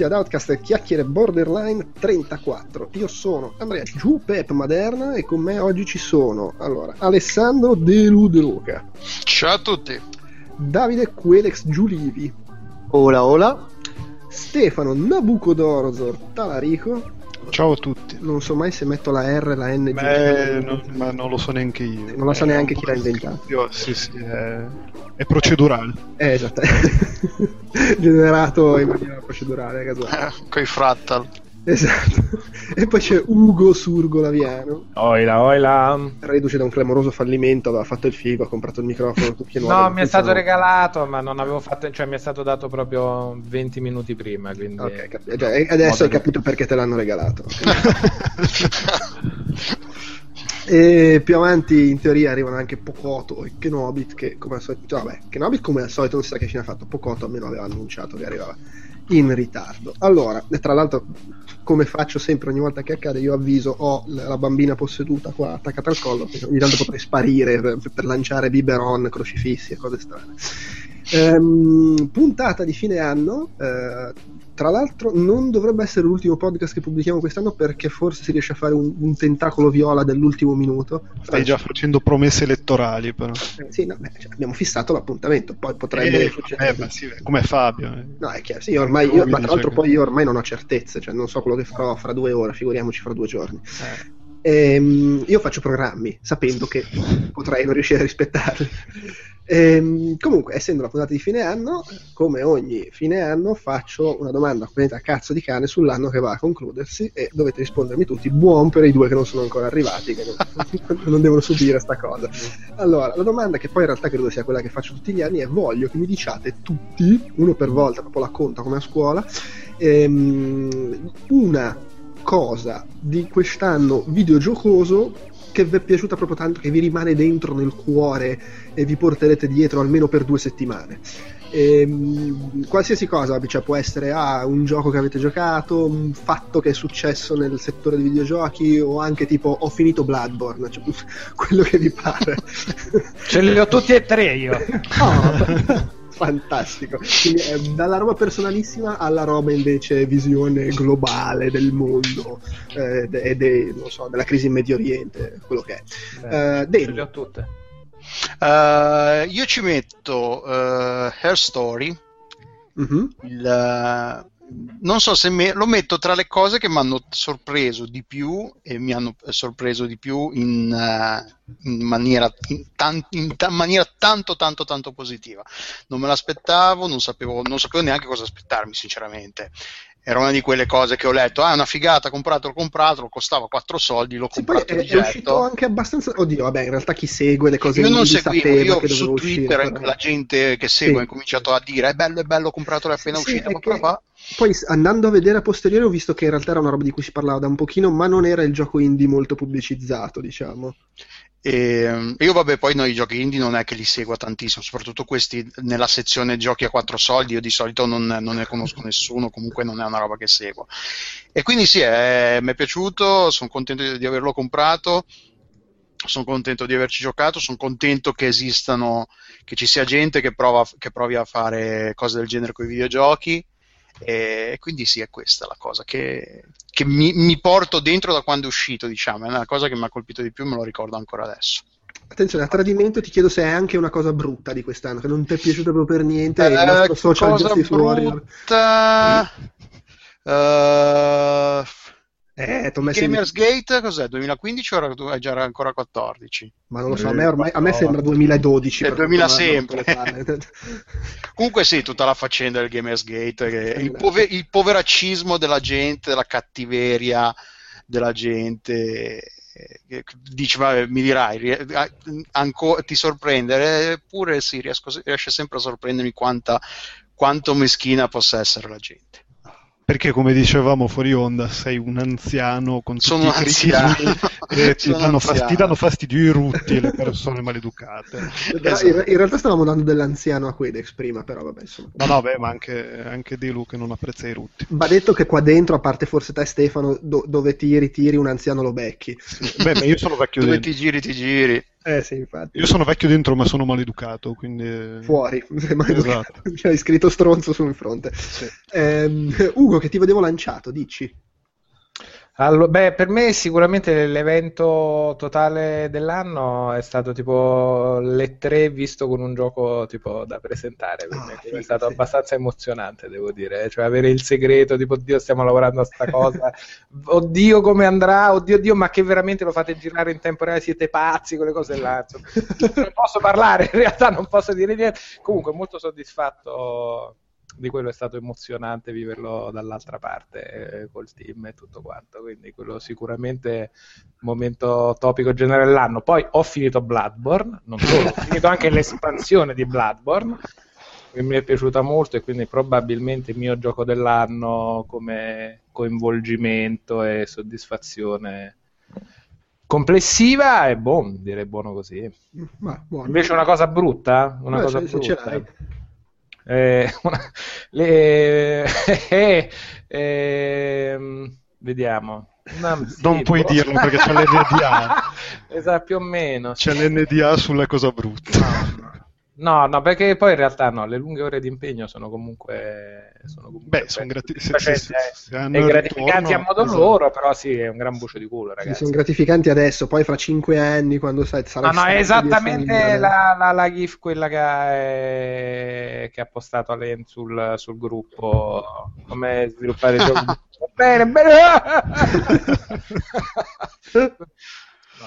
benvenuti ad Outcast Chiacchiere Borderline 34. Io sono Andrea Giù Pep Maderna e con me oggi ci sono allora, Alessandro De Luca, Ciao a tutti. Davide Quelex Giulivi, Ola ola. Stefano Nabucodonosor Talarico. Ciao a tutti. Non so mai se metto la R e la N Beh, non, ma non lo so neanche io. Non lo sa È neanche chi l'ha inventato. Io- Sì, sì, è, è procedurale. Eh, esatto. Generato in maniera procedurale, casuale. Eh, coi frattal. Esatto. E poi c'è Ugo Surgolaviano, Oila, oila. reduce da un clamoroso fallimento, aveva fatto il figo, ha comprato il microfono, nuove. No, mi è stato pensavo- regalato, ma non avevo fatto, cioè mi è stato dato proprio 20 minuti prima, quindi... Ok, cap- già, e adesso hai di- capito perché te l'hanno regalato. e più avanti in teoria arrivano anche Pocoto e Kenobit che come al solito, cioè, vabbè, Kenobit come al solito non si sa che fine ha fatto, Pocoto almeno aveva annunciato che arrivava in ritardo. Allora, tra l'altro come faccio sempre ogni volta che accade, io avviso ho la la bambina posseduta qua attaccata al collo, perché ogni tanto potrei sparire per, per lanciare biberon, crocifissi e cose strane. Ehm, puntata di fine anno. eh, tra l'altro, non dovrebbe essere l'ultimo podcast che pubblichiamo quest'anno perché forse si riesce a fare un, un tentacolo viola dell'ultimo minuto. Stai già facendo promesse elettorali, però. Eh, sì, no, beh, cioè, abbiamo fissato l'appuntamento, poi potrebbe Eh, succedere. eh, sì, come Fabio. eh. No, è chiaro, sì, ormai, io- ma tra l'altro che- poi io ormai non ho certezze, cioè non so quello che farò fra due ore, figuriamoci fra due giorni. Eh. Ehm, io faccio programmi sapendo che potrei non riuscire a rispettarli. Ehm, comunque, essendo la puntata di fine anno, come ogni fine anno, faccio una domanda a cazzo di cane sull'anno che va a concludersi e dovete rispondermi tutti buon per i due che non sono ancora arrivati, che non, non devono subire sta cosa. Allora, la domanda che poi in realtà credo sia quella che faccio tutti gli anni è voglio che mi diciate tutti, uno per volta, proprio la conta come a scuola, ehm, una cosa di quest'anno videogiocoso che vi è piaciuta proprio tanto, che vi rimane dentro nel cuore e vi porterete dietro almeno per due settimane. Ehm, qualsiasi cosa, cioè può essere ah, un gioco che avete giocato, un fatto che è successo nel settore dei videogiochi o anche tipo ho finito Bloodborne, cioè, quello che vi pare. Ce li ho tutti e tre io. Oh, fantastico. Quindi, eh, dalla roba personalissima alla roba invece visione globale del mondo eh, e de- non so, della crisi in Medio Oriente, quello che è. Eh, Ce Dave, li ho tutte. Eh, io ci metto eh, Hair Story. mhm, il, non so se me- lo metto tra le cose che mi hanno sorpreso di più e mi hanno sorpreso di più in, eh, in maniera, in tan- in ta- maniera tanto tanto tanto positiva. Non me l'aspettavo, non sapevo, non sapevo neanche cosa aspettarmi, sinceramente. Era una di quelle cose che ho letto, ah, è una figata, compratelo, compratelo, costava 4 soldi, l'ho Sì, poi comprato è, di è uscito anche abbastanza. Oddio, vabbè, in realtà chi segue le cose Io non seguivo, io su uscire, Twitter però- la gente che segue Sì. ha cominciato a dire è bello, è bello, ho comprato, è appena Sì, uscito, è ma che-? Poi andando a vedere a posteriori ho visto che in realtà era una roba di cui si parlava da un pochino, ma non era il gioco indie molto pubblicizzato, diciamo. E, um, io vabbè, poi noi i giochi indie non è che li segua tantissimo, soprattutto questi nella sezione giochi a quattro soldi, io di solito non, non ne conosco nessuno, comunque non è una roba che seguo. E quindi sì, mi è piaciuto, sono contento di, di averlo comprato, sono contento di averci giocato, sono contento che esistano, che ci sia gente che, prova, che provi a fare cose del genere con i videogiochi. E quindi sì, è questa la cosa che, che mi, mi porto dentro da quando è uscito, diciamo, è una cosa che mi ha colpito di più, me lo ricordo ancora adesso. Attenzione, a tradimento ti chiedo se è anche una cosa brutta di quest'anno, che non ti è piaciuta proprio per niente. e il Eh, nostro social cosa justice warrior. brutta? Eh, Eh, Gamers Gate cos'è? 2015 o era, eh, già era ancora 14? Ma non lo so, a me ormai a me sembra 2012. È per 2000 quanto mi hanno rotto sempre. Comunque sì, tutta la faccenda del Gamers Gate, che il, pove- il poveracismo della gente, della cattiveria della gente. eh, che Dici, vabbè, mi dirai, anco- ti sorprende, eppure sì, riesco- riesce sempre a sorprendermi quanta, quanto meschina possa essere la gente. Perché come dicevamo fuori onda, sei un anziano con tutti Sono i anziano. e ti danno, fas- anziano. ti danno fastidio i rutti e le persone maleducate. Esatto. In, realtà stavamo dando dell'anziano a Quedex prima, però vabbè, insomma. No, no, beh, ma anche, anche Delu che non apprezza i rutti. Va detto che qua dentro, a parte forse te Stefano, do- dove tiri, tiri, un anziano lo becchi. Beh, ma io sono vecchio Dove dentro. ti giri, ti giri. Eh sì, infatti. Io sono vecchio dentro, ma sono maleducato, quindi... Fuori, sei maleducato. Esatto. Hai scritto stronzo sul fronte. Sì. Ehm, Ugo, che ti vedevo lanciato, dici. Allo- beh, per me sicuramente l'evento totale dell'anno è stato tipo le 3 visto con un gioco tipo da presentare, per me, figo, è stato sì. abbastanza emozionante, devo dire, cioè avere il segreto, tipo, oddio, stiamo lavorando a sta cosa, oddio come andrà, oddio, oddio, ma che veramente lo fate girare in tempo reale, siete pazzi, quelle cose là, non posso parlare, in realtà non posso dire niente, comunque molto soddisfatto di quello è stato emozionante viverlo dall'altra parte eh, col team e tutto quanto, quindi quello sicuramente momento topico generale dell'anno. Poi ho finito Bloodborne, non solo, ho finito anche l'espansione di Bloodborne che mi è piaciuta molto e quindi probabilmente il mio gioco dell'anno come coinvolgimento e soddisfazione complessiva è buono, direi buono così. Ma buono. Invece una cosa brutta, una Beh, cosa se- se brutta. l'hai. Eh, una- le- eh, ehm, vediamo. Una- sì, Non puoi boh. dirlo perché c'è l'NDA. esatto, più o meno. C'è l'NDA sulla cosa brutta. No, no, perché poi in realtà no, le lunghe ore di impegno sono comunque, sono comunque Beh, sono grati- se- se- se hanno e il gratificanti a ritorno, modo esatto. loro, però sì, è un gran bucio di culo, Sì, ragazzi. sono gratificanti adesso, poi fra cinque anni, quando sai, No, sarai no, è esattamente la, la, la GIF quella che ha, eh, che ha postato Alen sul, sul gruppo come sviluppare i giochi. bene, bene. No,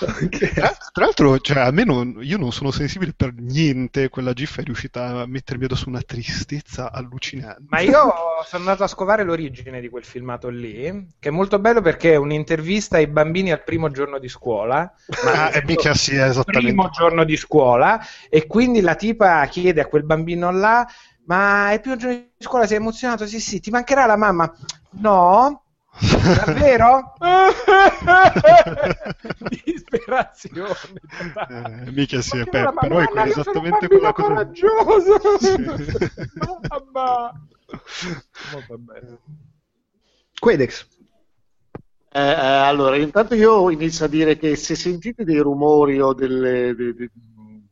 vabbè. Tra, tra l'altro, cioè, a me non- io non sono sensibile per niente. Quella GIF è riuscita a mettermi addosso una tristezza allucinante. Ma io sono andato a scovare l'origine di quel filmato lì, che è molto bello perché è un'intervista ai bambini al primo giorno di scuola. Ah, e mica sì, è esattamente. primo giorno di scuola e quindi la tipa chiede a quel bambino là ma è il primo giorno di scuola sei emozionato? sì sì ti mancherà la mamma no? Davvero? disperazione Eh, mica sì, Mancherà pe- la però è esattamente quella cosa. coraggioso Sì. mamma molto bello Quedex. Eh, eh, allora, intanto io inizio a dire che se sentite dei rumori o delle, de- de-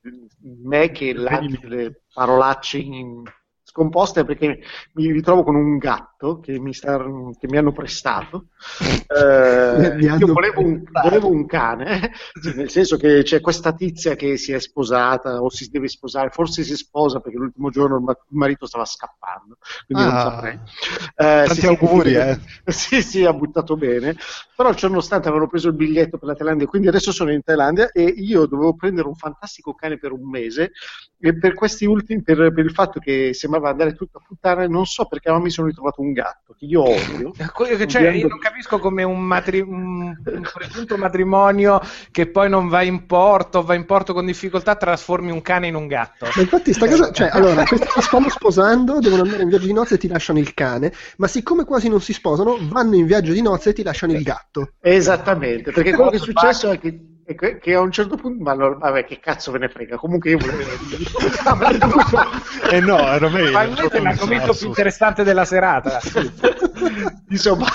de- me che lancio delle parolacce in- scomposte è perché mi ritrovo con un gatto che mi, sta- che mi hanno prestato. Eh, Mi hanno io volevo un, volevo un cane, sì, nel senso che c'è questa tizia che si è sposata o si deve sposare, forse si sposa perché l'ultimo giorno il ma- il marito stava scappando, quindi non Ah. saprei. Eh, Tanti sì, auguri, sì, eh. Sì, sì, ha buttato bene, però ciononostante avevano preso il biglietto per la Thailandia, quindi adesso sono in Thailandia e io dovevo prendere un fantastico cane per un mese e per questi ultimi, per, per il fatto che sembrava andare tutto a puttane, non so perché ma mi sono ritrovato un gatto che io odio. Quello che- Cioè, io non capisco come un, matri- un- un presunto matrimonio che poi non va in porto, va in porto con difficoltà, trasformi un cane in un gatto. Ma infatti sta cosa, cioè, allora, questi si stanno sposando, devono andare in viaggio di nozze e ti lasciano il cane, ma siccome quasi non si sposano, vanno in viaggio di nozze e ti lasciano il gatto. Esattamente, perché quello che è successo è che, che- che a un certo punto, ma allora, vabbè, che cazzo ve ne frega, comunque io volevo dovuto- Eh no, era meglio. Probabilmente è l'argomento più interessante della serata. Insomma,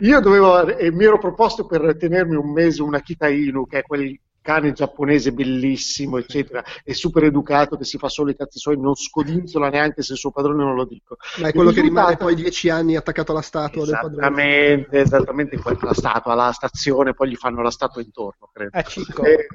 io dovevo, e mi ero proposto per tenermi un mese un Akita Inu, che è quel cane giapponese bellissimo, eccetera, e super educato, che si fa solo i cazzi suoi, non scodinzola neanche se il suo padrone non lo dico. Ma è quello Il che rimane poi dieci anni attaccato alla statua del padrone. Esattamente, esattamente quella statua, alla stazione, poi gli fanno la statua intorno, credo. E,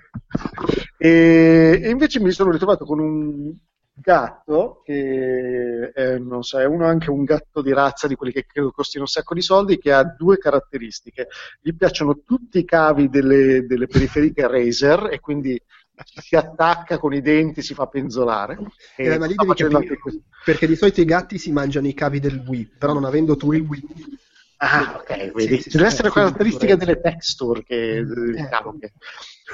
e- e invece mi sono ritrovato con un gatto che è, non so, è uno anche un gatto di razza di quelli che credo costino un sacco di soldi che ha due caratteristiche. Gli piacciono tutti i cavi delle, delle periferiche Razer e quindi si attacca con i denti si fa penzolare. E Eh, ma lì devi capire, perché di solito i gatti si mangiano i cavi del Wii, però non avendo tu il Wii, Ah, ok, vedi. Sì, sì, Deve sì, essere caratteristica delle texture che il Eh. cavo che-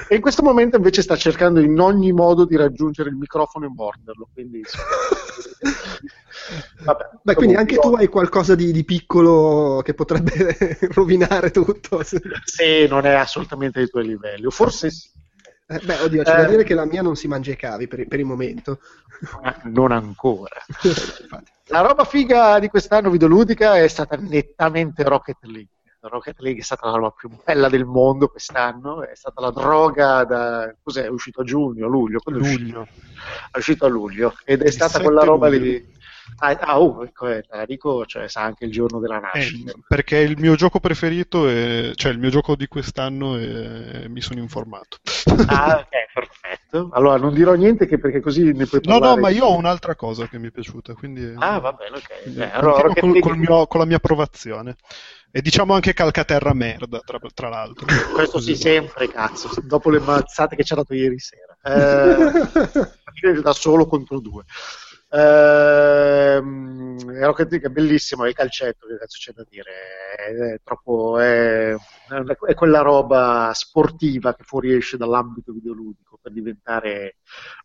E in questo momento invece sta cercando in ogni modo di raggiungere il microfono e morderlo. Quindi... Vabbè, Beh, quindi anche tu hai qualcosa di, di piccolo che potrebbe rovinare tutto. sì. Sì, non è assolutamente ai tuoi livelli. O forse sì, Eh, beh, oddio, c'è da Eh. dire che la mia non si mangia i cavi per, per il momento. non ancora. La roba figa di quest'anno videoludica è stata nettamente Rocket League. Rocket League è stata la roba più bella del mondo quest'anno, è stata la droga da... cos'è? È uscito a giugno, luglio? Quando è uscito? Luglio. È uscito a luglio ed è Il stata 7 quella roba luglio. lì... Ah, ah, oh, ecco, eh, dico, cioè, sa anche il giorno della Eh, nascita. perché il mio gioco preferito, è, cioè il mio gioco di quest'anno, è- mi sono informato. Ah, ok, perfetto. Allora non dirò niente che perché così ne puoi No, parlare. no, ma io ho un'altra cosa che mi è piaciuta, quindi Ah, va bene, ok. quindi Eh, allora, col- col mio- con la mia approvazione. E diciamo anche Calcaterra merda, tra, tra l'altro. Questo sì, sempre, cazzo, dopo le mazzate che ci ha dato ieri sera. Eh, da solo contro due. Ehm, Rocket League è bellissimo, è il calcetto, che cazzo c'è da dire? È, è troppo, è, è quella roba sportiva che fuoriesce dall'ambito videoludico per diventare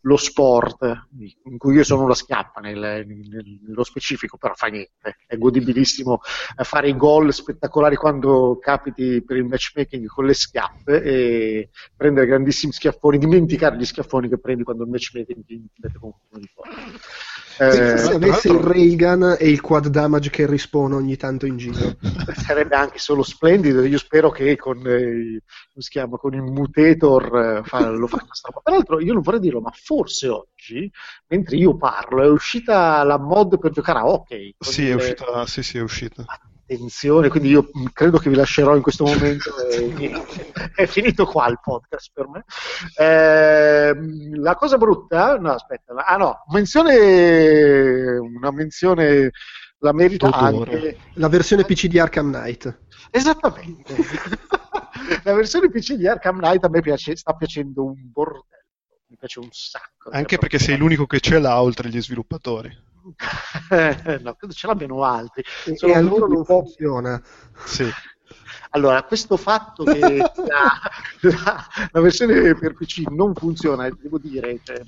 lo sport in cui io sono una schiappa nel- nel- nello specifico, però fa niente. È godibilissimo eh, fare i gol spettacolari quando capiti per il matchmaking con le schiappe e prendere grandissimi schiaffoni, dimenticare gli schiaffoni che prendi quando il matchmaking ti mette con qualcuno di fuori. Eh, Se avesse il Reagan e il quad damage che rispone ogni tanto in giro. sarebbe anche solo splendido. Io spero che con, eh, chiama, con il mutator eh, fa- lo faccia sta roba. Peraltro, io non vorrei dirlo, ma forse oggi, mentre io parlo, è uscita la mod per giocare a hockey. Sì, è le- uscita, sì, sì, è uscita. Attenzione, quindi io credo che vi lascerò in questo momento. è finito qua il podcast per me. Ehm, la cosa brutta, no, aspetta, ah no, menzione, una menzione la merita anche La versione PC di Arkham Knight. Esattamente. la versione PC di Arkham Knight a me piace, sta piacendo un bordello. Mi piace un sacco. Anche perché sei l'unico che ce l'ha oltre gli sviluppatori. no, credo ce l'abbiano altri. E, e a loro non funziona. Sì. Allora, questo fatto che la, la- la versione per PC non funziona, devo dire, cioè,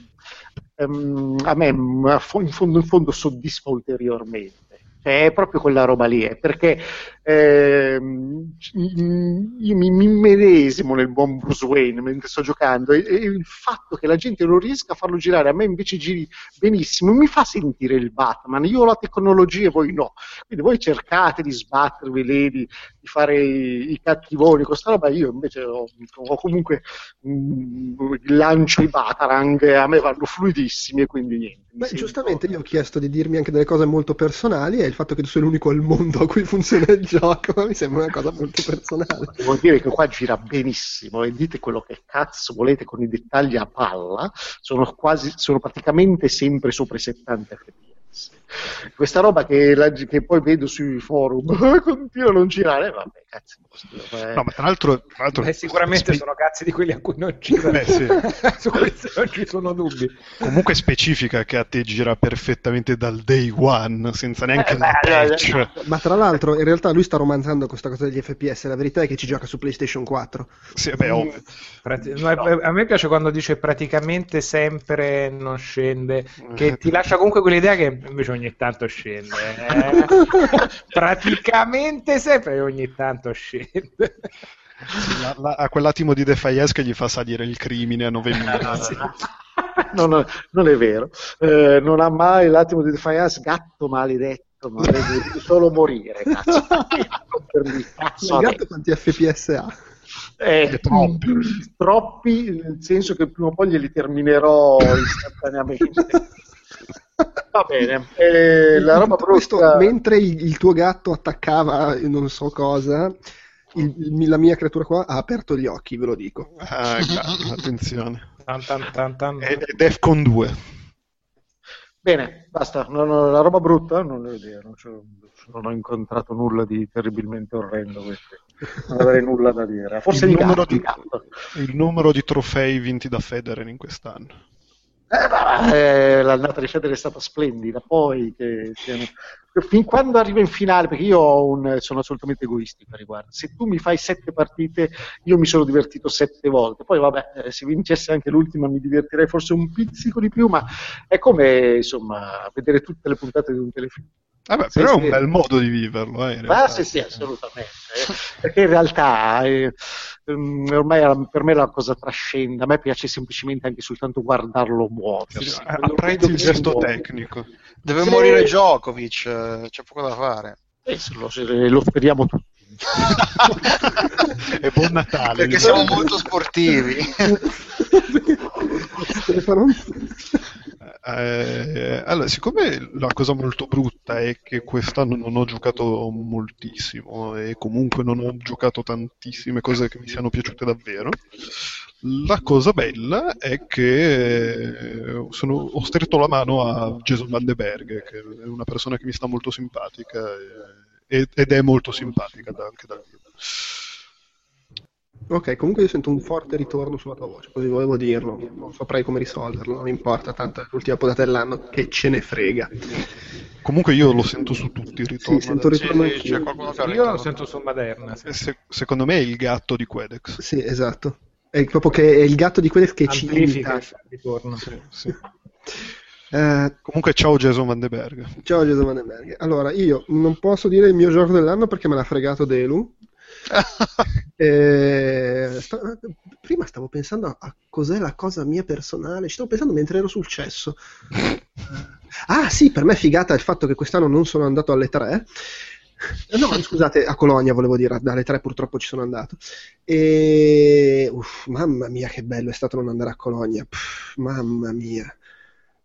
ehm, a me in fondo, in fondo soddisfa ulteriormente. Cioè, è proprio quella roba lì, è perché ehm, io mi, mi medesimo nel buon Bruce Wayne mentre sto giocando e, e il fatto che la gente non riesca a farlo girare, a me invece giri benissimo, mi fa sentire il Batman. Io ho la tecnologia e voi no. Quindi voi cercate di sbattervi lì, di, di fare i, i cattivoni con questa roba, io invece ho, ho comunque mm, lancio i Batarang a me vanno fluidissimi e quindi niente. Beh, giustamente io ho chiesto di dirmi anche delle cose molto personali e il fatto che tu sei l'unico al mondo a cui funziona il gioco mi sembra una cosa molto personale. Devo dire che qua gira benissimo e dite quello che cazzo volete con i dettagli a palla, sono quasi, sono praticamente sempre sopra i 70 fps. Questa roba che, la- che poi vedo sui forum continua a non girare, vabbè, cazzo. eh. No, ma tra l'altro, tra l'altro Beh, sicuramente spe- sono cazzi di quelli a cui non gira. Beh, sì. Su questo non ci sono dubbi. comunque specifica che a te gira perfettamente dal day one, senza neanche Eh, la beh, patch. Ma tra l'altro in realtà lui sta romanzando questa cosa degli FPS, la verità è che ci gioca su PlayStation 4. Sì, beh, ovvio. Prati- no, A me piace quando dice praticamente sempre non scende, che ti lascia comunque quell'idea che invece ogni tanto scende. eh. praticamente sempre ogni tanto scende. Sì, la- la- a quell'attimo di Defiance che gli fa salire il crimine a 9000. Sì. non, non è vero, Eh, non ha mai l'attimo di defiance, gatto maledetto, ma devi solo morire, cazzo. Cazzo Il gatto quanti FPS ha? Eh, Troppi. troppi, nel senso che prima o poi glieli terminerò istantaneamente. Va bene, eh, la roba Tutto questo, brutta. mentre il, il tuo gatto attaccava non so cosa, il- il- la mia creatura qua ha aperto gli occhi, ve lo dico. Ah, attenzione. Tan, tan, tan, tan. È, è Defcon 2. Bene, basta, non ho- la roba brutta non ho idea, non, non ho incontrato nulla di terribilmente orrendo, quindi non avrei nulla da dire. Forse il, numero gatto, di, gatto. il numero di trofei vinti da Federer in quest'anno. Eh, eh, l'annata di Federer è stata splendida, poi che fin quando arriva in finale, perché io un, sono assolutamente egoistico a riguardo, se tu mi fai sette partite, io mi sono divertito sette volte, poi vabbè, eh, se vincesse anche l'ultima mi divertirei forse un pizzico di più, ma è come insomma vedere tutte le puntate di un telefilm. Vabbè, Sì, però sì. è un bel modo di viverlo, eh, Ah, realtà. sì, sì, assolutamente. Perché in realtà eh, ehm, ormai per me la cosa trascende. A me piace semplicemente anche soltanto guardarlo muoversi. Sì, apprezzi il gesto tecnico. Deve Sì. morire Djokovic, eh, c'è poco da fare. Eh, lo, lo speriamo tutti. e buon Natale. Perché siamo molto sportivi. Eh, allora, siccome la cosa molto brutta è che quest'anno non ho giocato moltissimo e comunque non ho giocato tantissime cose che mi siano piaciute davvero, la cosa bella è che eh, sono- ho stretto la mano a Jason Van de Berg, che è una persona che mi sta molto simpatica e- ed è molto simpatica da- anche dal vivo. Ok, comunque io sento un forte ritorno sulla tua voce, così volevo dirlo. Non saprei come risolverlo, non importa, tanto è l'ultima puntata dell'anno, che ce ne frega. Comunque io lo sento su tutti il ritorno. Sì, sento il ritorno sì, c'è qualcuno che Io lo sento su Maderna. sì. E se- secondo me è il gatto di Quedex. Sì, esatto. È proprio che è il gatto di quelli che ci Amplifica imita. il ritorno. Sì, sì. Eh, Comunque ciao Jason Van de Berg. ciao Gesù Vandenberg. Allora, io non posso dire il mio gioco dell'anno perché me l'ha fregato Delu. Eh, sta- prima stavo pensando a, a cos'è la cosa mia personale, ci stavo pensando mentre ero sul cesso. Ah sì, per me è figata il fatto che quest'anno non sono andato alle 3. No, scusate, a Colonia volevo dire, alle 3 purtroppo ci sono andato. E uff, mamma mia che bello è stato non andare a Colonia. Pff, mamma mia.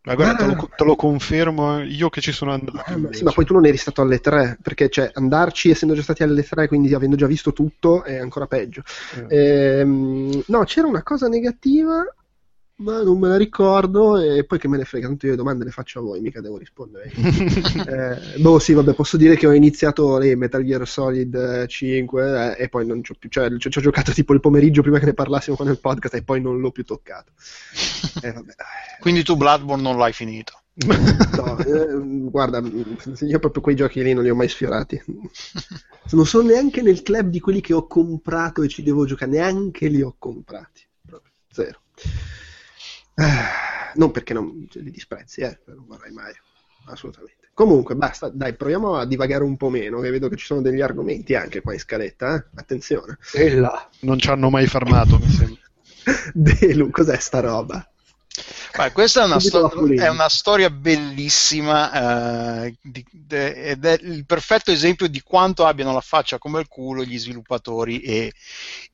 Ma guarda, te Ah. lo, te lo confermo io che ci sono andato. Ah, ma, sì, ma poi tu non eri stato alle 3, perché cioè, andarci essendo già stati alle 3, quindi avendo già visto tutto, è ancora peggio. Ehm, no, c'era una cosa negativa, ma non me la ricordo, e poi che me ne frega, tanto io le domande le faccio a voi, mica devo rispondere. Eh, boh, sì, vabbè, posso dire che ho iniziato le Metal Gear Solid eh, 5 eh, e poi non ci ho più, cioè ci ho- giocato tipo il pomeriggio prima che ne parlassimo qua nel podcast e poi non l'ho più toccato. Eh, vabbè. Quindi tu Bloodborne non l'hai finito. No, eh, guarda, io proprio quei giochi lì non li ho mai sfiorati. Non sono neanche nel club di quelli che ho comprato e ci devo giocare, neanche li ho comprati. Proprio, zero. Ah, non perché non li disprezzi, eh, non vorrei mai, assolutamente. Comunque, basta, dai, proviamo a divagare un po' meno, che vedo che ci sono degli argomenti anche qua in scaletta, eh? Attenzione. E là. Non ci hanno mai fermato, mi sembra. Delu, cos'è sta roba? Beh, questa è una, sto- è una storia bellissima eh, di- de- ed è il perfetto esempio di quanto abbiano la faccia come il culo gli sviluppatori e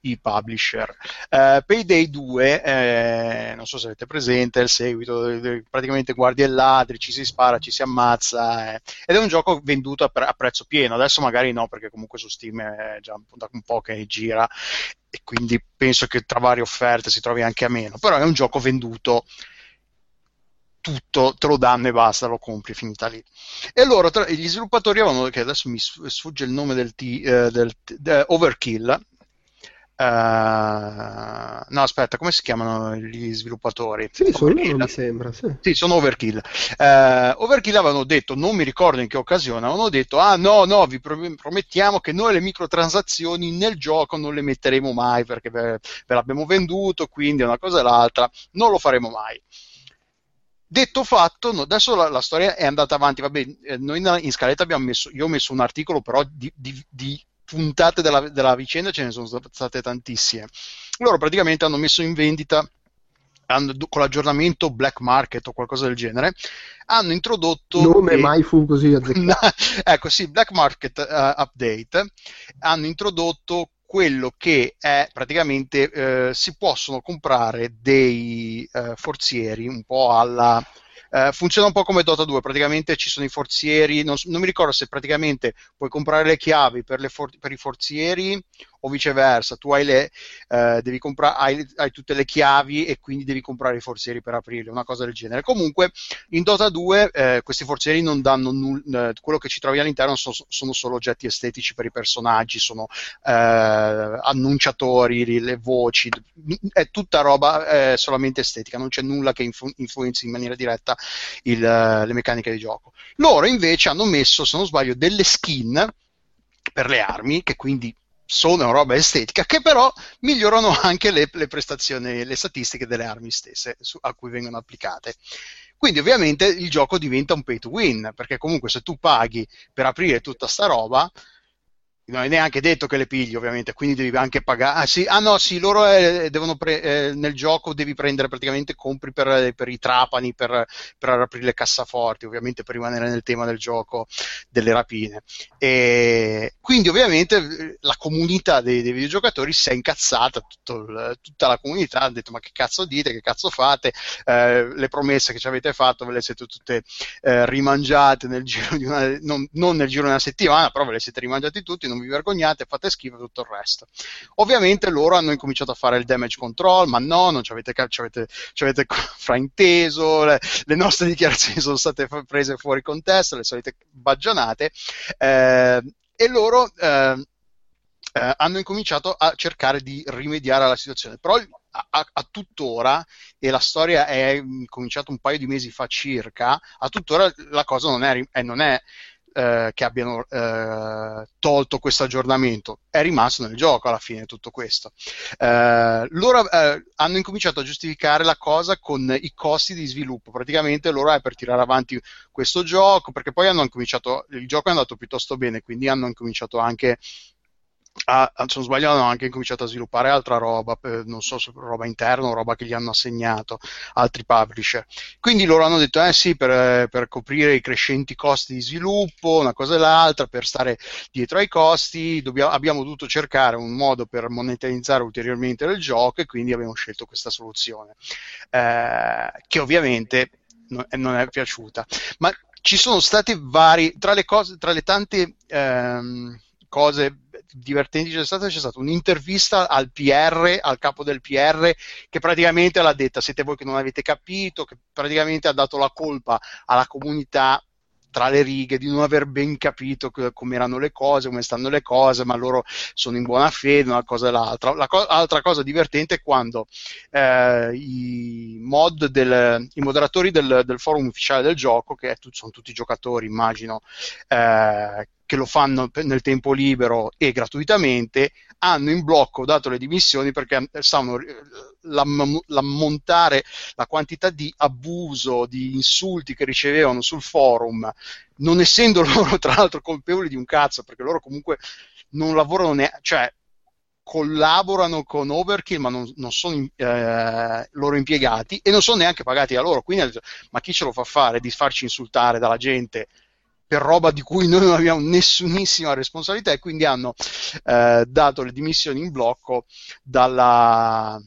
i publisher. Eh, Payday 2, eh, non so se avete presente, è il seguito, de- praticamente guardi e ladri, ci si spara, ci si ammazza, eh, ed è un gioco venduto a, pre- a prezzo pieno, adesso magari no perché comunque su Steam è già da un po' che gira e quindi penso che tra varie offerte si trovi anche a meno, però è un gioco venduto tutto, te lo danno e basta, lo compri, è finita lì. E loro, tra- gli sviluppatori avevano, che adesso mi sf- sfugge il nome del, T, eh, del de- Overkill, eh, no aspetta, come si chiamano gli sviluppatori? Sì, sono Overkill. loro, mi sembra, sì. Sì, sono Overkill. Eh, Overkill avevano detto, non mi ricordo in che occasione, avevano detto, ah no, no, vi pro- promettiamo che noi le microtransazioni nel gioco non le metteremo mai perché ve, ve l'abbiamo venduto, quindi una cosa e l'altra, non lo faremo mai. Detto fatto, no, adesso la, la storia è andata avanti, vabbè, eh, noi in, in scaletta abbiamo messo, io ho messo un articolo però di, di- di puntate della, della vicenda, ce ne sono state tantissime. Loro praticamente hanno messo in vendita con l'aggiornamento Black Market o qualcosa del genere, hanno introdotto Nome mai fu così azzeccato. ecco sì, Black Market eh, Update hanno introdotto quello che è praticamente eh, si possono comprare dei eh, forzieri un po' alla eh, funziona un po' come Dota 2, praticamente ci sono i forzieri, non, non mi ricordo se praticamente puoi comprare le chiavi per, for- per i forzieri o viceversa, tu hai, le, eh, devi comprare, hai, hai, tutte le chiavi e quindi devi comprare i forzieri per aprirle, una cosa del genere. Comunque in Dota 2 eh, questi forzieri non danno nulla, quello che ci trovi all'interno sono, sono, solo oggetti estetici per i personaggi, sono eh, annunciatori, le voci, è tutta roba eh, solamente estetica, non c'è nulla che influ- influenzi in maniera diretta il, le meccaniche di gioco. Loro invece hanno messo, se non sbaglio, delle skin per le armi, che quindi sono roba estetica, che però migliorano anche le, le prestazioni, le statistiche delle armi stesse su, a cui vengono applicate. Quindi ovviamente il gioco diventa un pay to win, perché comunque se tu paghi per aprire tutta sta roba, non è neanche detto che le pigli ovviamente, quindi devi anche pagare. Ah, sì, ah no, sì, loro eh, pre- eh, nel gioco devi prendere praticamente compri per, per i trapani, per, per, aprire le cassaforti, ovviamente per rimanere nel tema del gioco delle rapine. E quindi ovviamente la comunità dei, dei videogiocatori si è incazzata, il, tutta la comunità ha detto ma che cazzo dite, che cazzo fate, eh, le promesse che ci avete fatto ve le siete tutte eh, rimangiate nel giro di una, non, non nel giro di una settimana, però ve le siete rimangiati tutti non vi vergognate, fate schifo e tutto il resto. Ovviamente loro hanno incominciato a fare il damage control, ma no, non ci avete, ci avete, ci avete frainteso, le, le, nostre dichiarazioni sono state prese fuori contesto, le solite baggianate, eh, e loro... Eh, eh, hanno incominciato a cercare di rimediare alla situazione. Però a, a, a, tuttora, e la storia è cominciata un paio di mesi fa circa, a tuttora la cosa non è, eh, non è eh, che abbiano eh, tolto questo aggiornamento, è rimasto nel gioco alla fine tutto questo. Eh, loro eh, hanno incominciato a giustificare la cosa con i costi di sviluppo, praticamente loro è per tirare avanti questo gioco, perché poi hanno incominciato, il gioco è andato piuttosto bene, quindi hanno incominciato anche ha, se non sbaglio hanno anche cominciato a sviluppare altra roba, non so se roba interna o roba che gli hanno assegnato altri publisher. Quindi loro hanno detto, eh sì, per, per, coprire i crescenti costi di sviluppo, una cosa e l'altra, per stare dietro ai costi, dobbiamo, abbiamo dovuto cercare un modo per monetizzare ulteriormente il gioco e quindi abbiamo scelto questa soluzione, eh, che ovviamente non, non è piaciuta. Ma ci sono stati vari, tra le, cose, tra le tante... Ehm, cose divertenti c'è stata, c'è stata un'intervista al PR, al capo del PR, che praticamente l'ha detta, siete voi che non avete capito, che praticamente ha dato la colpa alla comunità tra le righe di non aver ben capito come erano le cose, come stanno le cose, ma loro sono in buona fede, una cosa e l'altra. La co- altra cosa divertente è quando eh, i mod del, i moderatori del, del, forum ufficiale del gioco, che sono tutti giocatori, immagino, eh, che lo fanno nel tempo libero e gratuitamente, hanno in blocco dato le dimissioni perché stavano l'ammontare la quantità di abuso, di insulti che ricevevano sul forum, non essendo loro tra l'altro colpevoli di un cazzo, perché loro comunque non lavorano neanche, cioè collaborano con Overkill ma non, non sono eh, loro impiegati e non sono neanche pagati da loro, quindi ma chi ce lo fa fare di farci insultare dalla gente per roba di cui noi non abbiamo nessunissima responsabilità e quindi hanno eh, dato le dimissioni in blocco dalla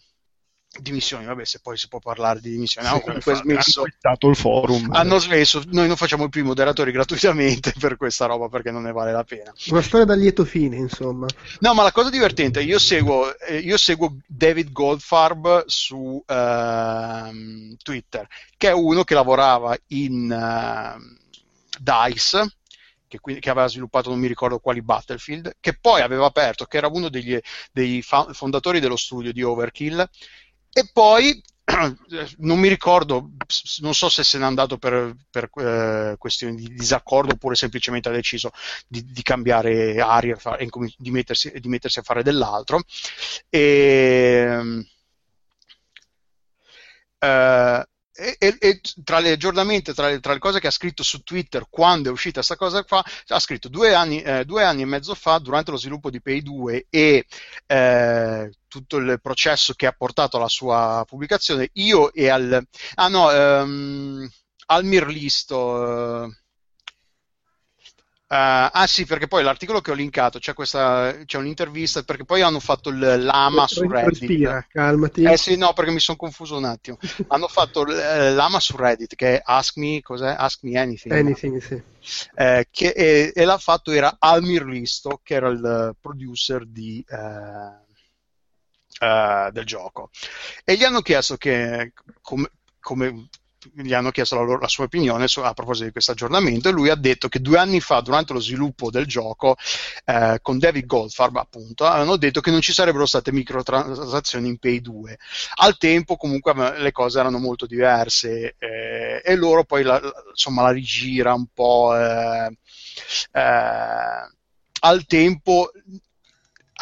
dimissioni, vabbè se poi si può parlare di dimissioni, hanno comunque smesso. hanno il forum. Hanno smesso, noi non facciamo più i moderatori gratuitamente per questa roba perché non ne vale la pena. Una storia da lieto fine insomma. No ma la cosa divertente, io seguo, eh, io seguo David Goldfarb su uh, Twitter che è uno che lavorava in uh, DICE, che, che, aveva sviluppato non mi ricordo quali Battlefield, che poi aveva aperto, che era uno degli, dei fondatori dello studio di Overkill, e poi non mi ricordo, non so se se n'è andato per, per eh, questioni di disaccordo oppure semplicemente ha deciso di, di cambiare aria e di mettersi, di mettersi, a fare dell'altro. E, eh, e, e, e, tra le aggiornamenti, tra le, tra le, cose che ha scritto su Twitter quando è uscita questa cosa qua, ha scritto due anni, eh, due anni, e mezzo fa, durante lo sviluppo di Pay 2 e eh, tutto il processo che ha portato alla sua pubblicazione, io e al... Ah no, um, Almir Listo... Uh, ah sì, perché poi l'articolo che ho linkato c'è, questa, c'è un'intervista perché poi hanno fatto il lama su Reddit. Respira, calmati. Eh sì, no, perché mi sono confuso un attimo. hanno fatto il lama su Reddit che è Ask Me, cos'è? Ask Me Anything. Anything, sì. Eh, che, e, e, l'ha fatto era Almir Listo, che era il producer di, uh, uh, del gioco. E gli hanno chiesto che, come, come gli hanno chiesto la, loro, la sua opinione su, a proposito di questo aggiornamento e lui ha detto che due anni fa, durante lo sviluppo del gioco, eh, con David Goldfarb appunto, avevano detto che non ci sarebbero state microtransazioni in Pay 2. Al tempo comunque le cose erano molto diverse eh, e loro poi la, insomma la rigira un po'... Eh, eh al tempo...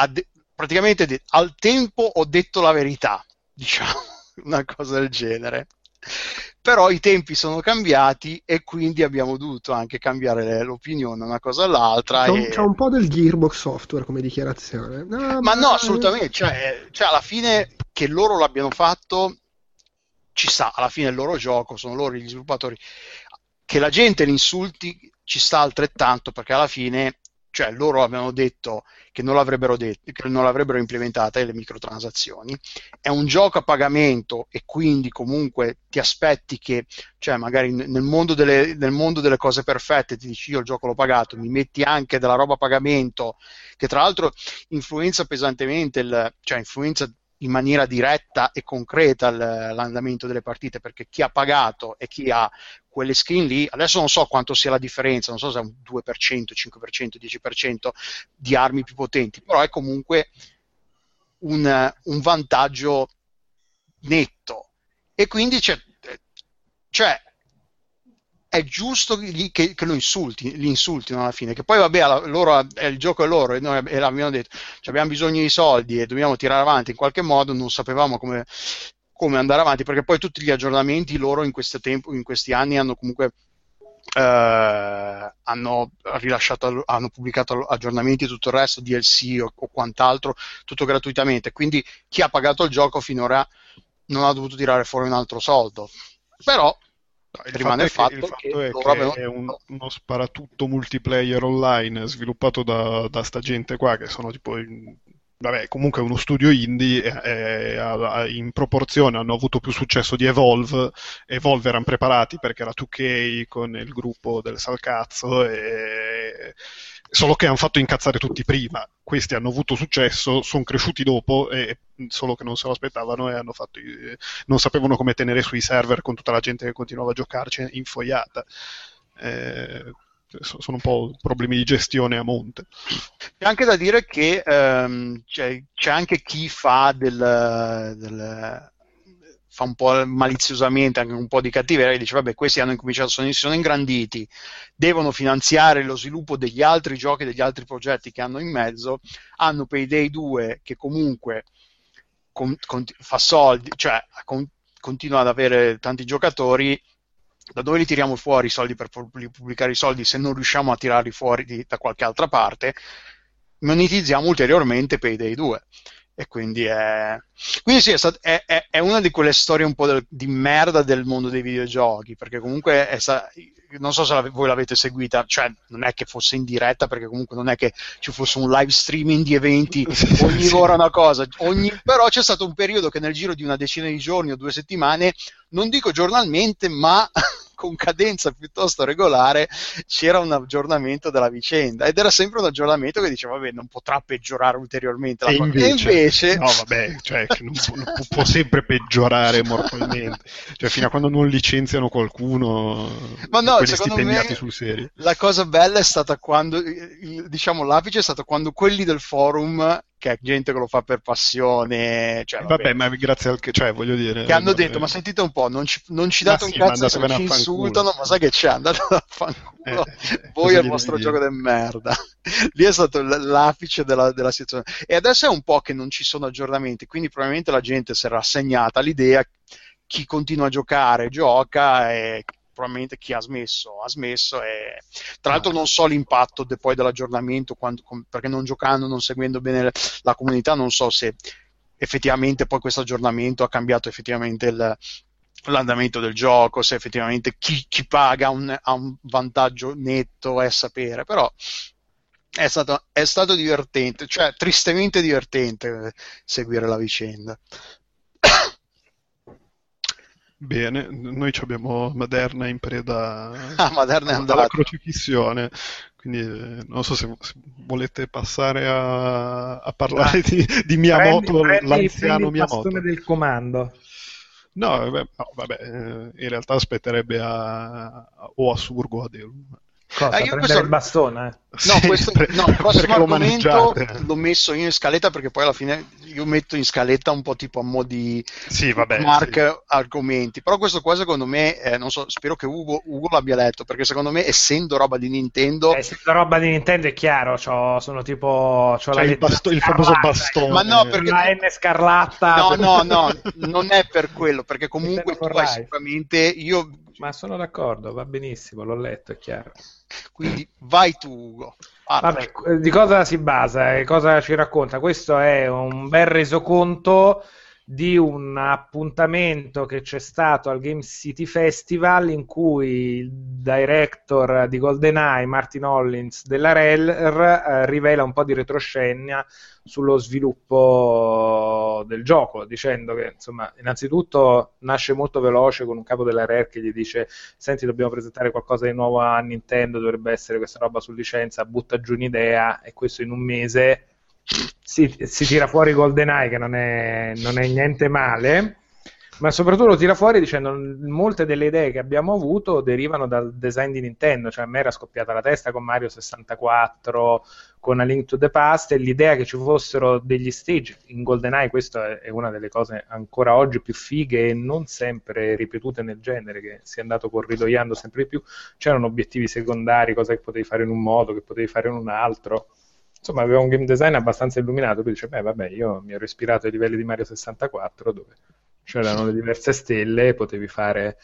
De- praticamente al tempo ho detto la verità, diciamo, una cosa del genere però i tempi sono cambiati e quindi abbiamo dovuto anche cambiare l'opinione una cosa all'altra. C'è un, e... c'è un po' del Gearbox Software come dichiarazione. No, ma, ma, no, assolutamente. Cioè, cioè, alla fine che loro l'abbiano fatto, ci sta. Alla fine il loro gioco, sono loro gli sviluppatori. Che la gente li insulti ci sta altrettanto perché alla fine cioè loro avevano detto che non l'avrebbero, detto, che non l'avrebbero implementata le microtransazioni, è un gioco a pagamento e quindi comunque ti aspetti che, cioè magari nel mondo delle, nel mondo delle cose perfette ti dici io il gioco l'ho pagato, mi metti anche della roba a pagamento, che tra l'altro influenza pesantemente, il, cioè influenza in maniera diretta e concreta l'andamento delle partite perché chi ha pagato e chi ha quelle skin lì, adesso non so quanto sia la differenza, non so se è un 2%, 5%, 10% di armi più potenti, però è comunque un, un vantaggio netto. E quindi c'è, cioè, è giusto che, che, lo insulti, li insultino alla fine, che poi vabbè, loro, è il gioco è loro e noi abbiamo detto cioè abbiamo bisogno di soldi e dobbiamo tirare avanti in qualche modo, non sapevamo come, come andare avanti, perché poi tutti gli aggiornamenti loro in, tempo, in questi anni hanno comunque eh, hanno hanno pubblicato aggiornamenti e tutto il resto, DLC o, o, quant'altro, tutto gratuitamente. Quindi chi ha pagato il gioco finora non ha dovuto tirare fuori un altro soldo. Però No, il rimane fatto il fatto, che, il fatto è, che è un, uno sparatutto multiplayer online sviluppato da, da sta gente qua che sono tipo in, vabbè, comunque uno studio indie e, e, in proporzione hanno avuto più successo di Evolve. Evolve erano preparati perché era 2K con il gruppo del Salcazzo e solo che hanno fatto incazzare tutti prima. Questi hanno avuto successo, sono cresciuti dopo, e, solo che non se lo aspettavano e fatto, non sapevano come tenere sui server con tutta la gente che continuava a giocarci infoiata. Eh, sono un po' problemi di gestione a monte. C'è anche da dire che ehm, c'è, c'è, anche chi fa del, del fa un po' maliziosamente anche un po' di cattiveria dice vabbè questi hanno incominciato sono, sono ingranditi devono finanziare lo sviluppo degli altri giochi degli altri progetti che hanno in mezzo hanno Payday 2 che comunque con, con, fa soldi cioè con, continua ad avere tanti giocatori da dove li tiriamo fuori i soldi per pubblicare i soldi se non riusciamo a tirarli fuori di, da qualche altra parte? Monetizziamo ulteriormente Payday 2 e quindi è quindi sì, è, stat- è, è, è una di quelle storie un po' del, di merda del mondo dei videogiochi perché comunque è sta- non so se la- voi l'avete seguita cioè non è che fosse in diretta perché comunque non è che ci fosse un live streaming di eventi ogni ora una cosa ogni... però c'è stato un periodo che nel giro di una decina di giorni o due settimane non dico giornalmente ma con cadenza piuttosto regolare c'era un aggiornamento della vicenda. Ed era sempre un aggiornamento che diceva vabbè non potrà peggiorare ulteriormente la e invece, e invece... no vabbè cioè non può, non può, sempre peggiorare mortalmente. Cioè fino a quando non licenziano qualcuno ma no secondo me la cosa bella è stata quando diciamo l'apice è stato quando quelli del forum che è gente che lo fa per passione. Cioè, vabbè, vabbè, ma grazie al che, cioè, voglio dire. Che hanno vabbè. detto, ma sentite un po', non ci, non ci date sì, un cazzo se ci insultano, ma sai che c'è, andate a fanculo. Eh, eh, Voi il vostro gioco di merda. Lì è stato l'apice della, della, situazione. E adesso è un po' che non ci sono aggiornamenti, quindi probabilmente la gente si è rassegnata all'idea chi continua a giocare gioca e probabilmente chi ha smesso ha smesso e tra l'altro non so l'impatto de, poi dell'aggiornamento quando, perché non giocando, non seguendo bene la comunità non so se effettivamente poi questo aggiornamento ha cambiato effettivamente il, l'andamento del gioco, se effettivamente chi, chi paga un, ha un vantaggio netto è sapere, però è stato, è stato divertente, cioè tristemente divertente seguire la vicenda. Bene, noi abbiamo Maderna in preda ah, Maderna è alla crocifissione, quindi eh, non so se, se volete passare a, a parlare di, di, Miyamoto, prendi, prendi, l'anziano prendi Miyamoto. Il del comando. No, vabbè, no, vabbè, eh, in realtà aspetterebbe a, o a Surgo o a Delu. Cosa? Eh, io questo... il bastone? Eh? No, questo, no, il prossimo argomento l'ho messo io in scaletta perché poi alla fine io metto in scaletta un po' tipo a mo' di sì, vabbè, mark sì. argomenti. Però questo qua secondo me, eh, non so, spero che Ugo, Ugo, l'abbia letto perché secondo me essendo roba di Nintendo... Eh, essendo roba di Nintendo è chiaro, c'ho, sono tipo... C'ho cioè la il, basto, il famoso bastone. Ma no, perché... La N scarlatta. No, no, no, non è per quello, perché comunque tu hai sicuramente... Io... Ma sono d'accordo, va benissimo, l'ho letto, è chiaro. Quindi vai tu, Ugo. Vabbè, di cosa si basa e cosa ci racconta? Questo è un bel resoconto di un appuntamento che c'è stato al Game City Festival in cui il director di GoldenEye, Martin Hollins della Rare, eh, rivela un po' di retroscena sullo sviluppo del gioco, dicendo che insomma, innanzitutto nasce molto veloce con un capo della Rare che gli dice: Senti, dobbiamo presentare qualcosa di nuovo a Nintendo, dovrebbe essere questa roba su licenza, butta giù un'idea e questo in un mese si, si tira fuori GoldenEye che non è, non è niente male ma soprattutto lo tira fuori dicendo molte delle idee che abbiamo avuto derivano dal design di Nintendo, cioè a me era scoppiata la testa con Mario 64, con A Link to the Past e l'idea che ci fossero degli stage in GoldenEye, questa è una delle cose ancora oggi più fighe e non sempre ripetute nel genere, che si è andato corridoiando sempre di più, c'erano obiettivi secondari, cose che potevi fare in un modo, che potevi fare in un altro insomma aveva un game design abbastanza illuminato, quindi dice, beh vabbè, io mi ero ispirato ai livelli di Mario 64 dove c'erano le diverse stelle potevi fare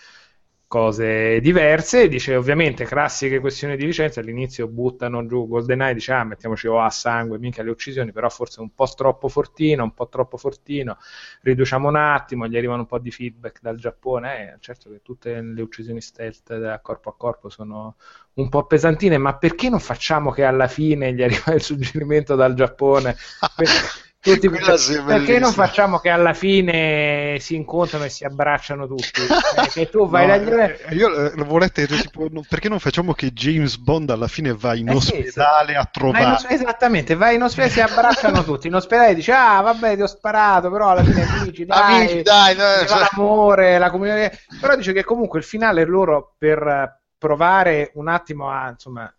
cose diverse. Dice ovviamente classiche questioni di licenza. All'inizio buttano giù GoldenEye, dice ah mettiamoci oh, a sangue, mica le uccisioni, però forse un po' troppo fortino, un po' troppo fortino. Riduciamo un attimo, gli arrivano un po' di feedback dal Giappone. Eh, certo che tutte le uccisioni stealth da corpo a corpo sono un po' pesantine, ma perché non facciamo che alla fine gli arriva il suggerimento dal Giappone? Tutti, perché non facciamo che alla fine si incontrano e si abbracciano tutti? Eh, che tu vai no, da... eh, io eh, volete tipo, no, perché non facciamo che James Bond alla fine va in eh ospedale sì, a trovare vai esattamente, vai in ospedale e si abbracciano tutti. In ospedale dice "Ah, vabbè, ti ho sparato, però alla fine amici, dai, amici, dai, dai l'amore, la comunità". Però dice che comunque il finale loro per provare un attimo a insomma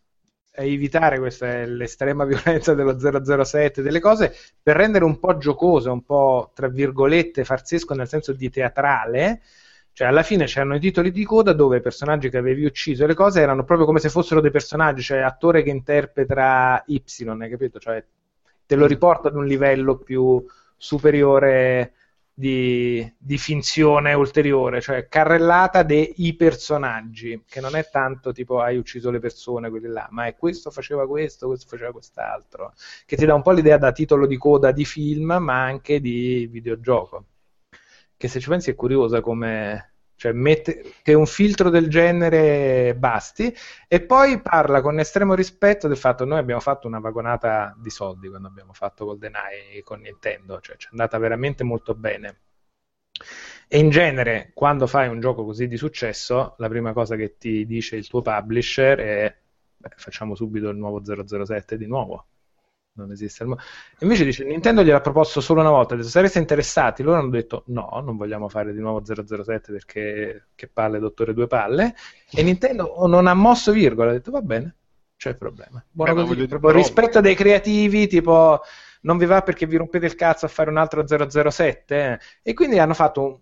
evitare questa l'estrema violenza dello 007 delle cose per rendere un po' giocoso, un po' tra virgolette farsesco nel senso di teatrale. Cioè, alla fine c'erano i titoli di coda dove i personaggi che avevi ucciso le cose erano proprio come se fossero dei personaggi, cioè attore che interpreta Y, hai capito? Cioè, te lo riporta ad un livello più superiore di, di, finzione ulteriore, cioè carrellata dei personaggi, che non è tanto tipo hai ucciso le persone, quelli là, ma è questo faceva questo, questo faceva quest'altro, che ti dà un po' l'idea da titolo di coda di film, ma anche di videogioco. Che se ci pensi è curiosa come cioè mette, che un filtro del genere basti, e poi parla con estremo rispetto del fatto che noi abbiamo fatto una vagonata di soldi quando abbiamo fatto GoldenEye con Nintendo, cioè ci è andata veramente molto bene. E in genere, quando fai un gioco così di successo, la prima cosa che ti dice il tuo publisher è beh, facciamo subito il nuovo 007 di nuovo non esiste. Invece dice, Nintendo gliel'ha proposto solo una volta, ha detto, sareste interessati? Loro hanno detto, no, non vogliamo fare di nuovo 007 perché che palle, dottore, due palle. E Nintendo non ha mosso virgola, ha detto, va bene, c'è il problema. Buono Beh, così, proprio rispetto dei creativi, tipo, non vi va perché vi rompete il cazzo a fare un altro 007? E quindi hanno fatto un,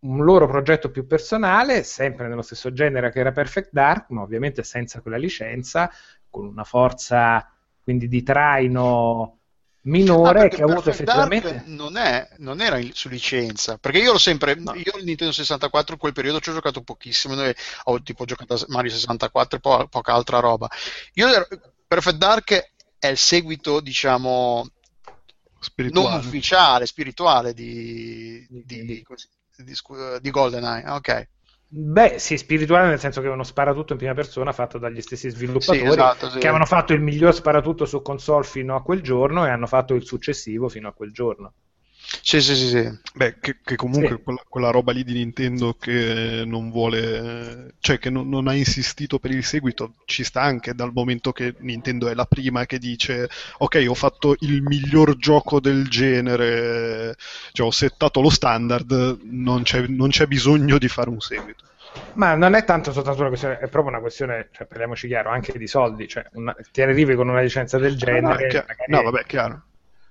un loro progetto più personale, sempre nello stesso genere che era Perfect Dark, ma ovviamente senza quella licenza, con una forza quindi di traino minore ah, che ha avuto effettivamente non, è, non, era su licenza perché io l'ho sempre no. io il Nintendo 64 in quel periodo ci ho giocato pochissimo ho tipo giocato a Mario 64 e po- poca altra roba io Perfect Dark è il seguito diciamo spirituale. non ufficiale, spirituale di, di, di, di, di GoldenEye. Ah, ok. Beh, sì, spirituale nel senso che è uno sparatutto in prima persona fatto dagli stessi sviluppatori Sì, esatto, sì. che avevano fatto il miglior sparatutto su console fino a quel giorno e hanno fatto il successivo fino a quel giorno. Sì, sì, sì, sì. Beh, che, che comunque Sì. quella, quella roba lì di Nintendo che non vuole, cioè che non, non ha insistito per il seguito, ci sta anche dal momento che Nintendo è la prima che dice ok, ho fatto il miglior gioco del genere, cioè ho settato lo standard, non c'è, non c'è bisogno di fare un seguito. Ma non è tanto soltanto una questione, è proprio una questione, cioè, parliamoci chiaro, anche di soldi. Cioè, una, ti arrivi con una licenza del No, genere. è chiaro. magari- No, vabbè, chiaro.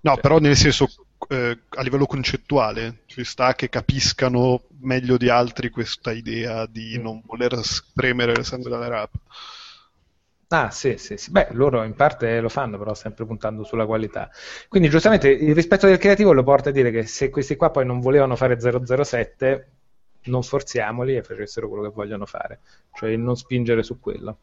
No, Cioè- però nel senso, eh, a livello concettuale, ci sta che capiscano meglio di altri questa idea di non voler spremere il sangue dalle rape. Ah, sì, sì, sì. Beh, loro in parte lo fanno, però sempre puntando sulla qualità. Quindi, giustamente, il rispetto del creativo lo porta a dire che se questi qua poi non volevano fare 007, non forziamoli e facessero quello che vogliono fare, cioè non spingere su quello.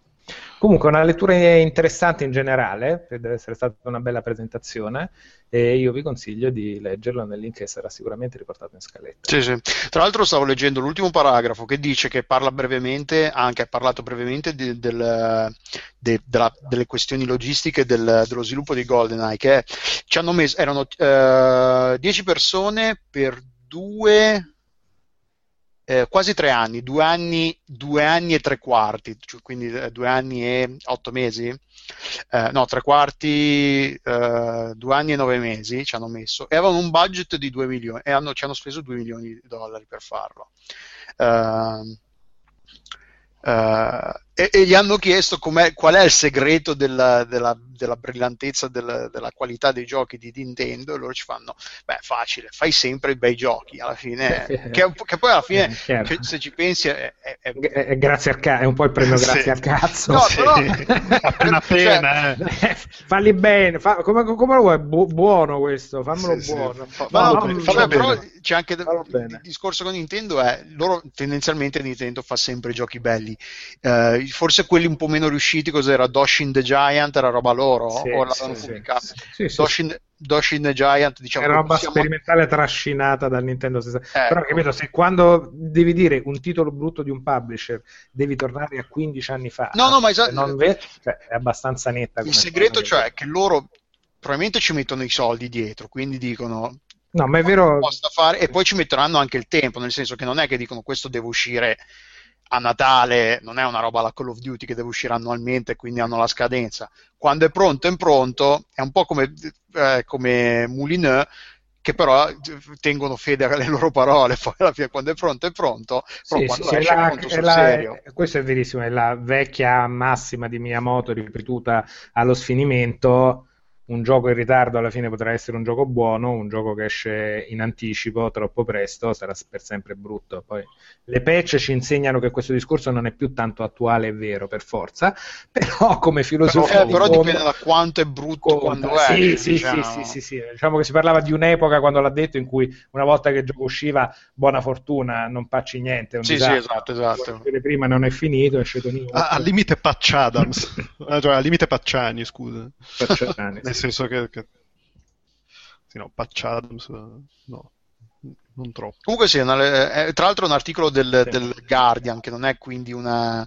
Comunque, una lettura interessante in generale, deve essere stata una bella presentazione, e io vi consiglio di leggerlo nel link che sarà sicuramente riportato in scaletta. Sì, sì. Tra l'altro stavo leggendo l'ultimo paragrafo che dice che parla brevemente, ha anche parlato brevemente di- del- de- della- delle questioni logistiche del- dello sviluppo di GoldenEye, che ci hanno messo, erano eh, 10 persone per due, eh, quasi tre anni, due anni, due anni e tre quarti, cioè, quindi eh, due anni e otto mesi, Eh, no, tre quarti, eh, due anni e nove mesi ci hanno messo e avevano un budget di 2 milioni e hanno- ci hanno speso 2 milioni di dollari per farlo. Ehm, eh, e, e gli hanno chiesto com'è- qual è il segreto della, della- della brillantezza, della, della qualità dei giochi di Nintendo e loro ci fanno, beh, facile, fai sempre i bei giochi alla fine, che, che poi alla fine, Eh, che se ci pensi, è, è- è- grazie al ca- è un po' il premio Sì. grazie al cazzo. No, Sì, però- appena cioè, appena, eh. Falli bene, fa- come, come lo vuoi? Bu- buono questo, fammelo Sì, sì. buono. Fa- no, bene, cioè, però c'è anche il, discorso con Nintendo è loro tendenzialmente Nintendo fa sempre giochi belli Eh, forse quelli un po' meno riusciti cos'era Doshin the Giant era roba loro Sì, o l'avevano sì, pubblicata Sì, sì, Doshin, Doshin the Giant diciamo Era roba siamo- sperimentale trascinata dal Nintendo 64. Ecco. Però capito, se quando devi dire un titolo brutto di un publisher devi tornare a 15 anni fa, No, no, ma esatto- ve- cioè, è abbastanza netta. il segreto cioè è che loro probabilmente ci mettono i soldi dietro quindi dicono No, ma è vero. fare e poi ci metteranno anche il tempo, nel senso che non è che dicono questo deve uscire a Natale, non è una roba alla Call of Duty che deve uscire annualmente, quindi hanno la scadenza. Quando è pronto, è pronto, è un po' come, eh, come Moulineux, che però eh, tengono fede alle loro parole, poi alla fine quando è pronto è pronto, però Sì, quando sì, esce è la- è sul la- serio. questo è verissimo, è la vecchia massima di Miyamoto ripetuta allo sfinimento. Un gioco in ritardo alla fine potrà essere un gioco buono, un gioco che esce in anticipo troppo presto sarà per sempre brutto. Poi le patch ci insegnano che questo discorso non è più tanto attuale e vero per forza, però come filosofia Eh, di però dipende da quanto è brutto quando è. Sì, sì, diciamo. sì, sì, sì, sì. Diciamo che si parlava di un'epoca quando l'ha detto in cui una volta che il gioco usciva, buona fortuna, non pacci niente. è Sì, sì, disastro. esatto, esatto. Vedere Prima non è finito, esce Tonino. A- al limite Patch Adams, Ah, cioè, al limite Pacciani, scusa. Pacciani, Nel senso che, che- sì, no, Patch Adams, no, non troppo. Comunque sì, è una- è- tra l'altro è un articolo del, Sì. del Guardian, che non è quindi una,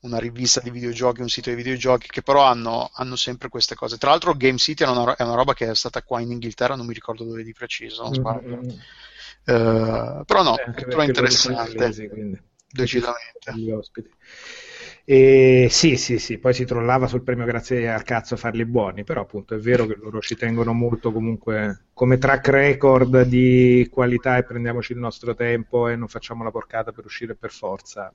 una rivista di videogiochi, un sito di videogiochi, che però hanno, hanno sempre queste cose. Tra l'altro Game City è una, è una roba che è stata qua in Inghilterra, non mi ricordo dove di preciso, non sbaglio. Mm, mm, mm. Eh, però no, Eh, sono interessante, quindi. decisamente. Gli ospiti. E sì, sì, sì, poi si trollava sul premio grazie al cazzo farli buoni, però appunto è vero che loro ci tengono molto comunque come track record di qualità e prendiamoci il nostro tempo e non facciamo la porcata per uscire per forza.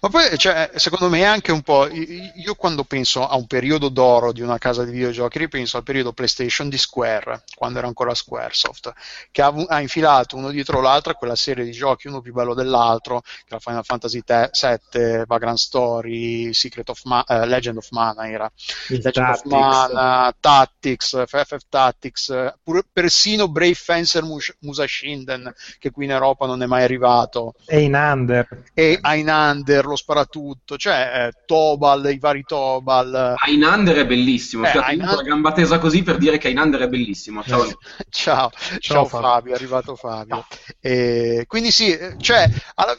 Ma poi, cioè, secondo me è anche un po'. Io quando penso a un periodo d'oro di una casa di videogiochi, ripenso al periodo PlayStation di Square, quando era ancora Squaresoft, che ha, ha infilato uno dietro l'altro quella serie di giochi, uno più bello dell'altro, che era Final Fantasy VII, Vagrant Story, Secret of Ma- eh, Legend of Mana era. Il Legend of Tactics. Mana, Tactics, FF Tactics, pure- persino Brave Fencer Mus- Musashinden, che qui in Europa non è mai arrivato E in under. e Einander Einander, lo sparatutto, cioè eh, Tobal, i vari Tobal. Einander è bellissimo, Eh, cioè, la gamba tesa così per dire che Einander è bellissimo. Ciao. ciao, ciao, Fabio. Fabio, è arrivato Fabio. E quindi sì, eh, cioè, alla-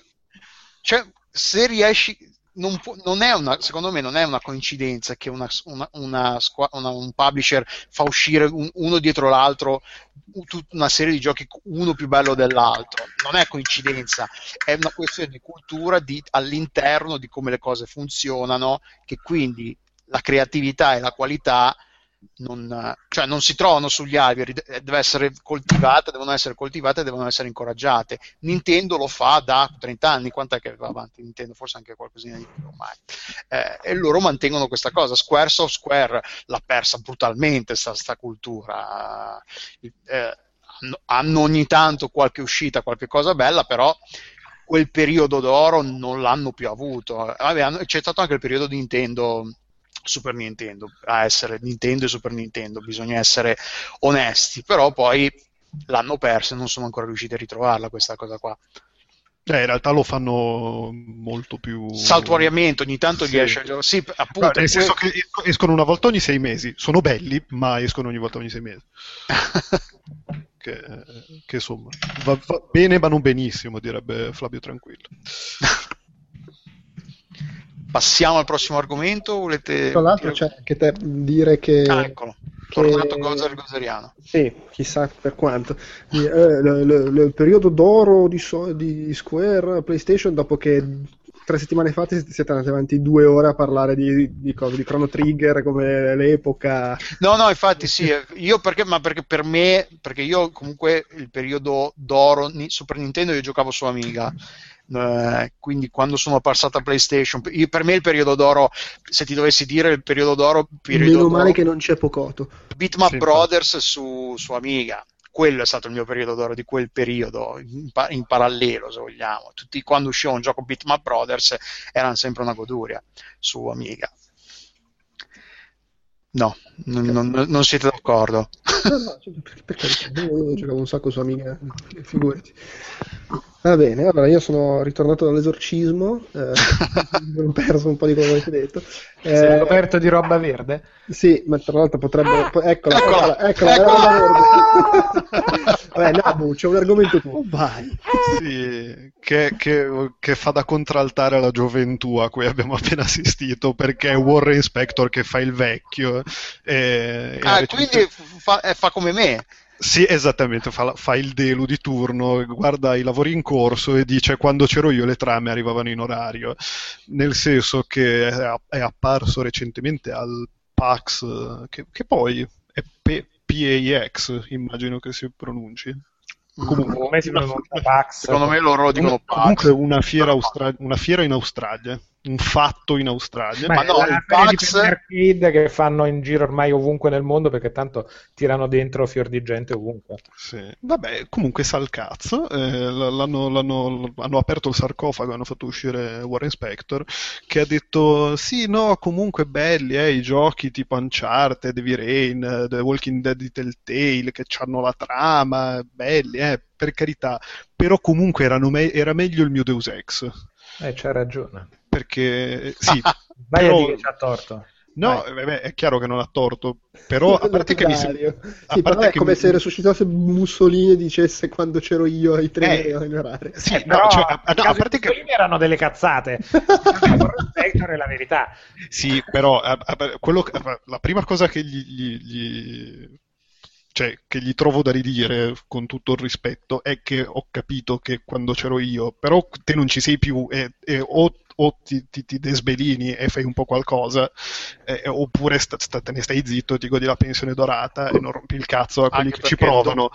cioè, se riesci, non, può- non una, secondo me non è una coincidenza che una, una- un publisher fa uscire un- uno dietro l'altro una serie di giochi, uno più bello dell'altro. Non è coincidenza, è una questione di cultura di- all'interno di come le cose funzionano, che quindi la creatività e la qualità non, cioè non si trovano sugli alberi, de- deve essere coltivate, devono essere coltivate e devono essere incoraggiate. Nintendo lo fa da 30 anni, quant'è che va avanti Nintendo? Forse anche qualcosina di più ormai. Eh, e loro mantengono questa cosa. Square of Square l'ha persa brutalmente sta, sta cultura. Eh, hanno, hanno ogni tanto qualche uscita, qualche cosa bella, però quel periodo d'oro non l'hanno più avuto. Vabbè, hanno- c'è stato anche il periodo di Nintendo. Super Nintendo a essere Nintendo e Super Nintendo bisogna essere onesti però poi l'hanno persa e non sono ancora riusciti a ritrovarla questa cosa qua Eh, in realtà lo fanno molto più... saltuariamente ogni tanto Sì. gli esce gioco sì appunto Guarda, nel senso che esco- escono una volta ogni sei mesi, sono belli, ma escono ogni volta ogni sei mesi. Che, che, insomma, va, va bene ma non benissimo, direbbe Flavio Tranquillo. passiamo al prossimo argomento volete Tra l'altro c'è anche te dire che... ah, eccolo che- tornato Gozer Gozeriano Sì, chissà per quanto. Eh, l- il periodo d'oro di, so- di Square PlayStation dopo che tre settimane fa ti- siete andati avanti due ore a parlare di, di, cose, di Chrono Trigger come l'epoca. No, no, infatti sì, eh, io perché, ma perché per me, perché io comunque il periodo d'oro Super Nintendo io giocavo su Amiga, eh, quindi quando sono passata a PlayStation, io- per me il periodo d'oro, se ti dovessi dire il periodo d'oro, periodo Meno male d'oro, che non c'è Pocoto. Beatmap Sì, Brothers su, su Amiga. Quello è stato il mio periodo d'oro di quel periodo, in, pa- in parallelo se vogliamo. Tutti, quando usciva un gioco Beatmap Brothers erano sempre una goduria su Amiga. No, non, non- non siete d'accordo. No, no, cioè, per, per carità, io giocavo un sacco su Amiga, figurati. Va bene, allora io sono ritornato dall'esorcismo, eh, ho perso un po' di quello che avete detto. Sei Eh, coperto di roba verde? Sì, ma tra l'altro potrebbe. po- Eccola, Eccola, eccola, eccola, eccola. roba verde. Vabbè, Nabu, c'è un argomento tuo, vai. Sì, che, che- che fa da contraltare alla gioventù a cui abbiamo appena assistito, perché è Warren Spector che fa il vecchio. E, e Ah, recente- quindi fa, eh, fa come me. Sì, esattamente, fa, fa il delu di turno, guarda i lavori in corso e dice quando c'ero io le trame arrivavano in orario, nel senso che è, è apparso recentemente al PAX, che, che poi è P- PAX, immagino che si pronunci. Comunque, Secondo me si pronuncia Pax. Secondo me loro lo dicono comunque PAX. una fiera, austra- una fiera in Australia, un fatto in Australia. Ma Ma no, il premi arcade che fanno in giro ormai ovunque nel mondo perché tanto tirano dentro fior di gente ovunque. Sì. Vabbè, comunque sa il cazzo, eh, l'hanno, l'hanno- hanno aperto il sarcofago, hanno fatto uscire Warren Spector, che ha detto sì, no, comunque belli eh, i giochi tipo Uncharted, Heavy Rain, The Walking Dead di Telltale, che hanno la trama, belli, eh, per carità, però comunque erano me- era meglio il mio Deus Ex, Eh, c'ha ragione. Perché sì, Vai Però- a dire che c'ha torto. no, eh, beh, è chiaro che non ha torto, però a parte che mi sembra... Sì, però parte è che come mi- se resuscitasse Mussolini e dicesse quando c'ero io ai treni Eh, a ignorare. Sì, Eh, no, però cioè, nel a, no, a parte che... Mussolini erano delle cazzate. Il Spector è la verità. Sì, però a- a- quello la prima cosa che gli, gli- gli- cioè, che gli trovo da ridire, con tutto il rispetto, è che ho capito che quando c'ero io, però te non ci sei più e, e o, o ti, ti- ti desbelini e fai un po' qualcosa, eh, oppure sta- sta- te ne stai zitto, ti godi la pensione dorata e non rompi il cazzo a quelli Anche che ci provano.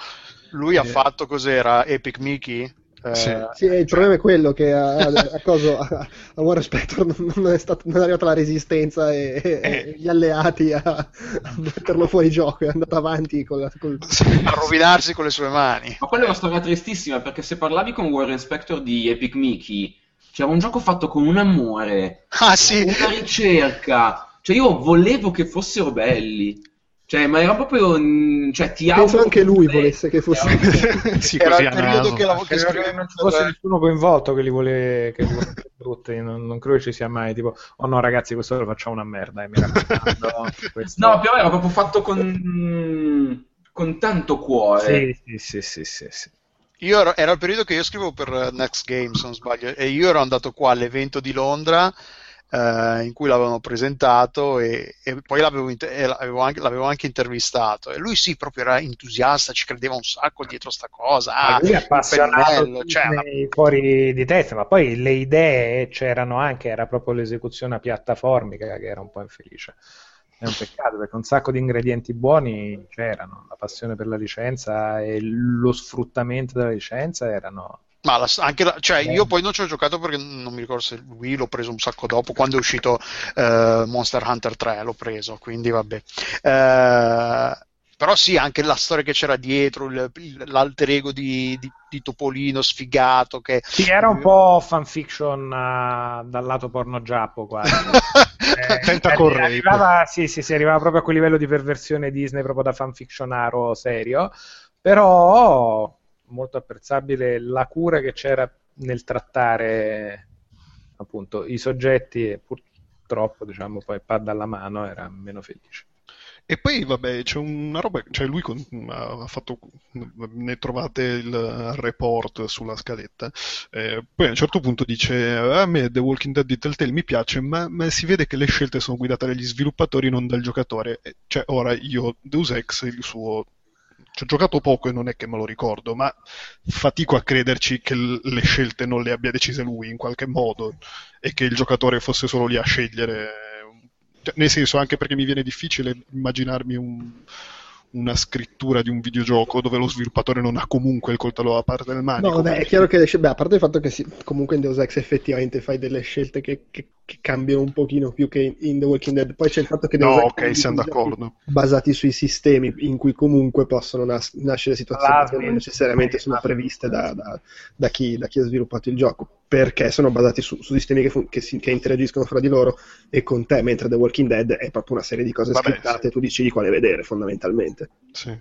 Lui ha Eh. fatto cos'era Epic Mickey? Eh, Sì. Sì, il problema è quello che a, a, a coso- a- a Warren Spector non, non è, stato- non è arrivata la resistenza e, e- e gli alleati a, a metterlo fuori gioco, è andato avanti con la, col- a rovinarsi con le sue mani. Ma quella è una storia tristissima perché se parlavi con Warren Spector di Epic Mickey, c'era un gioco fatto con un amore, Ah sì, una ricerca. Cioè io volevo che fossero belli. Cioè, ma era proprio. Cioè, ti Penso auguro anche lui volesse che fosse. sì, Era così il periodo naso. che, la, che che non ci fosse nessuno coinvolto che li vuole, che li vuole brutti, non, non credo ci sia mai tipo, oh no ragazzi questo lo facciamo una merda, eh, mi raccomando. questo- No, però era proprio fatto con. con tanto cuore. sì, sì, sì, sì, sì, sì. Io ero, era il periodo che io scrivo per eh, Next Game, se non sbaglio, e io ero andato qua all'evento di Londra eh, in cui l'avevano presentato e, e poi l'avevo, e l'avevo anche, l'avevo anche intervistato. E lui sì, proprio era entusiasta, ci credeva un sacco dietro sta cosa. Ma Ah, lui è appassionato pennello, cioè, fuori di testa, ma poi le idee c'erano anche, era proprio l'esecuzione a piattaformica che era un po' infelice. È un peccato perché un sacco di ingredienti buoni c'erano, la passione per la licenza e lo sfruttamento della licenza erano... Ma la- anche la- cioè, io poi non ci ho giocato perché non mi ricordo se Wii l'ho preso un sacco dopo, quando è uscito eh, Monster Hunter 3 l'ho preso, quindi vabbè. Eh, però sì, anche la storia che c'era dietro, il- il- l'alter ego di, di- di Topolino sfigato che... Sì, era un po' fanfiction eh, dal lato porno giappo quasi. Eh, arrivava, sì, sì, sì, arrivava proprio a quel livello di perversione Disney, proprio da fanfictionaro serio, però molto apprezzabile la cura che c'era nel trattare appunto i soggetti e purtroppo diciamo poi pad alla mano era meno felice. E poi, vabbè, c'è una roba, cioè lui con- ha fatto, ne trovate il report sulla scaletta, eh, poi a un certo punto dice, a me The Walking Dead di Telltale mi piace, ma, ma si vede che le scelte sono guidate dagli sviluppatori, non dal giocatore. Cioè, ora io, Deus Ex, il suo... Ci ho giocato poco e non è che me lo ricordo, ma fatico a crederci che le scelte non le abbia decise lui in qualche modo e che il giocatore fosse solo lì a scegliere. Cioè, Nel senso, anche perché mi viene difficile immaginarmi un- una scrittura di un videogioco dove lo sviluppatore non ha comunque il coltello a parte del manico. No, vabbè, è chiaro che le scelte, beh, a parte il fatto che si- comunque in Deus Ex effettivamente fai delle scelte che, che- che cambiano un pochino più che in The Walking Dead. Poi c'è il fatto che No, ok, siamo d'accordo. basati sui sistemi in cui comunque possono nas- nascere situazioni che non necessariamente sono previste da, da- da chi, da chi ha sviluppato il gioco, perché sono basati su, su sistemi che, fun- che si- che interagiscono fra di loro e con te, mentre The Walking Dead è proprio una serie di cose Vabbè, scrittate, tu decidi quale vedere fondamentalmente. Sì.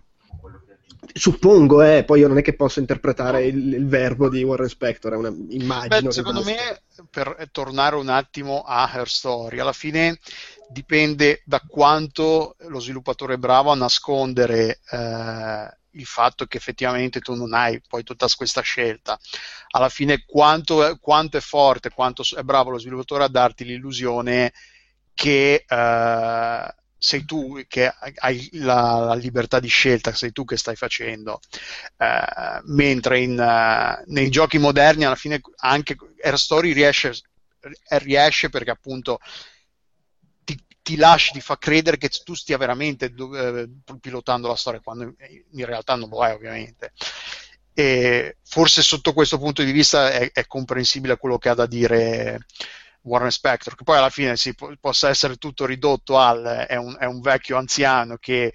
Suppongo, eh, poi io non è che posso interpretare il, il verbo di Warren Spector, è una, immagino. Beh, secondo me, per tornare un attimo a Her Story, alla fine dipende da quanto lo sviluppatore è bravo a nascondere eh, il fatto che effettivamente tu non hai poi tutta questa scelta. Alla fine, quanto, quanto è forte, quanto è bravo lo sviluppatore a darti l'illusione che eh, sei tu che hai la, la libertà di scelta, sei tu che stai facendo. Eh, mentre in, eh, nei giochi moderni alla fine anche Air Story riesce, riesce perché appunto ti, ti lasci, ti fa credere che tu stia veramente eh, pilotando la storia quando in realtà non lo è ovviamente. E forse sotto questo punto di vista è, è comprensibile quello che ha da dire Warren Spector, che poi alla fine si po- possa essere tutto ridotto al è un, è un vecchio anziano che,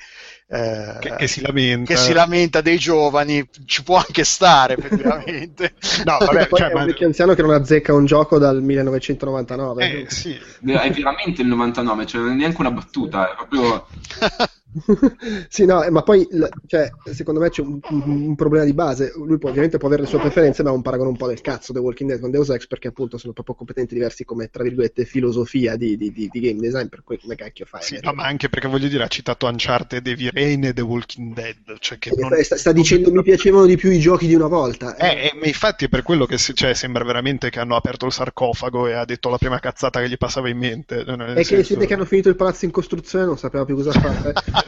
eh, Che, che si lamenta. che si lamenta dei giovani, ci può anche stare effettivamente. No, Vabbè, cioè, è un ma- vecchio anziano che non azzecca un gioco dal 1999. eh, sì. È veramente il 99, cioè non è neanche una battuta, è proprio... sì, no, eh, ma poi cioè, secondo me c'è un, un- problema di base. Lui può, ovviamente può avere le sue preferenze, ma è un paragone un po' del cazzo The Walking Dead con Deus Ex perché appunto sono proprio competenti diversi come tra virgolette filosofia di, di- di- di game design. Per cui come cacchio fai? Sì, Eh, no, ma anche perché voglio dire, ha citato Uncharted, Heavy Rain e The Walking Dead. Cioè che Eh, non- sta, sta- dicendo mi piacevano di più i giochi di una volta. Eh, eh, ma infatti è per quello che cioè, sembra veramente che hanno aperto il sarcofago e ha detto la prima cazzata che gli passava in mente. È che senso- siete che hanno finito il palazzo in costruzione, non sapeva più cosa fare.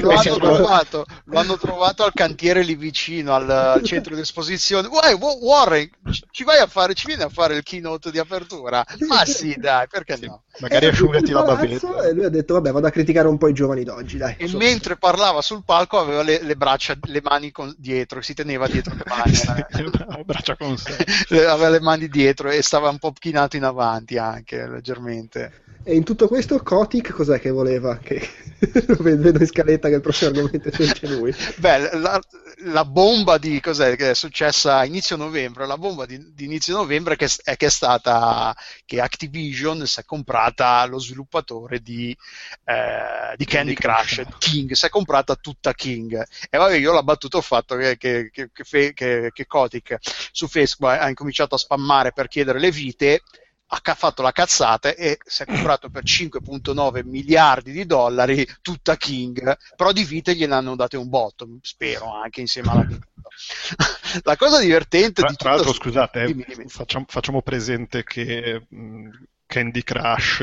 Lo hanno, Sì, trovato, lo hanno trovato al cantiere lì vicino al, al centro di esposizione. Uè, Wa- Warren, ci- vai a fare, ci vieni a fare il keynote di apertura? Ma sì, dai, perché no? Magari Era asciugati la bavetta. E lui ha detto, vabbè, vado a criticare un po' i giovani d'oggi, dai. E insomma. mentre parlava sul palco aveva le, le braccia, le mani con- dietro, si teneva dietro le mani. eh. braccia con sé. aveva le mani dietro e stava un po' chinato in avanti anche leggermente. E in tutto questo Kotick cos'è che voleva? Che... Vedo in scaletta che il prossimo argomento c'è lui. Beh, la, la bomba di cos'è che è successa a inizio novembre? La bomba di, di inizio novembre che è che è stata che Activision si è comprata lo sviluppatore di, eh, di Candy Crush, King, si è comprata tutta King. E vabbè, io l'ho battuto il fatto che, che, che, che, che Kotick su Facebook ha incominciato a spammare per chiedere le vite ha fatto la cazzata e si è comprato per 5.9 miliardi di dollari tutta King, però di vite gliene hanno date un botto, spero anche insieme alla la cosa divertente tra, di tra l'altro, scusate, Dimmi, dimmi. Facciamo, facciamo presente che mh, Candy Crush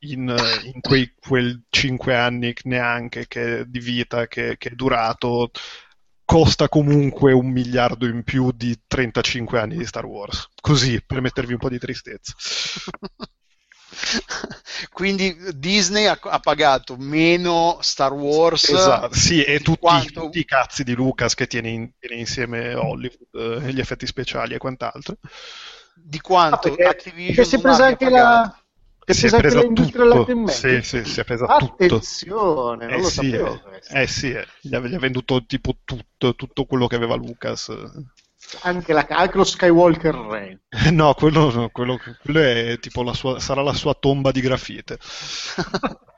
in, in quei quel 5 anni neanche che, di vita che, che è durato costa comunque un miliardo in più di 35 anni di Star Wars. Così, per mettervi un po' di tristezza. Quindi Disney ha, ha pagato meno Star Wars. Esatto, sì, e tutti, quanto- tutti i cazzi di Lucas che tiene, in- tiene insieme Hollywood, eh, gli effetti speciali e quant'altro. di quanto Ah, perché- Activision perché si è non presa anche pagato. la si è Si è presa tutto. Sì, sì, si è presa tutto. Attenzione, non Eh lo sì, sapevo eh, eh sì, eh, gli, ha, gli ha venduto tipo tutto, tutto quello che aveva Lucas. Anche, la- anche lo Skywalker Re. No, quello, no, quello, quello è tipo la sua, sarà la sua tomba di grafite.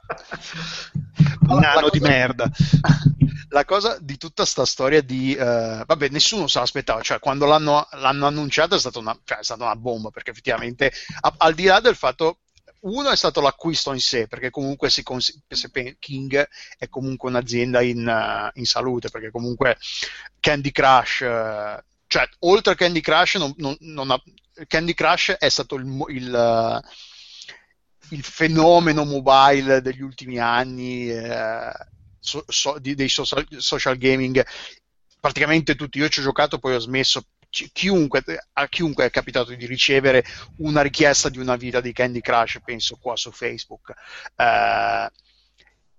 La Nano di merda. La cosa di tutta sta storia di... eh, vabbè, nessuno se l'aspettava, cioè quando l'hanno, l'hanno annunciato è stata, una, cioè, è stata una bomba, perché effettivamente, a- al di là del fatto... Uno è stato l'acquisto in sé, perché comunque si cons- King è comunque un'azienda in, eh, in salute, perché comunque Candy Crush, eh, cioè oltre a Candy Crush, non, non- non ha- Candy Crush è stato il, il, eh, il fenomeno mobile degli ultimi anni so- so- di- dei social, social gaming. Praticamente tutti, io ci ho giocato, poi ho smesso. Chiunque, a chiunque è capitato di ricevere una richiesta di una vita di Candy Crush, penso qua su Facebook. Eh,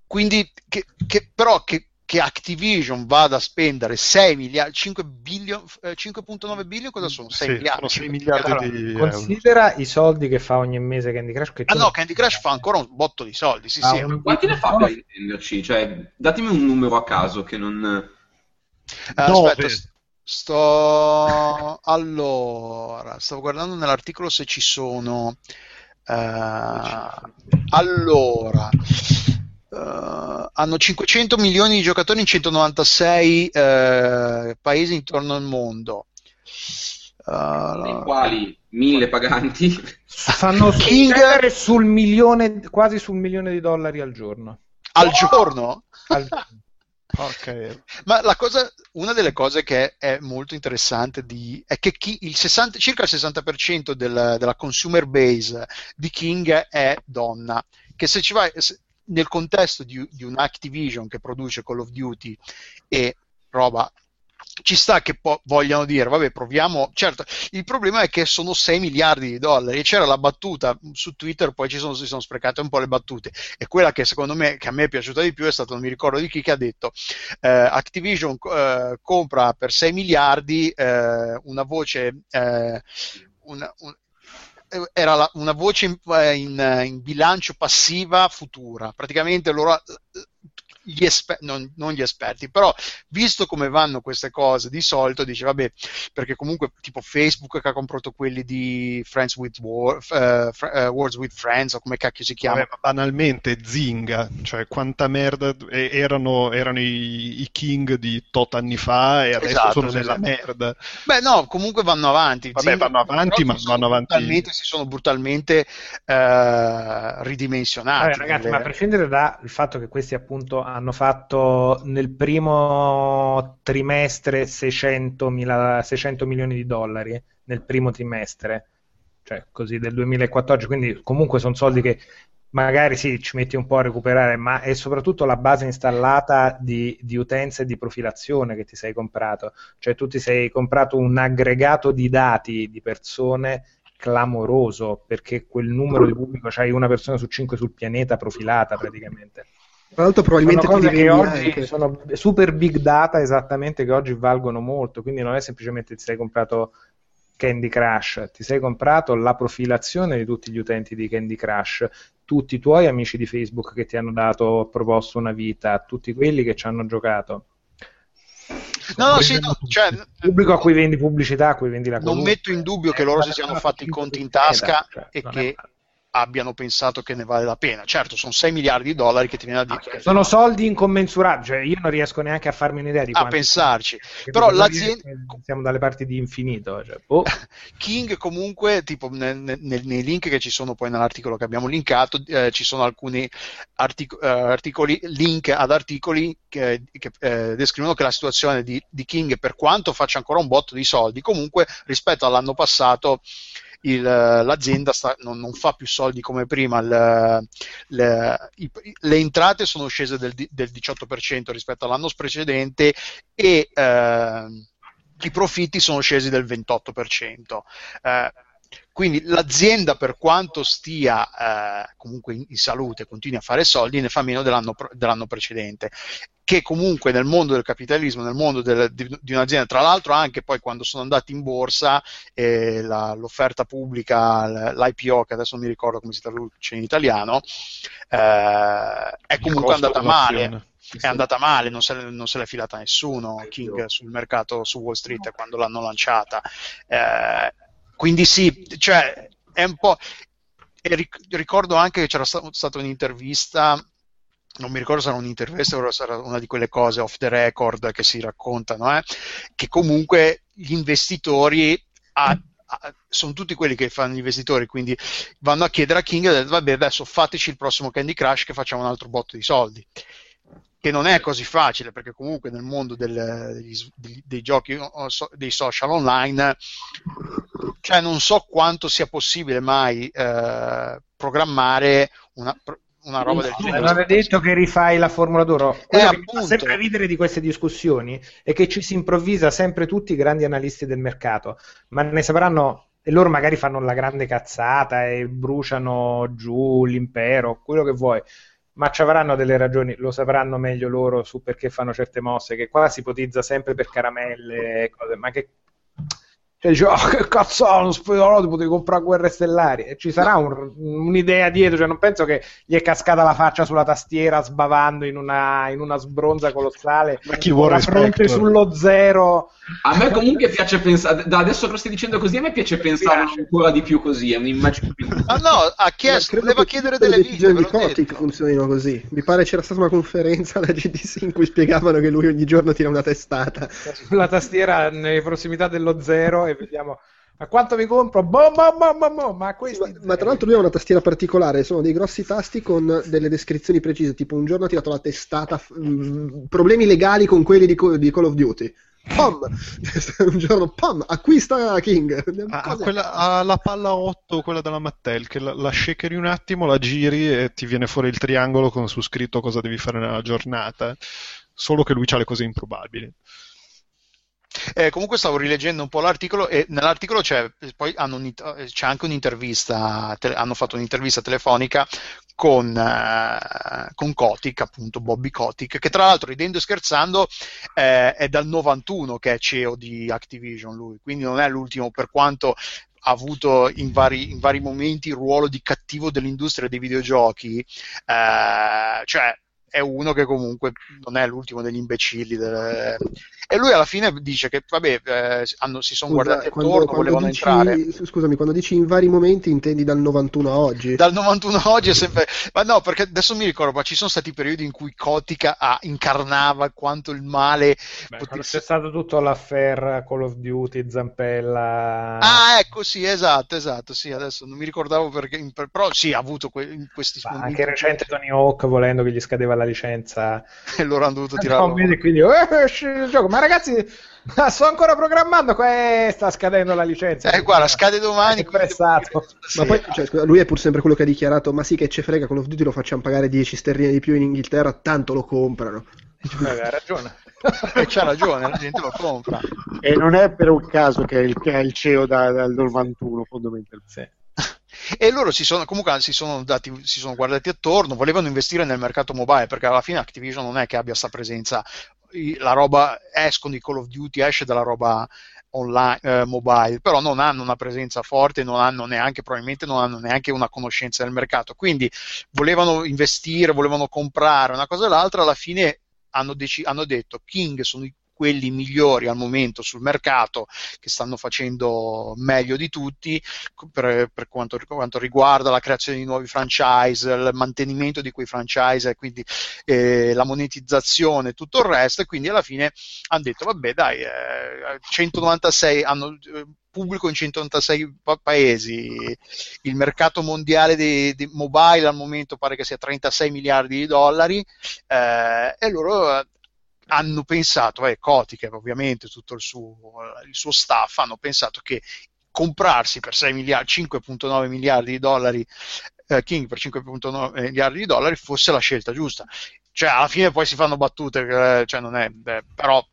quindi, che, che- però che, che Activision vada a spendere 6 miliardi, 5 billion, eh, 5.9 billion, cosa sono? 6 Sì, miliardi? sono 6 5 miliardi Allora, di euro. considera i soldi che fa ogni mese Candy Crush. Che Ah no, Candy Crush fa ancora un botto di soldi, sì, Ah, sì. un- Quanti ne fa per intenderci? Cioè, datemi un numero a caso che non... Eh, Nove. aspetta, sto allora, stavo guardando nell'articolo se ci sono. eh, allora, eh, hanno 500 milioni di giocatori in 196 eh, paesi intorno al mondo. Dei quali mille paganti. Fanno King- sul milione, quasi sul milione di dollari al giorno. al giorno? Al- Ok. Ma la cosa, una delle cose che è molto interessante di, è che chi- il 60 circa il 60% del- della consumer base di King è donna, che se ci vai se- nel contesto di, di un Activision che produce Call of Duty e roba ci sta che po- vogliano dire, vabbè, proviamo. Certo, il problema è che sono 6 miliardi di dollari. C'era la battuta su Twitter, poi ci sono, si sono sprecate un po' le battute. E quella che secondo me, che a me è piaciuta di più, è stata, non mi ricordo di chi, che ha detto: eh, Activision eh, compra per 6 miliardi eh, una voce. eh, una- un- eh, era la- una voce in, eh, in- in bilancio passiva futura. Praticamente loro. Eh, Gli esper- non, non gli esperti, però visto come vanno queste cose, di solito dice vabbè, perché comunque tipo Facebook che ha comprato quelli di Friends with War, eh, Fr- eh, Wars with Friends o come cacchio si chiama. Vabbè, ma banalmente Zinga, cioè quanta merda e- erano, erano i, i king di tot anni fa e adesso Esatto, sono sì, nella sì. merda. Beh, no, comunque vanno avanti. Vabbè, Zynga- vanno avanti, ma vanno avanti- brutalmente- si sono brutalmente eh, ridimensionati. Vabbè, ragazzi, nelle- ma a prescindere dal fatto che questi appunto hanno fatto nel primo trimestre 600, mila- 600 milioni di dollari nel primo trimestre, cioè così del 2014, quindi comunque sono soldi che magari sì, ci metti un po' a recuperare, ma è soprattutto la base installata di, di utenza e di profilazione che ti sei comprato, cioè tu ti sei comprato un aggregato di dati di persone clamoroso perché quel numero di pubblico c'hai una persona su cinque sul pianeta profilata praticamente. Tra l'altro probabilmente sono cose che oggi anche. sono super big data esattamente che oggi valgono molto, quindi non è semplicemente ti sei comprato Candy Crush, ti sei comprato la profilazione di tutti gli utenti di Candy Crush, tutti i tuoi amici di Facebook che ti hanno dato, proposto una vita, tutti quelli che ci hanno giocato. No, no, sì, no, cioè, pubblico a cui vendi pubblicità, a cui vendi la non cosa. metto in dubbio che loro si siano fatti i conti in tasca e che abbiano pensato che ne vale la pena. Certo, sono 6 miliardi di dollari che ti viene da dire. Sono soldi incommensurabili, cioè io non riesco neanche a farmi un'idea di a pensarci. Però per l'azienda che siamo dalle parti di infinito, cioè, boh. King comunque, tipo nel- nel- nei link che ci sono poi nell'articolo che abbiamo linkato, eh, ci sono alcuni artic- eh, articoli, link ad articoli che, che, eh, descrivono che la situazione di, di King, per quanto faccia ancora un botto di soldi, comunque rispetto all'anno passato il- l'azienda sta- non, non fa più soldi come prima, il- le, i- le entrate sono scese del, del 18% rispetto all'anno precedente e ehm, i profitti sono scesi del 28%. Eh, quindi l'azienda, per quanto stia eh, comunque in, in salute, continui a fare soldi, ne fa meno dell'anno, dell'anno precedente. Che comunque nel mondo del capitalismo, nel mondo del- di, di un'azienda, tra l'altro anche poi quando sono andati in borsa, eh, la- l'offerta pubblica, l'IPO, che adesso non mi ricordo come si traduce in italiano, eh, è comunque andata male è andata male, non se, non se l'è filata nessuno King sul mercato su Wall Street quando l'hanno lanciata. Eh, quindi sì, cioè è un po'. ric- ricordo anche che c'era sta- stata un'intervista. Non mi ricordo se era un'intervista o era una di quelle cose off the record che si raccontano, eh, che comunque gli investitori a- a- sono tutti quelli che fanno gli investitori, quindi vanno a chiedere a King vabbè adesso fateci il prossimo Candy Crush che facciamo un altro botto di soldi che non è così facile perché comunque nel mondo del- degli dei, giochi dei social online cioè non so quanto sia possibile mai eh, programmare una, una roba del genere non è detto che rifai la Formula d'oro. Quello che mi fa appunto. sempre ridere di queste discussioni è che ci si improvvisa sempre tutti i grandi analisti del mercato, ma ne sapranno e loro magari fanno la grande cazzata e bruciano giù l'impero, quello che vuoi. Ma ci avranno delle ragioni, lo sapranno meglio loro su perché fanno certe mosse, che qua si ipotizza sempre per caramelle cose, ma che cioè dice, oh, che cazzone, spero ti potevi comprare guerre stellari. E ci sarà un- un'idea dietro, cioè non penso che gli è cascata la faccia sulla tastiera sbavando in una, in una sbronza colossale. Ma chi vuole fronte sullo zero. A me comunque piace pensare, da adesso che lo stai dicendo così, a me piace pensare ancora di più così, è un'immagine più ah no ha chiesto Ma voleva chiedere delle le vite l'ho Kotick detto. funzionino così. Mi pare c'era stata una conferenza alla GDC in cui spiegavano che lui ogni giorno tira una testata. sulla tastiera nelle prossimità dello zero e vediamo a quanto mi compro. Boh, boh, boh, boh, boh, ma ma, ma tra l'altro lui ha una tastiera particolare, sono dei grossi tasti con delle descrizioni precise, tipo un giorno ha tirato la testata, f- mm, problemi legali con quelli di, Co- di Call of Duty. Pom! un giorno, pom, acquista King. Ha, ha la palla 8, quella della Mattel, che la, la shakeri un attimo, la giri e ti viene fuori il triangolo con su scritto cosa devi fare nella giornata. Solo che lui ha le cose improbabili. Eh, comunque stavo rileggendo un po' l'articolo e nell'articolo c'è, poi hanno eh, c'è anche un'intervista, te- hanno fatto un'intervista telefonica con, eh, con Kotick, appunto Bobby Kotick, che tra l'altro ridendo e scherzando eh, è dal 91 che è CEO di Activision lui, quindi non è l'ultimo per quanto ha avuto in vari, in vari momenti il ruolo di cattivo dell'industria dei videogiochi, eh, cioè è uno che comunque non è l'ultimo degli imbecilli. del- E lui alla fine dice che, vabbè, eh, hanno- si sono guardati quando- attorno, quando volevano dici- entrare. Scusami, quando dici in vari momenti intendi dal 91 a oggi? Dal 91 a oggi è sempre. Ma no, perché adesso mi ricordo, ma ci sono stati periodi in cui Kotica ah, incarnava quanto il male Beh, potesse- c'è stato tutto l'affair Call of Duty, Zampella. Ah, ecco, sì, esatto, esatto. Sì, adesso non mi ricordavo perché. Però sì, ha avuto que- in questi anche recente Tony Hawk volendo che gli scadeva la licenza e loro hanno dovuto No, tirare. vedi, quindi eh, esce il gioco ma ragazzi ma sto ancora programmando qua sta scadendo la licenza Eh, guarda, scade domani. È pressato. Ma poi, cioè, scusa, lui è pur sempre quello che ha dichiarato: Ma sì, che ce frega, Call of Duty lo facciamo pagare 10 sterline di più in Inghilterra, tanto lo comprano. Eh, ha ragione E c'ha ragione, la gente lo compra. E non è per un caso che è il, che è il CEO da- dal 91 fondamentalmente. Sì. E loro si sono, comunque si sono, dati, si sono guardati attorno, volevano investire nel mercato mobile perché alla fine Activision non è che abbia sta presenza, la roba escono i Call of Duty, esce dalla roba online, eh, mobile, però non hanno una presenza forte, non hanno neanche, probabilmente non hanno neanche una conoscenza del mercato. Quindi volevano investire, volevano comprare una cosa e l'altra, alla fine hanno, dec- hanno detto King sono i quelli migliori al momento sul mercato che stanno facendo meglio di tutti per, per quanto, quanto, riguarda la creazione di nuovi franchise, il mantenimento di quei franchise quindi eh, la monetizzazione e tutto il resto e quindi alla fine hanno detto vabbè dai eh, 196 hanno eh, pubblico in 196 pa- paesi, il mercato mondiale di, di, mobile al momento pare che sia 36 miliardi di dollari eh, e loro hanno pensato, eh, Kotick ovviamente tutto il suo, il suo staff, hanno pensato che comprarsi per 6 miliardi, 5.9 miliardi di dollari eh, King per 5.9 miliardi di dollari fosse la scelta giusta. Cioè, alla fine poi si fanno battute, eh, cioè è, eh, però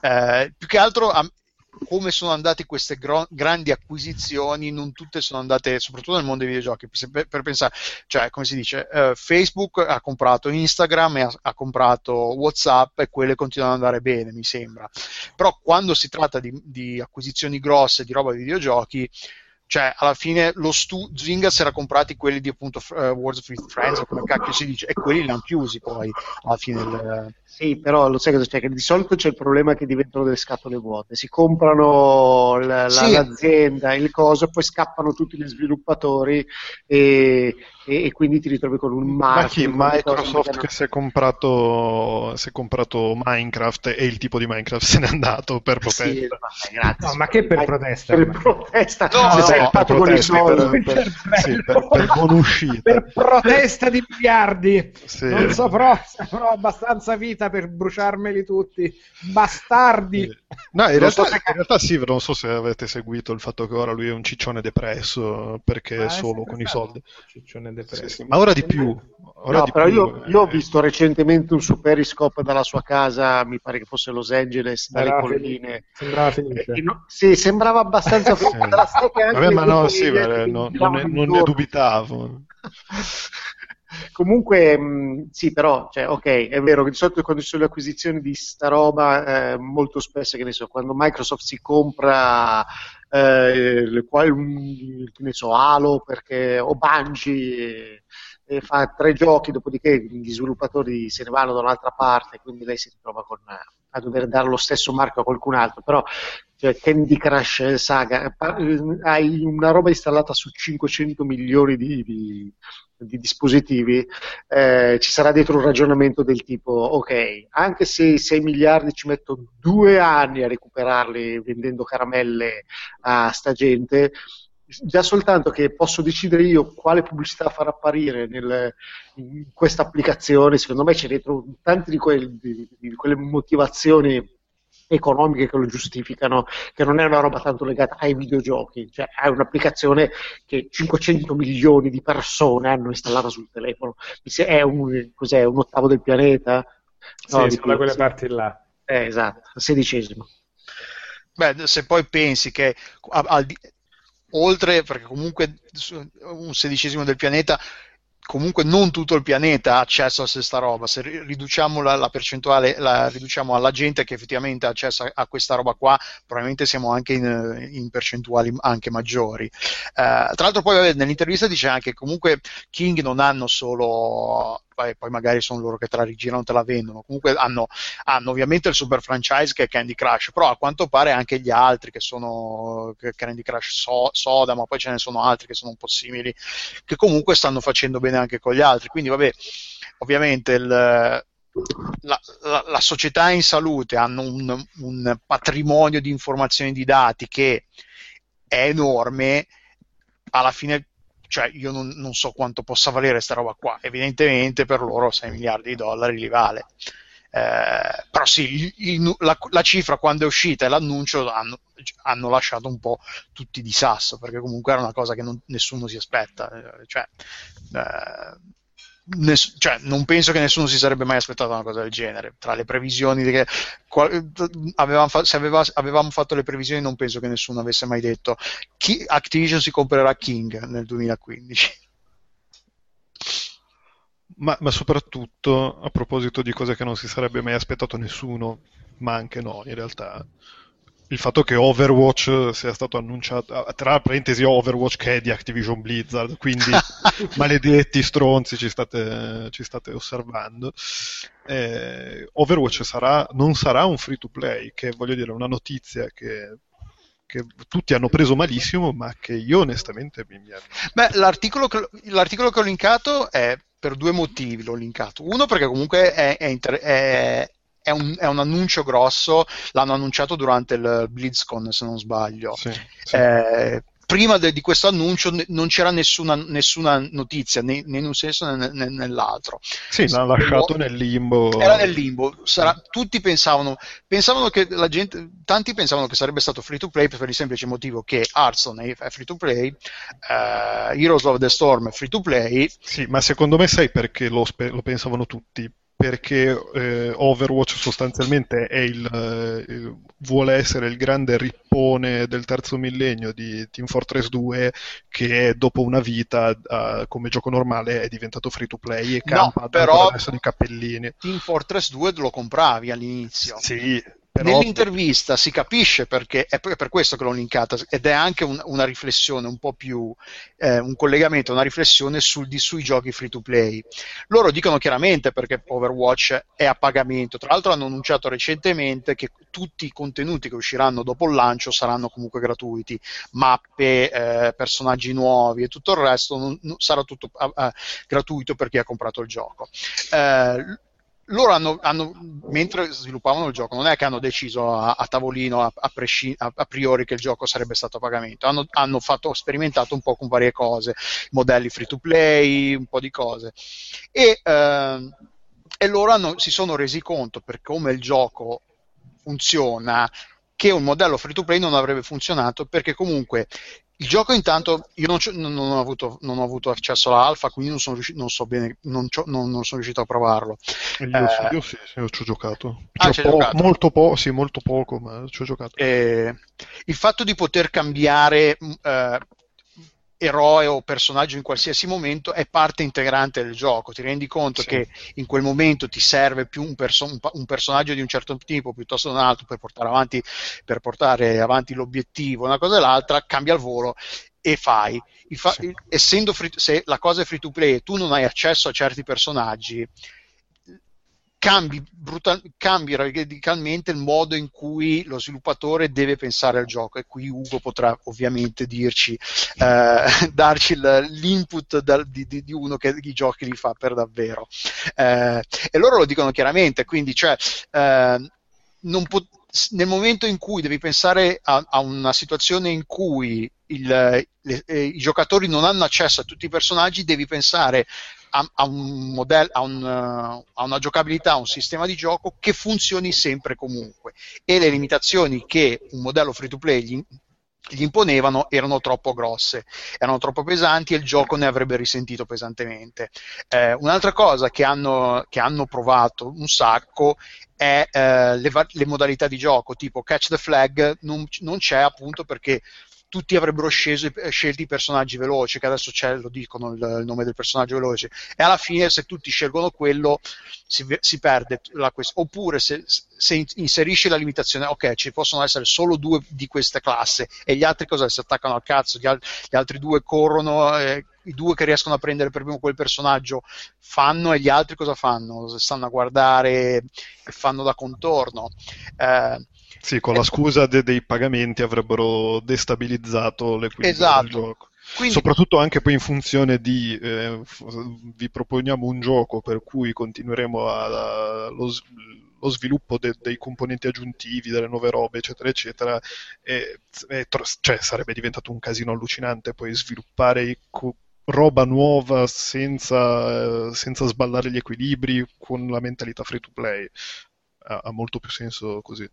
eh, più che altro come sono andate queste gro- grandi acquisizioni, non tutte sono andate, soprattutto nel mondo dei videogiochi, per, per pensare, cioè come si dice, uh, Facebook ha comprato Instagram ha, ha, comprato Whatsapp e quelle continuano ad andare bene, mi sembra. Però quando si tratta di, di acquisizioni grosse di roba di videogiochi, cioè alla fine lo stu- Zynga si era comprati quelli di appunto uh, Words of Friends o come cacchio si dice e quelli li hanno chiusi poi alla fine del... sì però lo sai cosa c'è che di solito c'è il problema che diventano delle scatole vuote si comprano la, la, sì. l'azienda il coso poi scappano tutti gli sviluppatori e, e, e, quindi ti ritrovi con un marchio. Ma chi? Microsoft che si è, comprato, si è comprato Minecraft e il tipo di Minecraft se n'è andato per protesta. Sì, vabbè, no, ma che per protesta? Per protesta, no, no, no, per, protesta, per, per, sì, per, per buona uscita. Per protesta di miliardi. Sì. Non so, però, però abbastanza vita per bruciarmeli tutti. Bastardi. Sì. No, in realtà, so in realtà, sì, non so se avete seguito il fatto che ora lui è un ciccione depresso perché è solo con i soldi. Ciccione depresso. Sì, sì, ma ora di più. Ora no, di però più, io, io, ho visto recentemente un su Periscope dalla sua casa, mi pare che fosse Los Angeles, dalle sembrava colline. Felice. Sembrava felice. Eh, no, sì, sembrava abbastanza felice. Vabbè, ma no, sì, ma no, non, ne, non ne dubitavo. Comunque, mh, sì, però, cioè, ok, è vero che di solito quando ci sono le acquisizioni di sta roba, eh, molto spesso, che ne so, quando Microsoft si compra eh, qual, che ne so, Halo perché, o Bungie e, fa tre giochi, dopodiché gli sviluppatori se ne vanno da un'altra parte, quindi lei si ritrova con, a dover dare lo stesso marchio a qualcun altro. Però cioè, Candy Crush Saga, hai una roba installata su 500 milioni di, di di dispositivi, eh, ci sarà dietro un ragionamento del tipo, ok, anche se 6 miliardi ci metto due anni a recuperarli vendendo caramelle a sta gente, già soltanto che posso decidere io quale pubblicità far apparire nel, in questa applicazione, secondo me c'è dietro tante di, quel, di, di quelle motivazioni economiche che lo giustificano, che non è una roba tanto legata ai videogiochi, cioè è un'applicazione che 500 milioni di persone hanno installato sul telefono, è un, cos'è, un ottavo del pianeta? No, sì, da quelle sì. parti là. Eh, esatto, sedicesimo. Beh, se poi pensi che al, oltre, perché comunque un sedicesimo del pianeta comunque non tutto il pianeta ha accesso a questa roba. Se riduciamo la, la percentuale, la riduciamo alla gente che effettivamente ha accesso a, a questa roba qua, probabilmente siamo anche in, in percentuali anche maggiori. Uh, tra l'altro, poi vabbè, nell'intervista dice anche che comunque King non hanno solo poi, poi, magari sono loro che te la rigirano, te la vendono. Comunque hanno, hanno, ovviamente il super franchise che è Candy Crush, però a quanto pare anche gli altri che sono Candy Crush so, Soda, ma poi ce ne sono altri che sono un po' simili, che comunque stanno facendo bene anche con gli altri. Quindi, vabbè, ovviamente il, la, la, la, società in salute hanno un, un patrimonio di informazioni di dati che è enorme. Alla fine cioè io non, non, so quanto possa valere questa roba qua, evidentemente per loro 6 miliardi di dollari li vale. Eh, però sì, il, la, la, cifra quando è uscita e l'annuncio hanno, hanno, lasciato un po' tutti di sasso, perché comunque era una cosa che non, nessuno si aspetta. Eh, cioè, eh, ness- cioè, non penso che nessuno si sarebbe mai aspettato una cosa del genere. Tra le previsioni che qual- avevamo fa- se aveva- avevamo fatto le previsioni, non penso che nessuno avesse mai detto chi- Activision si comprerà King nel 2015. Ma, ma, soprattutto a proposito di cose che non si sarebbe mai aspettato nessuno, ma anche noi in realtà, il fatto che Overwatch sia stato annunciato, ah, tra parentesi Overwatch che è di Activision Blizzard, quindi maledetti stronzi ci state, ci state osservando. Eh, Overwatch sarà, non sarà un free to play, che voglio dire, è una notizia che, che tutti hanno preso malissimo, ma che io onestamente mi... mi... Beh, l'articolo che, l'articolo che ho linkato è per due motivi l'ho linkato. Uno perché comunque è, è, inter- è, è un, è un, annuncio grosso, l'hanno annunciato durante il BlizzCon se non sbaglio. Sì, sì. Eh, prima de, di questo annuncio n- non c'era nessuna, nessuna notizia né, né, in un senso né, né nell'altro. Sì, l'ha lasciato nel limbo. Era nel limbo. Sarà, tutti pensavano, pensavano che la gente, tanti pensavano che sarebbe stato free to play per il semplice motivo che Hearthstone è free to play, uh, Heroes of the Storm è free to play. Sì, ma secondo me sai perché lo, lo pensavano tutti? Perché eh, Overwatch sostanzialmente il, eh, vuole essere il grande rippone del terzo millennio di Team Fortress 2 che dopo una vita eh, come gioco normale è diventato free to play e campa no, però adesso di cappellini. Team Fortress 2 lo compravi all'inizio. Sì, però... Nell'intervista si capisce perché è per questo che l'ho linkata ed è anche un, una riflessione un po' più eh, un collegamento, una riflessione sul, di, sui giochi free to play. Loro dicono chiaramente perché Overwatch è a pagamento, tra l'altro hanno annunciato recentemente che tutti i contenuti che usciranno dopo il lancio saranno comunque gratuiti, mappe, eh, personaggi nuovi e tutto il resto non, non sarà tutto uh, gratuito per chi ha comprato il gioco. Eh, loro hanno, hanno, mentre sviluppavano il gioco, non è che hanno deciso a, a tavolino a, a, presci, a, priori che il gioco sarebbe stato a pagamento, hanno, hanno fatto, sperimentato un po' con varie cose, modelli free to play, un po' di cose. E, eh, e loro hanno, si sono resi conto per come il gioco funziona che un modello free to play non avrebbe funzionato perché comunque il gioco intanto io non, non, ho, avuto, non ho, avuto, accesso all'alfa, quindi non sono, riuscito, non so bene, non, non, sono riuscito a provarlo. Io, eh, io sì, io ci ho giocato. Ah, cioè, po- giocato. Molto, po- sì, molto poco, ma ci ho giocato. Eh, il fatto di poter cambiare eh, eroe o personaggio in qualsiasi momento è parte integrante del gioco. Ti rendi conto sì. che in quel momento ti serve più un, perso- un, personaggio di un certo tipo piuttosto che un altro per portare avanti, per portare avanti l'obiettivo, una cosa e l'altra, cambia il volo e fai. Fa- sì. Essendo free- se la cosa è free to play e tu non hai accesso a certi personaggi, cambi, brutal, cambi radicalmente il modo in cui lo sviluppatore deve pensare al gioco e qui Ugo potrà ovviamente dirci, eh, darci l'input da, di, di, uno che i giochi li fa per davvero. Eh, e loro lo dicono chiaramente, quindi cioè, eh, po- nel momento in cui devi pensare a, a una situazione in cui il, le, eh, i giocatori non hanno accesso a tutti i personaggi, devi pensare a, a, un modello, a, un, a, una giocabilità, a un sistema di gioco che funzioni sempre comunque e le limitazioni che un modello free to play gli, gli imponevano erano troppo grosse, erano troppo pesanti e il gioco ne avrebbe risentito pesantemente. Eh, un'altra cosa che hanno, che hanno, provato un sacco è eh, le, le, modalità di gioco, tipo catch the flag non, non c'è appunto perché tutti avrebbero sceso, scelto i personaggi veloci, che adesso c'è, lo dicono il, il, nome del personaggio veloce, e alla fine se tutti scelgono quello si, si perde la questione. Oppure se, se, inserisci la limitazione, ok, ci possono essere solo due di questa classe e gli altri cosa? Si attaccano al cazzo, gli, al, gli altri due corrono. Eh, i due che riescono a prendere per primo quel personaggio fanno e gli altri cosa fanno? Stanno a guardare e fanno da contorno. Eh, sì, con la scusa de- dei pagamenti avrebbero destabilizzato l'equilibrio esatto. del gioco. Quindi... Soprattutto anche poi in funzione di eh, vi proponiamo un gioco per cui continueremo a, a, lo, lo, sviluppo de, dei componenti aggiuntivi, delle nuove robe, eccetera, eccetera, e, e, cioè, sarebbe diventato un casino allucinante poi sviluppare co- roba nuova senza, senza sballare gli equilibri con la mentalità free to play. Ha, ha molto più senso così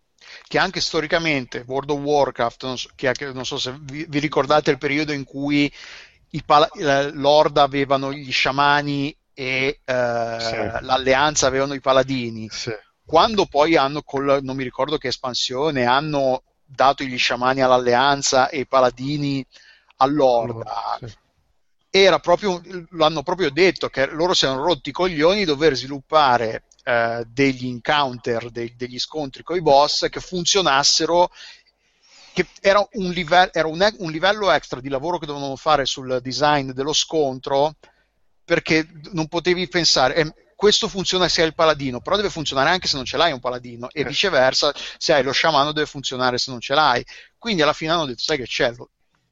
che anche storicamente World of Warcraft, non so, che, non so se vi, vi, ricordate il periodo in cui i pala- l'Orda avevano gli sciamani e eh, sì. l'Alleanza avevano i paladini. Sì. Quando poi hanno, col, non mi ricordo che espansione, hanno dato gli sciamani all'Alleanza e i paladini all'Orda. Sì. Era proprio, lo hanno proprio detto che loro si erano rotti i coglioni dover sviluppare eh, degli encounter, de- degli scontri con i boss che funzionassero che era, un, live- era un, un livello extra di lavoro che dovevano fare sul design dello scontro perché non potevi pensare, eh, questo funziona se hai il paladino, però deve funzionare anche se non ce l'hai un paladino, e viceversa, se hai lo sciamano deve funzionare se non ce l'hai. Quindi alla fine hanno detto, sai che c'è,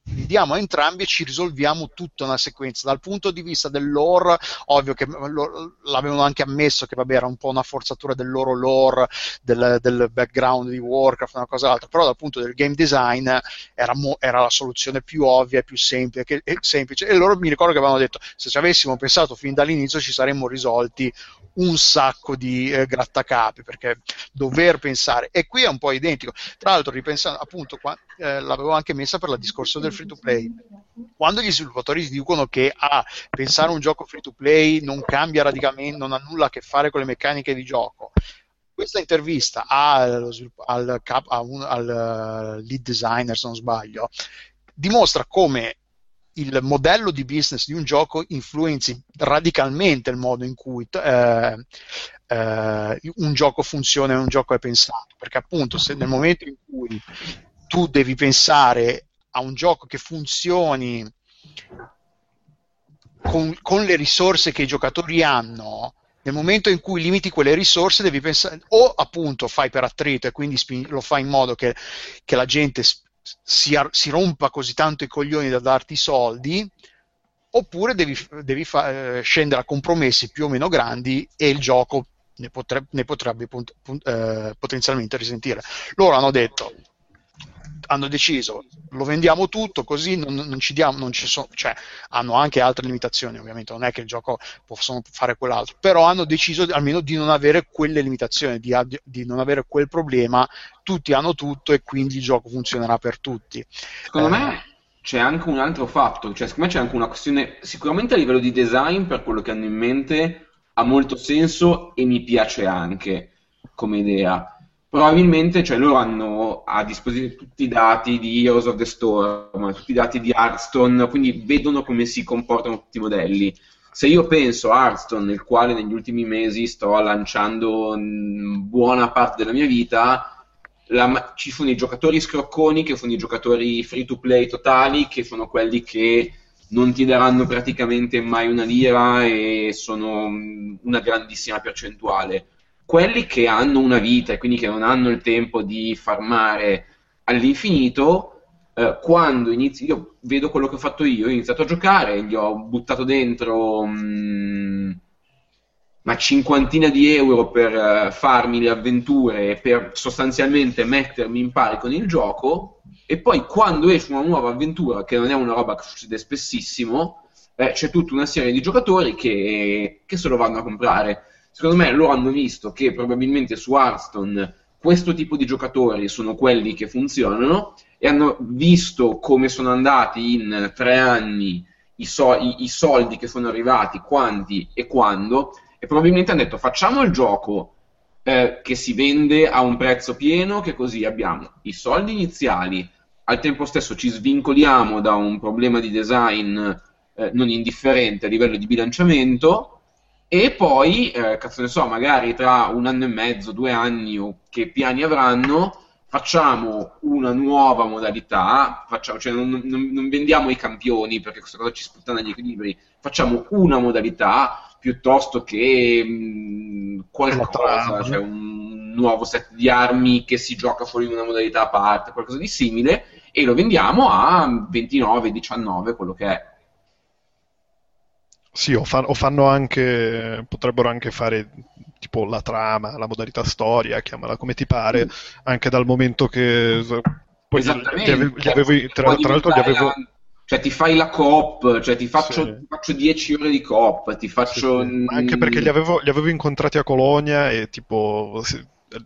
li diamo a entrambi e ci risolviamo tutta una sequenza. Dal punto di vista del lore, ovvio che lo, l'avevano anche ammesso che vabbè, era un po' una forzatura del loro lore, del, del background di Warcraft, una cosa altra, però dal punto del game design era, mo, era la soluzione più ovvia e più semplice, e semplice. E loro mi ricordo che avevano detto, se ci avessimo pensato fin dall'inizio ci saremmo risolti un sacco di eh, grattacapi, perché dover pensare, e qui è un po' identico. Tra l'altro, ripensando, appunto, qua, eh, l'avevo anche messa per il discorso del free to play. Quando gli sviluppatori dicono che ah, pensare a un gioco free to play non cambia radicalmente, non ha nulla a che fare con le meccaniche di gioco, questa intervista al, al, cap, un, al lead designer, se non sbaglio, dimostra come il modello di business di un gioco influenzi radicalmente il modo in cui eh, eh, un gioco funziona e un gioco è pensato. Perché appunto se nel momento in cui tu devi pensare a un gioco che funzioni con, con le risorse che i giocatori hanno, nel momento in cui limiti quelle risorse devi pensare o appunto fai per attrito e quindi lo fai in modo che, che la gente si, si, rompa così tanto i coglioni da darti i soldi, oppure devi, devi fa, eh, scendere a compromessi più o meno grandi e il gioco ne, potre, ne potrebbe punt, punt, eh, potenzialmente risentire. Loro hanno detto hanno deciso lo vendiamo tutto così non, non ci diamo non ci sono cioè hanno anche altre limitazioni ovviamente non è che il gioco possono fare quell'altro però hanno deciso almeno di non avere quelle limitazioni di, di non avere quel problema tutti hanno tutto e quindi il gioco funzionerà per tutti. Secondo eh, me c'è anche un altro fatto cioè secondo me c'è anche una questione sicuramente a livello di design per quello che hanno in mente ha molto senso e mi piace anche come idea probabilmente cioè, loro hanno a disposizione tutti i dati di Heroes of the Storm, tutti i dati di Hearthstone, quindi vedono come si comportano tutti i modelli. Se io penso a Hearthstone, nel quale negli ultimi mesi sto lanciando buona parte della mia vita, la, ci sono i giocatori scrocconi, che sono i giocatori free to play totali, che sono quelli che non ti daranno praticamente mai una lira e sono una grandissima percentuale quelli che hanno una vita e quindi che non hanno il tempo di farmare all'infinito, eh, quando inizi, io vedo quello che ho fatto io, ho iniziato a giocare, gli ho buttato dentro mh, mm, una cinquantina di euro per uh, farmi le avventure per sostanzialmente mettermi in pari con il gioco, e poi quando esce una nuova avventura, che non è una roba che succede spessissimo, eh, c'è tutta una serie di giocatori che, che se lo vanno a comprare Secondo me loro hanno visto che probabilmente su Hearthstone questo tipo di giocatori sono quelli che funzionano e hanno visto come sono andati in tre anni i, so- i, i soldi che sono arrivati, quanti e quando, e probabilmente hanno detto facciamo il gioco eh, che si vende a un prezzo pieno, che così abbiamo i soldi iniziali, al tempo stesso ci svincoliamo da un problema di design eh, non indifferente a livello di bilanciamento e poi, eh, cazzo ne so, magari tra un anno e mezzo, due anni o che piani avranno, facciamo una nuova modalità, facciamo, cioè non, non, non, vendiamo i campioni perché questa cosa ci sputtana gli equilibri, facciamo una modalità piuttosto che mh, mm, qualcosa, cioè un nuovo set di armi che si gioca fuori in una modalità a parte, qualcosa di simile, e lo vendiamo a 29, 19, quello che è. Sì, o, fa- o, fanno anche, potrebbero anche fare tipo la trama, la modalità storia, chiamala come ti pare, mm. anche dal momento che... Poi Esattamente. Gli gli avevo, tra, tra l'altro gli avevo... La, cioè ti fai la coop, cioè ti faccio, sì. ti faccio 10 ore di coop, ti faccio... Sì, sì. Anche perché li avevo, li avevo incontrati a Colonia e tipo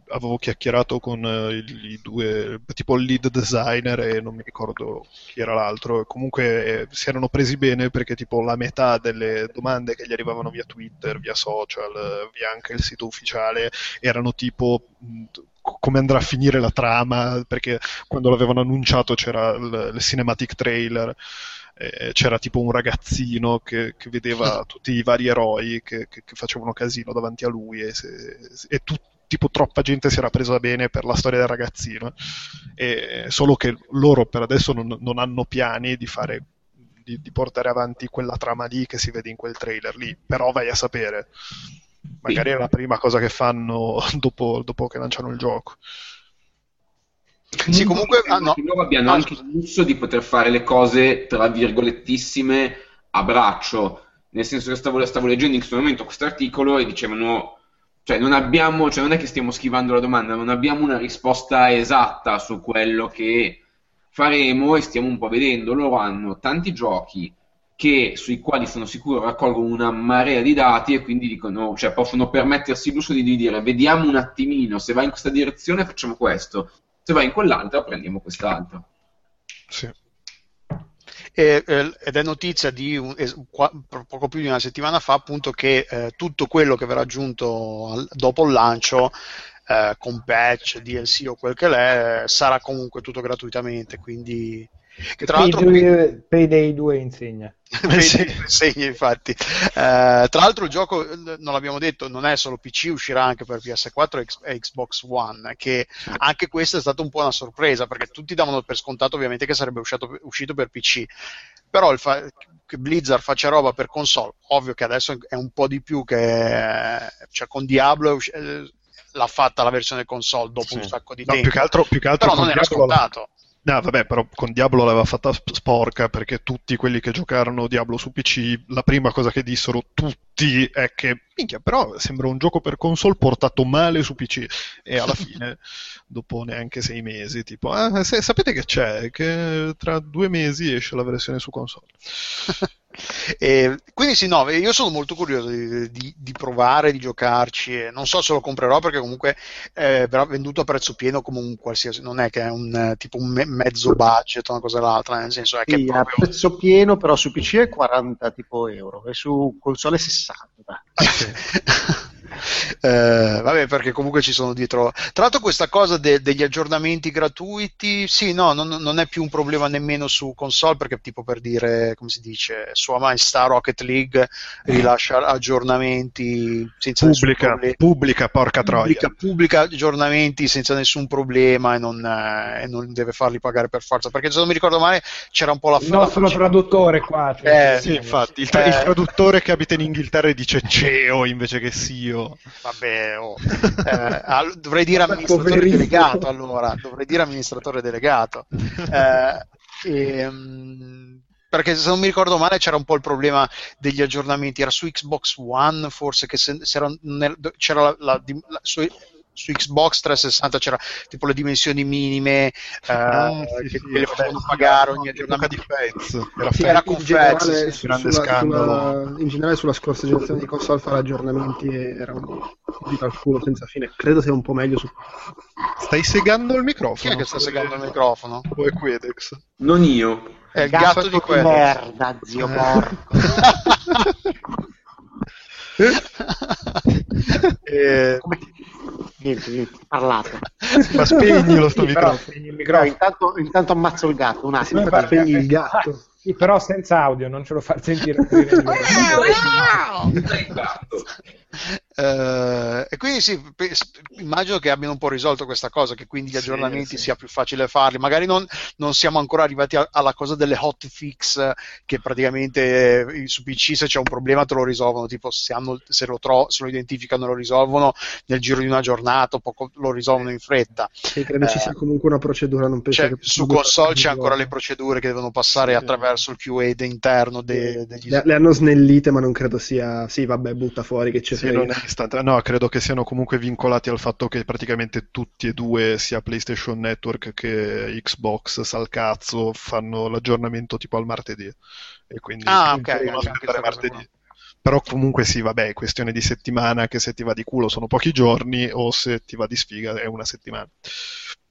avevo chiacchierato con uh, i, due, tipo il lead designer e non mi ricordo chi era l'altro, comunque eh, si erano presi bene perché tipo la metà delle domande che gli arrivavano via Twitter, via social, via anche il sito ufficiale erano tipo mh, come andrà a finire la trama, perché quando l'avevano annunciato c'era il, il cinematic trailer eh, c'era tipo un ragazzino che, che vedeva tutti i vari eroi che, che, che, facevano casino davanti a lui e, se, e tu, tipo troppa gente si era presa bene per la storia del ragazzino, e, solo che loro per adesso non, non hanno piani di fare di, di, portare avanti quella trama lì che si vede in quel trailer lì, però vai a sapere. Magari sì. è la prima cosa che fanno dopo, dopo che lanciano il gioco. Sì, comunque ah, no. loro abbiano ah, anche il lusso di poter fare le cose tra virgolettissime a braccio. Nel senso che stavo, stavo leggendo in questo momento questo articolo e dicevano cioè non abbiamo, cioè non è che stiamo schivando la domanda, non abbiamo una risposta esatta su quello che faremo e stiamo un po' vedendo. Loro hanno tanti giochi che, sui quali sono sicuro raccolgono una marea di dati e quindi dicono, cioè possono permettersi il lusso di dire vediamo un attimino, se va in questa direzione facciamo questo, se va in quell'altra prendiamo quest'altro. Sì. E, eh, ed è notizia di un, poco più di una settimana fa appunto che eh, tutto quello che verrà aggiunto al, dopo il lancio eh, con patch, DLC o quel che l'è sarà comunque tutto gratuitamente quindi che tra l'altro Payday, Payday 2 insegna. Insegna infatti. Uh, tra l'altro il gioco non l'abbiamo detto non è solo PC uscirà anche per PS4 e Xbox One che anche questa è stata un po' una sorpresa perché tutti davano per scontato ovviamente che sarebbe uscito, uscito per PC però il fa- che Blizzard faccia roba per console ovvio che adesso è un po' di più che cioè con Diablo eh, l'ha fatta la versione console dopo sì. un sacco di no, tempo. più che altro, più che altro però non era scontato No, vabbè, però con Diablo l'aveva fatta sporca perché tutti quelli che giocarono Diablo su PC, la prima cosa che dissero tutti è che, minchia, però sembra un gioco per console portato male su PC. E alla fine, dopo neanche sei mesi, tipo, ah, se, sapete che c'è? Che tra due mesi esce la versione su console. E quindi sì, no, io sono molto curioso di, di, di provare, di giocarci. Non so se lo comprerò perché comunque eh, verrà venduto a prezzo pieno come un qualsiasi, non è che è un tipo un me- mezzo budget una cosa o l'altra, nel senso è sì, che è proprio... a prezzo pieno, però su PC è 40 tipo euro e su console è 60. Eh, vabbè, perché comunque ci sono dietro. Tra l'altro, questa cosa de- degli aggiornamenti gratuiti, sì, no, non, non, è più un problema nemmeno su console, perché, tipo per dire, come si dice, Sua Maestà Rocket League rilascia aggiornamenti senza pubblica, nessun problema. Pubblica, porca pubblica, troia. Pubblica aggiornamenti senza nessun problema e non, eh, e non, deve farli pagare per forza. Perché se non mi ricordo male, c'era un po' la Il nostro traduttore qua. Cioè, eh, sì, infatti, il, tra- eh, il traduttore che abita in Inghilterra dice CEO invece che SEO. Vabbè, oh. eh, dovrei dire amministratore delegato allora, dovrei dire amministratore delegato. Eh, e, um, perché se non mi ricordo male c'era un po' il problema degli aggiornamenti, era su Xbox One forse che se, se era nel, c'era la, la, la, su, su Xbox 360 c'era tipo le dimensioni minime ah, eh, sì, che sì, le facevano pagare ogni aggiornamento di Fez era, sì, era con Fez sì, grande sulla, scandalo. sulla, in generale sulla scorsa generazione di console fare aggiornamenti era un di calcolo senza fine. Credo sia un po' meglio su stai segando il microfono? Chi è che sta segando il microfono? o è Quedex? non io. È il gatto, gatto di Quedex. merda zio porco eh, come niente, niente, parlate. Ma spegnilo sto sì, microfono. Spegni il microfono. intanto, intanto, ammazzo il gatto, un attimo. Sì, spegni il gatto. Sì, però senza audio, non ce lo far sentire. Uh, e quindi sì, immagino che abbiano un po' risolto questa cosa, che quindi gli aggiornamenti sì, sì. sia più facile farli. Magari non, non siamo ancora arrivati a, alla cosa delle hotfix, che praticamente eh, su PC se c'è un problema te lo risolvono, tipo se, hanno, se, lo, tro- se lo, identificano lo risolvono nel giro di una giornata, poco, lo risolvono in fretta. Sì, credo eh, ci sia comunque una procedura, non penso che su console c'è ancora le procedure che devono passare sì, attraverso il QA interno de- degli le, le hanno snellite, ma non credo sia. Sì, vabbè, butta fuori che c'è. Sì, non è istante- no, credo che siano comunque vincolati al fatto che praticamente tutti e due, sia PlayStation Network che Xbox, salcazzo, fanno l'aggiornamento tipo al martedì. E quindi ah, ok, martedì. Però comunque sì, vabbè, è questione di settimana che se ti va di culo sono pochi giorni o se ti va di sfiga è una settimana.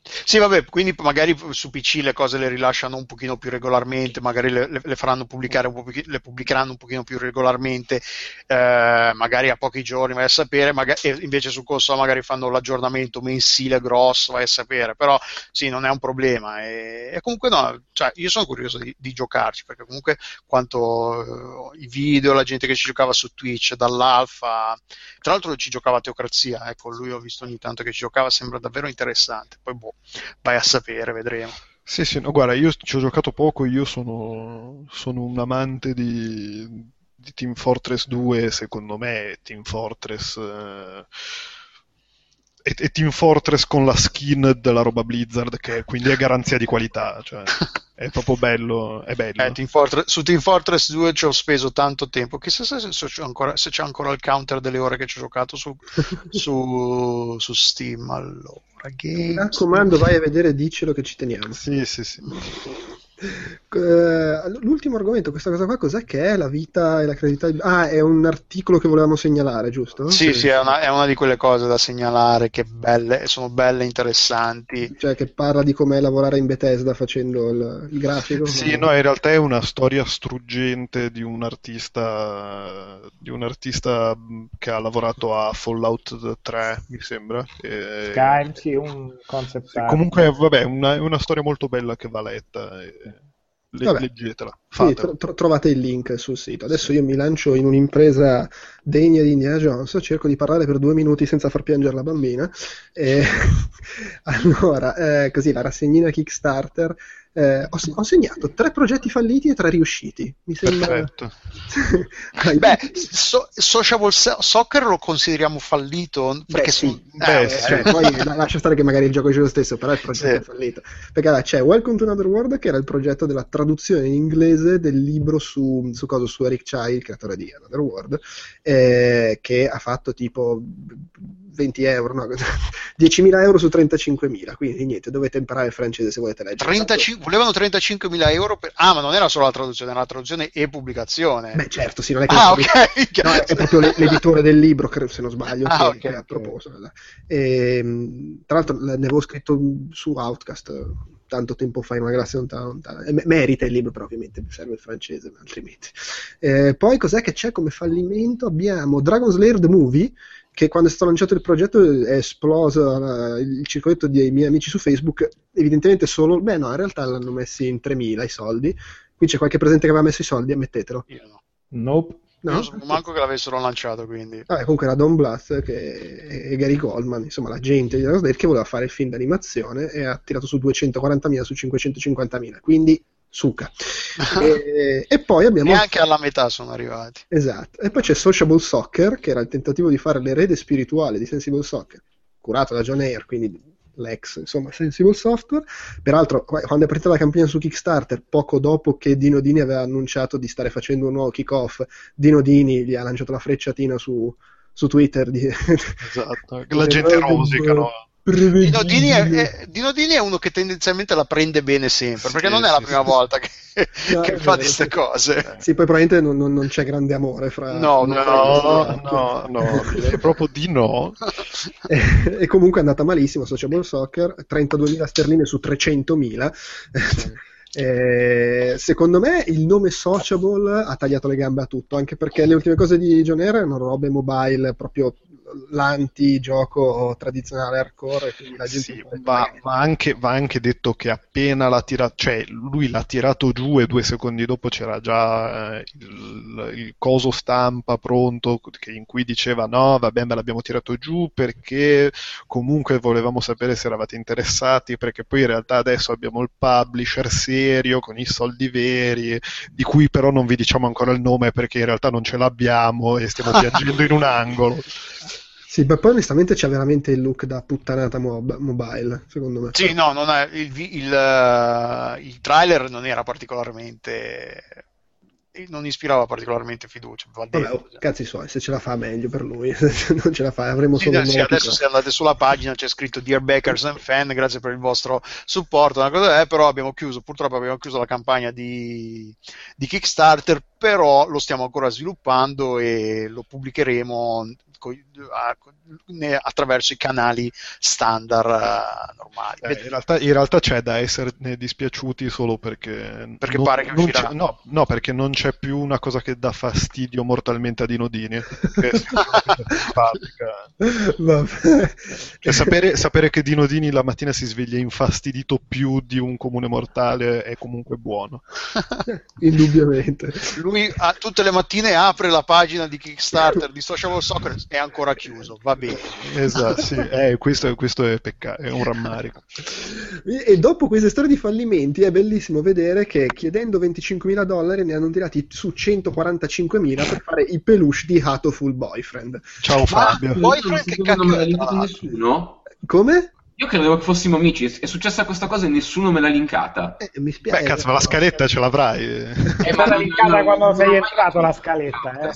Sì, vabbè, quindi magari su PC le cose le rilasciano un pochino più regolarmente, magari le, le- faranno pubblicare un po' più- le pubblicheranno un pochino più regolarmente, eh, magari a pochi giorni, vai a sapere, magari- invece su console magari fanno l'aggiornamento mensile grosso, vai a sapere, però sì, non è un problema. E, e comunque no, cioè, io sono curioso di, di giocarci, perché comunque quanto eh, i video, la gente che ci giocava su Twitch dall'alfa, tra l'altro ci giocava Teocrazia, ecco, lui ho visto ogni tanto che ci giocava, sembra davvero interessante, poi boh, vai a sapere, vedremo. Sì, sì, no, guarda, io ci ho giocato poco, io sono, sono un amante di, di Team Fortress 2, secondo me Team Fortress eh, è, è Team Fortress con la skin della roba Blizzard, che quindi è garanzia di qualità, cioè è proprio bello, è bello. Eh, Team Fortress- su Team Fortress 2 ci ho speso tanto tempo. Chissà se, se c'è ancora, se c'è ancora il counter delle ore che ci ho giocato su, su, su Steam. Allora, Mi games. raccomando, vai a vedere e dicelo che ci teniamo. Sì, sì, sì. Eh, l'ultimo argomento, questa cosa qua, cos'è che è la vita e la credibilità? di- Ah, è un articolo che volevamo segnalare, giusto? Sì, sì, è una, è una di quelle cose da segnalare che belle, sono belle, interessanti. Cioè, che parla di com'è lavorare in Bethesda facendo il, il grafico. Sì, no, in realtà è una storia struggente di un artista, di un artista mh, che ha lavorato a Fallout 3, mi sembra. e- Skyrim, sì, un concept Sì, art. comunque, vabbè, è una, è una storia molto bella che va letta. e- le- leggetela, Sì, tro- trovate il link sul sito. Adesso io mi lancio in un'impresa degna di Indiana Jones, cerco di parlare per due minuti senza far piangere la bambina. E... allora, eh, così la rassegnina Kickstarter. Eh, ho, ho segnato tre progetti falliti e tre riusciti. Mi sembra. Perfetto. Dai, Beh, so- Sociable So- Soccer lo consideriamo fallito? Perché Beh, sì. sono- Beh, eh, sì. Cioè, poi la- lascia stare che magari il gioco è lo stesso, però il progetto Sì. è fallito. Perché allora, c'è Welcome to Another World, che era il progetto della traduzione in inglese del libro su, su, cosa, su Eric Chai, il creatore di Another World, eh, che ha fatto tipo 20 euro, no, 10.000 euro su 35.000. Quindi niente, dovete imparare il francese se volete leggere. 35 volevano 35.000 euro per... Ah, ma non era solo la traduzione, era la traduzione e pubblicazione. Beh, certo, sì, non è che ah, ok. No, è proprio l'e- l'editore del libro, se non sbaglio, Ah, che, ok, che ha ok. proposto. Ehm, tra l'altro ne avevo scritto su Outcast eh, tanto tempo fa in una galassia lontana, lontana. E me- merita il libro, però ovviamente serve il francese, altrimenti. Eh, poi cos'è che c'è come fallimento? Abbiamo Dragon Slayer The Movie, che quando è stato lanciato il progetto è esploso eh, il circoletto dei miei amici su Facebook, evidentemente solo, beh no, in realtà l'hanno messi in 3.000 i soldi, qui c'è qualche presente che aveva messo i soldi, ammettetelo. Io no. Nope. No? Non so manco che l'avessero lanciato, quindi. Vabbè, comunque era Don Bluth che- e Gary Goldman, insomma la gente di Lair che voleva fare il film d'animazione e ha tirato su 240.000 su 550.000, quindi suca. e, e poi abbiamo... Neanche alla metà sono arrivati. Esatto. E poi c'è Sociable Soccer, che era il tentativo di fare l'erede spirituale di Sensible Soccer, curato da John Ayer, quindi l'ex, insomma, Sensible Software. Peraltro, qua- quando è partita la campagna su Kickstarter, poco dopo che Dino Dini aveva annunciato di stare facendo un nuovo kick-off, Dino Dini gli ha lanciato la frecciatina su, su Twitter di... Esatto, la gente rosica, no? Dino Dini è, è- Dino Dini è uno che tendenzialmente la prende bene sempre, perché Sì, non è la prima sì. volta che, No, che fa vero, di queste sì. cose. Sì, poi probabilmente non, non- non c'è grande amore fra... No, no, No, no, no, proprio di no. e, e comunque è andata malissimo Sociable Soccer 32.000 sterline su 300.000 Eh, secondo me il nome Sociable ha tagliato le gambe a tutto anche perché le ultime cose di John Air erano robe mobile proprio l'anti-gioco tradizionale hardcore Sì, magari- va anche, va anche detto che appena l'ha tirato, cioè lui l'ha tirato giù e due secondi dopo c'era già eh, il, il coso stampa pronto che- in cui diceva no, vabbè, me l'abbiamo tirato giù perché comunque volevamo sapere se eravate interessati, perché poi in realtà adesso abbiamo il publisher serio con i soldi veri, di cui però non vi diciamo ancora il nome perché in realtà non ce l'abbiamo e stiamo piangendo in un angolo. Sì, ma poi onestamente c'è veramente il look da puttanata mob- mobile secondo me Sì, no, non è- il, il, eh, il trailer non era particolarmente. non ispirava particolarmente fiducia. va Vabbè, oh, cazzi suoi, se ce la fa meglio per lui, se non ce la fa avremo Sì, solo un sì, adesso se andate sulla pagina c'è scritto Dear Backers and Fan, grazie per il vostro supporto, una cosa è, però abbiamo chiuso, purtroppo abbiamo chiuso la campagna di, di Kickstarter, però lo stiamo ancora sviluppando e lo pubblicheremo attraverso i canali standard eh, normali. Eh, in, realtà, in realtà c'è da esserne dispiaciuti solo perché, Perché non- pare che non uscirà. c'è- no, no, perché non c'è più una cosa che dà fastidio mortalmente a Dinodini che è. Vabbè. Cioè, sapere, sapere che Dinodini la mattina si sveglia infastidito più di un comune mortale è comunque buono. Indubbiamente. Lui a- tutte le mattine apre la pagina di Kickstarter di Social Soccer è ancora chiuso, va bene. Esatto, sì, eh, questo, questo è peccato, è un rammarico. E dopo queste storie di fallimenti è bellissimo vedere che chiedendo 25.000 dollari ne hanno tirati su 145.000 per fare i peluche di Hatoful Boyfriend. Ciao Fabio. Boyfriend che non me l'ha cacchio è, tra linkato l'altro? nessuno? Come? Io credevo che fossimo amici, è successa questa cosa e nessuno me l'ha linkata. Eh, mi spiace. Beh, cazzo, ma la scaletta ce l'avrai. È stata linkata quando sei entrato la scaletta. Eh.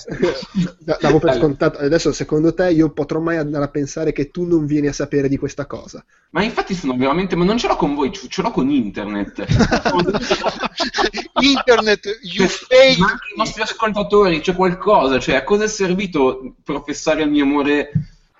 Da- Davo per scontato. Adesso, secondo te, io potrò mai andare a pensare che tu non vieni a sapere di questa cosa? Ma infatti sono veramente, ma non ce l'ho con voi, ce l'ho con internet. Internet, you Ma failed. anche i nostri ascoltatori, c'è qualcosa, cioè a cosa è servito professare il mio amore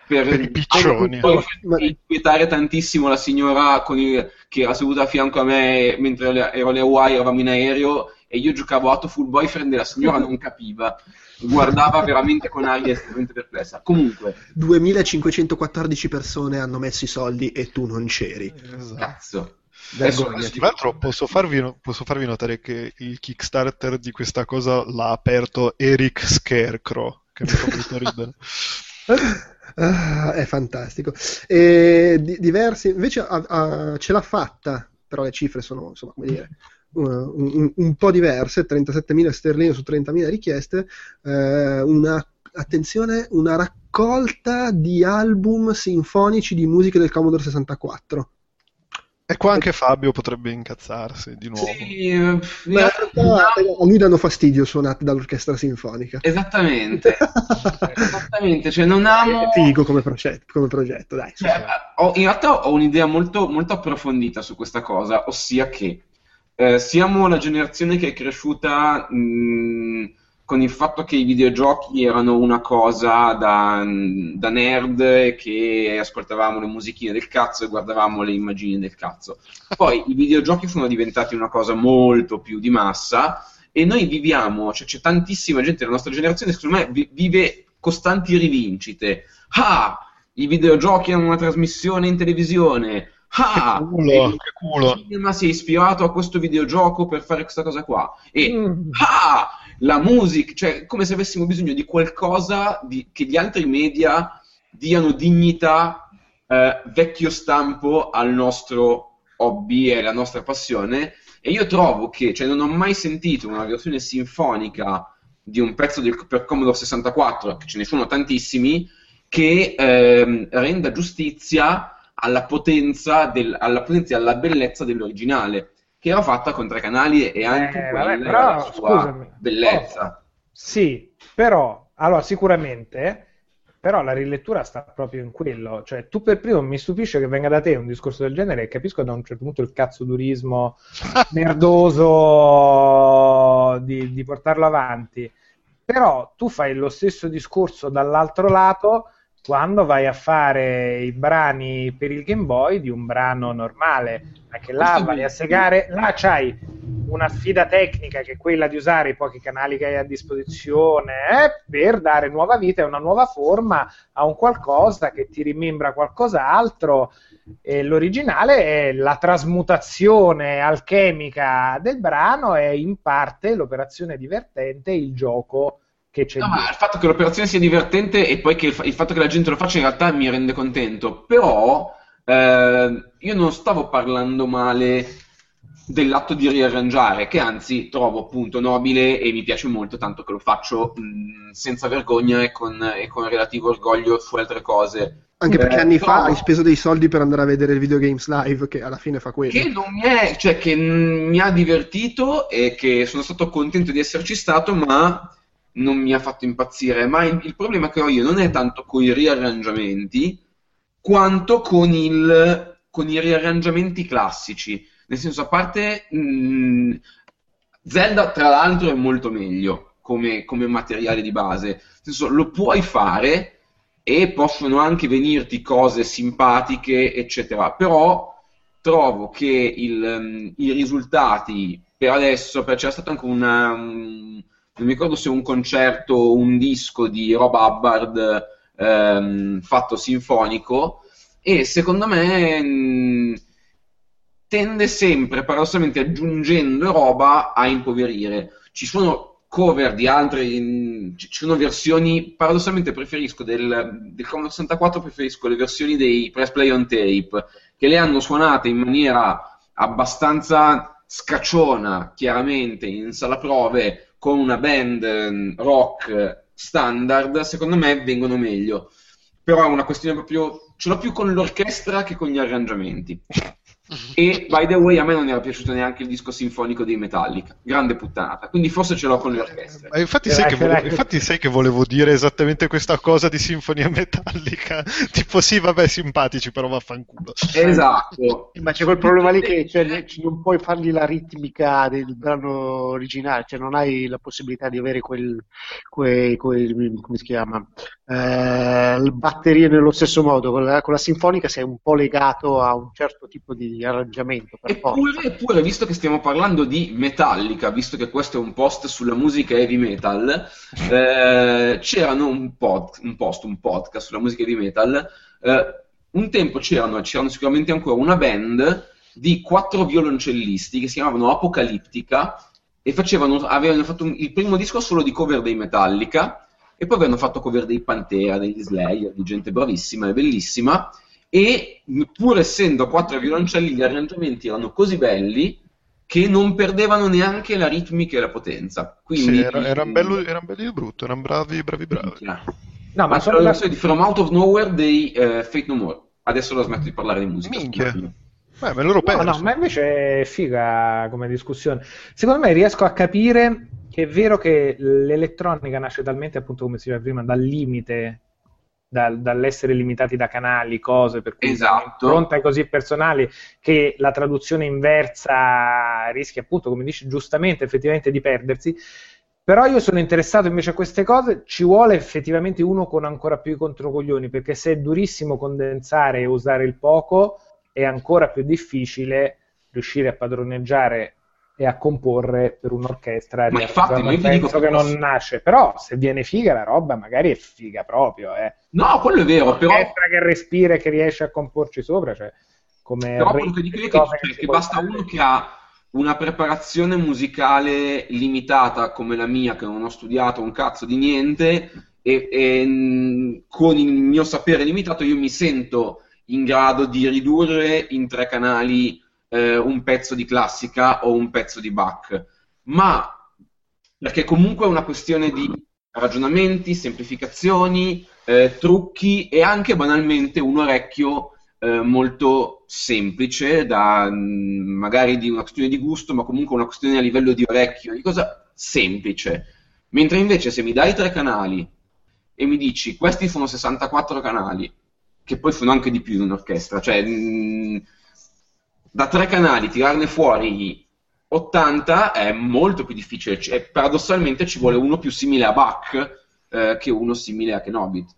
per, Per i piccioni. poi Ma- inquietare tantissimo la signora con il- che era seduta a fianco a me mentre ero alle Hawaii, eravamo in aereo e io giocavo a Full Boyfriend e la signora non capiva, guardava veramente con aria estremamente perplessa. Comunque, 2514 persone hanno messo i soldi e tu non c'eri. Esatto. cazzo. Adesso. Tra l'altro posso farvi, posso farvi notare che il Kickstarter di questa cosa l'ha aperto Eric Scarecrow, che mi fa molto ridere. Ah, è fantastico. E di- diversi, invece ha- ha- ce l'ha fatta, però le cifre sono, insomma, come dire, un, un- un po' diverse, 37.000 sterline su 30.000 richieste, eh, una, attenzione, una raccolta di album sinfonici di musica del Commodore 64. E qua anche Fabio potrebbe incazzarsi di nuovo. sì, eh, Beh, in realtà, eh, a lui danno fastidio suonate dall'orchestra sinfonica. esattamente, esattamente, cioè non amo... È figo come progetto, come progetto, dai. Cioè, ho- in realtà ho un'idea molto, molto approfondita su questa cosa, ossia che eh, siamo la generazione che è cresciuta mh, con il fatto che i videogiochi erano una cosa da, da nerd che ascoltavamo le musichine del cazzo e guardavamo le immagini del cazzo. Poi i videogiochi sono diventati una cosa molto più di massa e noi viviamo, cioè c'è tantissima gente della nostra generazione, secondo me, vi- vive costanti rivincite. Ah, i videogiochi hanno una trasmissione in televisione. Ah, Che culo, il che culo. cinema si è ispirato a questo videogioco per fare questa cosa qua. E Mm. ah, la musica, cioè come se avessimo bisogno di qualcosa di- che gli altri media diano dignità, eh, vecchio stampo al nostro hobby e alla nostra passione. E io trovo che, cioè, non ho mai sentito una versione sinfonica di un pezzo del, per Commodore 64, che ce ne sono tantissimi, che ehm, renda giustizia alla potenza, del- alla potenza e alla bellezza dell'originale, che era fatta con tre canali e anche Eh, quella vabbè, però, la sua scusami. bellezza. Sì, però, allora sicuramente, però la rilettura sta proprio in quello, cioè tu per primo mi stupisce che venga da te un discorso del genere e capisco da un certo punto il cazzo durismo merdoso di, di portarlo avanti, però tu fai lo stesso discorso dall'altro lato quando vai a fare i brani per il Game Boy di un brano normale, anche là vai a segare, là c'hai una sfida tecnica che è quella di usare i pochi canali che hai a disposizione eh, per dare nuova vita e una nuova forma a un qualcosa che ti rimembra qualcos'altro. E l'originale è la trasmutazione alchemica del brano e in parte l'operazione divertente, il gioco che c'è No, ma il fatto che l'operazione sia divertente e poi che il, il fatto che la gente lo faccia in realtà mi rende contento. Però eh, io non stavo parlando male dell'atto di riarrangiare, che anzi trovo appunto nobile e mi piace molto, tanto che lo faccio mh, senza vergogna e con, e con relativo orgoglio su altre cose. Anche perché Eh, anni fa hai speso dei soldi per andare a vedere il videogames live, che alla fine fa quello. Che non mi è, cioè che mh, mi ha divertito e che sono stato contento di esserci stato, ma non mi ha fatto impazzire. Ma il, il problema che ho io non è tanto con i riarrangiamenti, quanto con, il, con i riarrangiamenti classici. Nel senso, a parte mh, Zelda, tra l'altro, è molto meglio come, come materiale di base. Nel senso, lo puoi fare e possono anche venirti cose simpatiche, eccetera. Però trovo che il, um, i risultati per adesso, perché c'era stato anche una, un, non mi ricordo se un concerto o un disco di Rob Hubbard um, fatto sinfonico, e secondo me mh, tende sempre, paradossalmente aggiungendo roba, a impoverire. Ci sono cover di altre, ci sono versioni, paradossalmente preferisco del, del Commodore 64, preferisco le versioni dei Press Play on Tape, che le hanno suonate in maniera abbastanza scacciona, chiaramente, in sala prove, con una band rock standard, secondo me vengono meglio. Però è una questione proprio, ce l'ho più con l'orchestra che con gli arrangiamenti. E by the way, a me non era piaciuto neanche il disco sinfonico dei Metallica, grande puttanata. Quindi forse ce l'ho con le orchestre. Ma infatti, sai che volevo, infatti sai che volevo dire esattamente questa cosa di sinfonia metallica. tipo, sì, vabbè, simpatici, però vaffanculo. Esatto. Ma c'è quel problema lì che cioè, non puoi fargli la ritmica del brano originale, cioè non hai la possibilità di avere quel, quel, quel come si chiama, eh, batterie nello stesso modo. Con la, con la sinfonica sei un po' legato a un certo tipo di arrangiamento. Eppure, eppure, visto che stiamo parlando di Metallica, visto che questo è un post sulla musica heavy metal, eh, c'erano un, pod, un, post, un podcast sulla musica heavy metal. Eh, un tempo c'erano, c'erano sicuramente ancora una band di quattro violoncellisti che si chiamavano Apocalittica e facevano, avevano fatto un, il primo disco solo di cover dei Metallica e poi avevano fatto cover dei Pantera, degli Slayer, di gente bravissima e bellissima e pur essendo quattro violoncelli gli arrangiamenti erano così belli che non perdevano neanche la ritmica e la potenza. Quindi, sì, era, era, bello, era belli di brutto, erano bravi, bravi, bravi. No, ma sono la storia di From Out of Nowhere dei uh, Fate No More. Adesso la smetto di parlare di musica. Minchia. Beh, me loro no, no, ma invece è figa come discussione. Secondo me riesco a capire che è vero che l'elettronica nasce talmente, appunto, come si diceva prima, dal limite dal, dall'essere limitati da canali, cose, per cui esatto. impronte così personali che la traduzione inversa rischia appunto, come dici giustamente, effettivamente di perdersi. Però io sono interessato invece a queste cose, ci vuole effettivamente uno con ancora più i controcoglioni, perché se è durissimo condensare e usare il poco, è ancora più difficile riuscire a padroneggiare e a comporre per un'orchestra. Ma infatti, io penso dico che non nasce, però se viene figa la roba, magari è figa proprio. Eh. No, quello è vero, però... Un'orchestra che respira e che riesce a comporci sopra, cioè, come... Però quello che dico è che, cioè, che, che basta uno che ha una preparazione musicale limitata come la mia, che non ho studiato un cazzo di niente, e, e con il mio sapere limitato io mi sento in grado di ridurre in tre canali eh, un pezzo di classica o un pezzo di Bach, ma perché comunque è una questione di ragionamenti, semplificazioni, eh, trucchi e anche banalmente un orecchio eh, molto semplice, da, mm, magari di una questione di gusto, ma comunque una questione a livello di orecchio, di cosa semplice. Mentre invece se mi dai tre canali e mi dici questi sono 64 canali, che poi sono anche di più in un'orchestra, cioè mh, mm, da tre canali tirarne fuori 80 è molto più difficile. Cioè, paradossalmente ci vuole uno più simile a Bach eh, che uno simile a Kenobit.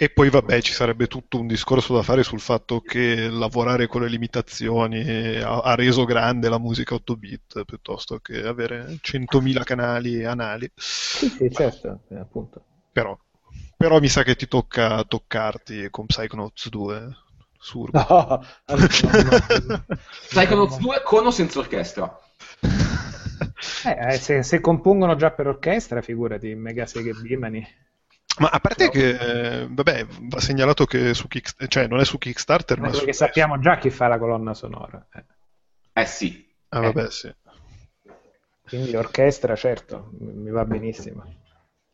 E poi vabbè ci sarebbe tutto un discorso da fare sul fatto che lavorare con le limitazioni ha, ha reso grande la musica 8 bit piuttosto che avere 100.000 canali anali. Sì, sì, certo, eh, appunto. Però, però mi sa che ti tocca toccarti con Psychonauts 2 Surbo. No, Psychonauts 2 con o senza orchestra? Eh, eh, se, se, compongono già per orchestra, figurati, Mega Sega Bimani. Ma a parte che, eh, vabbè, va segnalato che su Kickstarter, cioè non è su Kickstarter, ma, ma perché sappiamo già chi fa la colonna sonora. Eh, eh sì. Ah, vabbè, sì. Quindi orchestra, certo, mi va benissimo.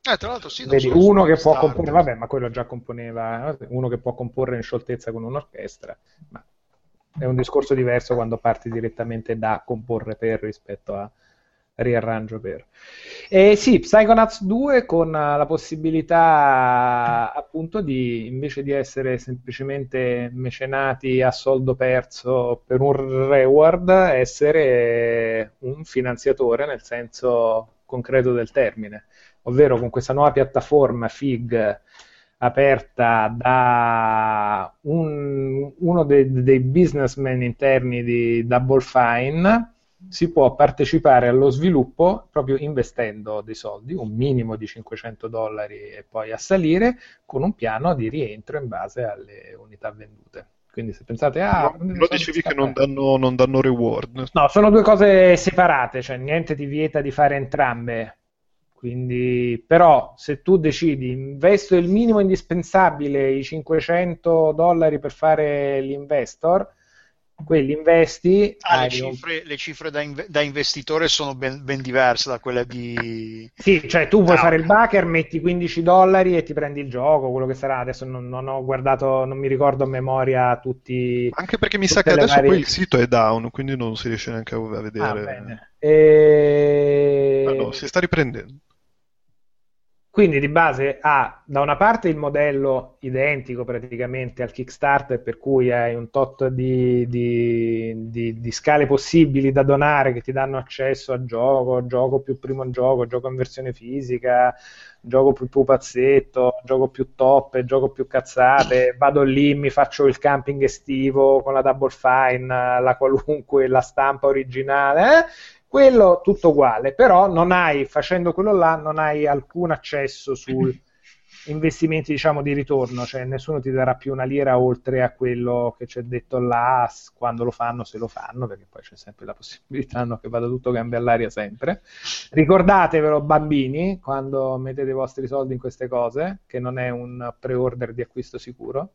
Eh, tra l'altro sì, Vedi, uno che può comporre, vabbè, ma quello già componeva, uno che può comporre in scioltezza con un'orchestra, ma è un discorso diverso quando parti direttamente da comporre per rispetto a riarrangio per. E sì, Psychonauts 2 con la possibilità appunto di, invece di essere semplicemente mecenati a soldo perso per un reward, essere un finanziatore, nel senso concreto del termine, ovvero con questa nuova piattaforma FIG aperta da un, uno dei, dei businessmen interni di Double Fine, si può partecipare allo sviluppo proprio investendo dei soldi, un minimo di 500 dollari e poi a salire, con un piano di rientro in base alle unità vendute. Quindi se pensate a... Ah, no, lo dicevi che non danno, non danno reward. No, sono due cose separate, cioè niente ti vieta di fare entrambe. Quindi, però, se tu decidi investo il minimo indispensabile, i 500 dollari per fare l'investor, quelli investi. Ah, le, cifre, un... le cifre da, inve- da, investitore sono ben, ben, diverse da quelle di. Sì, cioè tu vuoi ah, fare il backer, metti 15 dollari e ti prendi il gioco, quello che sarà. Adesso non, non ho guardato, non mi ricordo a memoria tutti. Anche perché mi sa che adesso varie... poi il sito è down, quindi non si riesce neanche a vedere. Ah, bene. E... Ah, no, si sta riprendendo. Quindi di base ha da una parte il modello identico praticamente al Kickstarter, per cui hai un tot di, di, di, di, scale possibili da donare che ti danno accesso a gioco, gioco più primo gioco, gioco in versione fisica, gioco più pupazzetto, gioco più top, gioco più cazzate, vado lì, mi faccio il camping estivo con la Double Fine, la qualunque, la stampa originale, eh? Quello tutto uguale, però non hai, facendo quello là, non hai alcun accesso sui investimenti diciamo di ritorno, cioè nessuno ti darà più una lira oltre a quello che c'è detto là quando lo fanno, se lo fanno, perché poi c'è sempre la possibilità no, che vada tutto gambe all'aria sempre. Ricordatevelo bambini, quando mettete i vostri soldi in queste cose, che non è un pre-order di acquisto sicuro,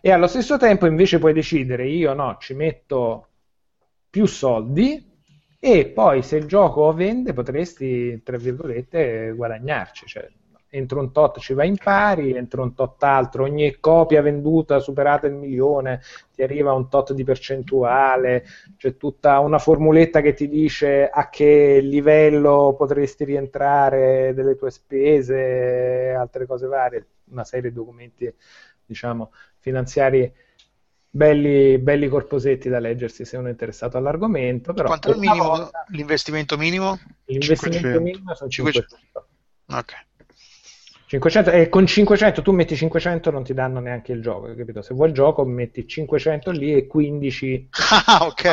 e allo stesso tempo invece puoi decidere, io no, ci metto più soldi e poi se il gioco vende potresti, tra virgolette, guadagnarci, cioè entro un tot ci va in pari, entro un tot altro, ogni copia venduta superata il milione ti arriva un tot di percentuale, c'è tutta una formuletta che ti dice a che livello potresti rientrare delle tue spese, altre cose varie, una serie di documenti diciamo finanziari belli, belli corposetti da leggersi se uno è interessato all'argomento. Però Quanto è il minimo, volta, l'investimento minimo? L'investimento 500. minimo sono 500. 500. Ok. 500, e con 500 tu metti 500 non ti danno neanche il gioco, capito? Se vuoi il gioco metti 500 lì e 15... Ah, ok.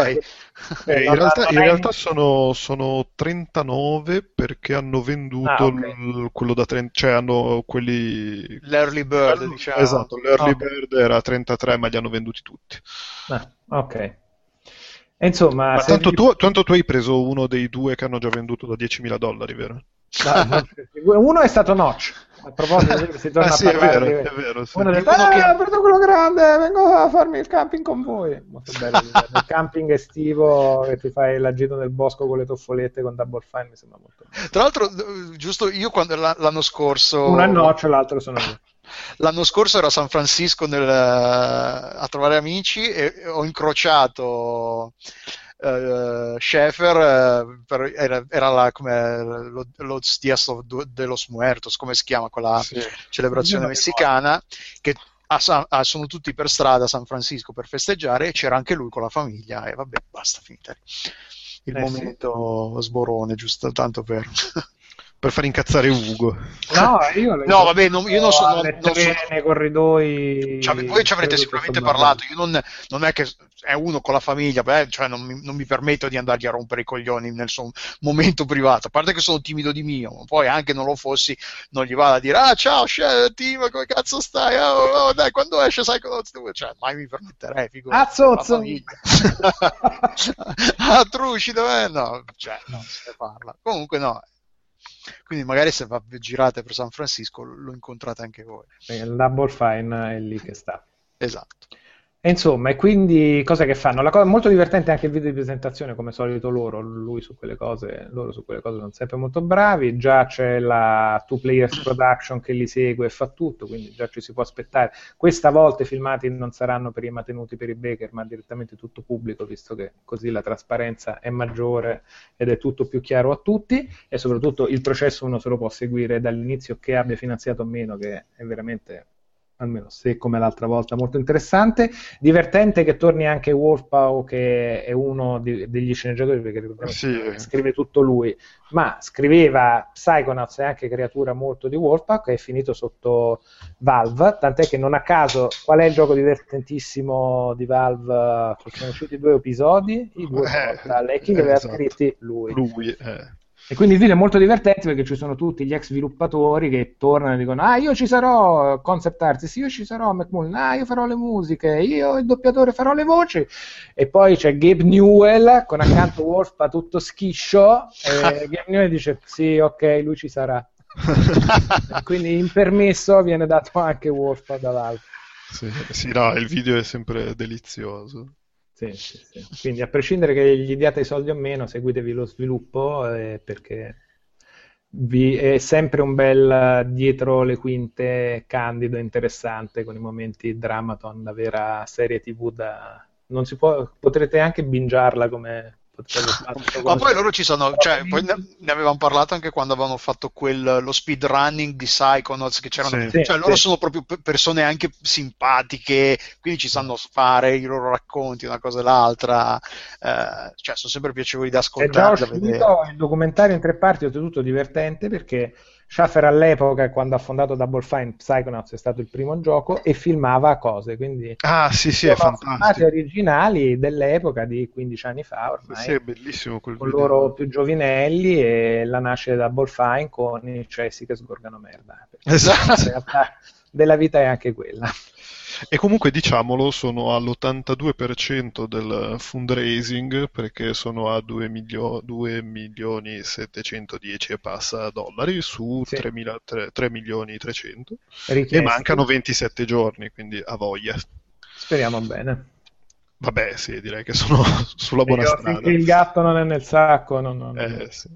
Eh, in, realtà, in realtà sono, sono, 39 perché hanno venduto ah, okay. il, quello da 30, cioè hanno quelli... L'early bird, diciamo. Esatto, l'early okay. bird era 33 ma li hanno venduti tutti. Ah, ok. Insomma, ma tanto, tu, tanto tu hai preso uno dei due che hanno già venduto da 10.000 dollari, vero? uno è stato Notch. A proposito, si torna ah, sì, a parlare. È vero, di... è vero, sì. Uno detto, ah, che... ho preso quello grande, vengo a farmi il camping con voi. Molto bello. il camping estivo che ti fai la gita nel bosco con le toffolette con Double Fine mi sembra molto bello. Tra l'altro, giusto io quando l'anno scorso... Uno è Notch, l'altro sono io. L'anno scorso ero a San Francisco nel, a trovare amici e ho incrociato uh, Schaeffer uh, era, era la, come, lo, Los Dias de los Muertos, come si chiama quella sì. celebrazione messicana, che a San, a, sono tutti per strada a San Francisco per festeggiare e c'era anche lui con la famiglia e vabbè, basta, finita il eh, momento sì. sborone, giusto tanto per per far incazzare Ugo. No, io no vabbè, non, io non sono... Non, non sono... nei corridoi... Cioè, voi ci avrete sicuramente parlato, io non, non, è che è uno con la famiglia, beh, cioè non mi, non mi, permetto di andargli a rompere i coglioni nel suo momento privato, a parte che sono timido di mio, ma poi anche non lo fossi, non gli vado a dire, ah ciao, Tim, come cazzo stai? Oh, oh, dai, quando esce sai cosa tu? Cioè, mai mi permetterei, figurati. Ah, zozzo! ah, Truci, dov'è? No, cioè, non se ne parla. Comunque no, quindi magari se va, girate per San Francisco lo incontrate anche voi. Il Double Fine è lì che sta. Esatto. E insomma, e quindi cosa che fanno? La cosa molto divertente anche il video di presentazione, come solito loro, lui su quelle cose, loro su quelle cose sono sempre molto bravi, già c'è la Two Players Production che li segue e fa tutto, quindi già ci si può aspettare. Questa volta i filmati non saranno per i mantenuti per i Baker, ma direttamente tutto pubblico, visto che così la trasparenza è maggiore ed è tutto più chiaro a tutti e soprattutto il processo uno se lo può seguire dall'inizio che abbia finanziato o meno, che è veramente almeno se come l'altra volta molto interessante. Divertente che torni anche Wolfpaw, che è uno di- degli sceneggiatori, perché Sì. scrive tutto lui, ma scriveva Psychonauts e anche creatura molto di Wolfpaw, che è finito sotto Valve, tant'è che non a caso, qual è il gioco divertentissimo di Valve? Che sono usciti due episodi, i due Eh, Portal, e chi li aveva esatto. scritti? Lui. Lui, eh. E quindi il video è molto divertente perché ci sono tutti gli ex sviluppatori che tornano e dicono: Ah, io ci sarò, concept artist, io ci sarò, McMullen, ah, io farò le musiche, io il doppiatore farò le voci. E poi c'è Gabe Newell con accanto Wolfpa tutto schiscio. E Gabe Newell dice: Sì, ok, lui ci sarà. Quindi in permesso viene dato anche Wolfpa da Valve. Sì, sì, no, il video è sempre delizioso. Sì, sì. Quindi a prescindere che gli diate i soldi o meno, seguitevi lo sviluppo eh, perché vi- è sempre un bel dietro le quinte candido interessante con i momenti Dramaton, la vera serie TV da... Non si può, potrete anche bingiarla come Ma poi loro ci sono, cioè, poi ne, ne avevamo parlato anche quando avevano fatto quel, lo speedrunning di Psychonauts, che c'erano, Sì. cioè Sì, loro sì. sono proprio pe- persone anche simpatiche, quindi ci sanno fare i loro racconti, una cosa e l'altra, eh, cioè sono sempre piacevoli da È già ascoltare, da vedere. uscito il documentario in tre parti, oltretutto divertente perché Schaffer all'epoca, quando ha fondato Double Fine, Psychonauts è stato il primo gioco e filmava cose, quindi Ah, sì, sì, è fantastico. originali dell'epoca di 15 anni fa ormai, Sì, è bellissimo quel con video. loro più giovinelli e la nascita da Double Fine con i cessi che sgorgano merda. Esatto. In realtà della vita è anche quella. E comunque diciamolo, sono all'82% del fundraising perché sono a 2, milio- 2 milioni 710 e passa dollari su Sì. 3, mila- 3 3 milioni 300 e Richiesti. mancano 27 giorni, quindi a voglia. Speriamo bene. Vabbè, sì, direi che sono sulla buona Io, strada. il gatto non è nel sacco, non- non- Eh, sì.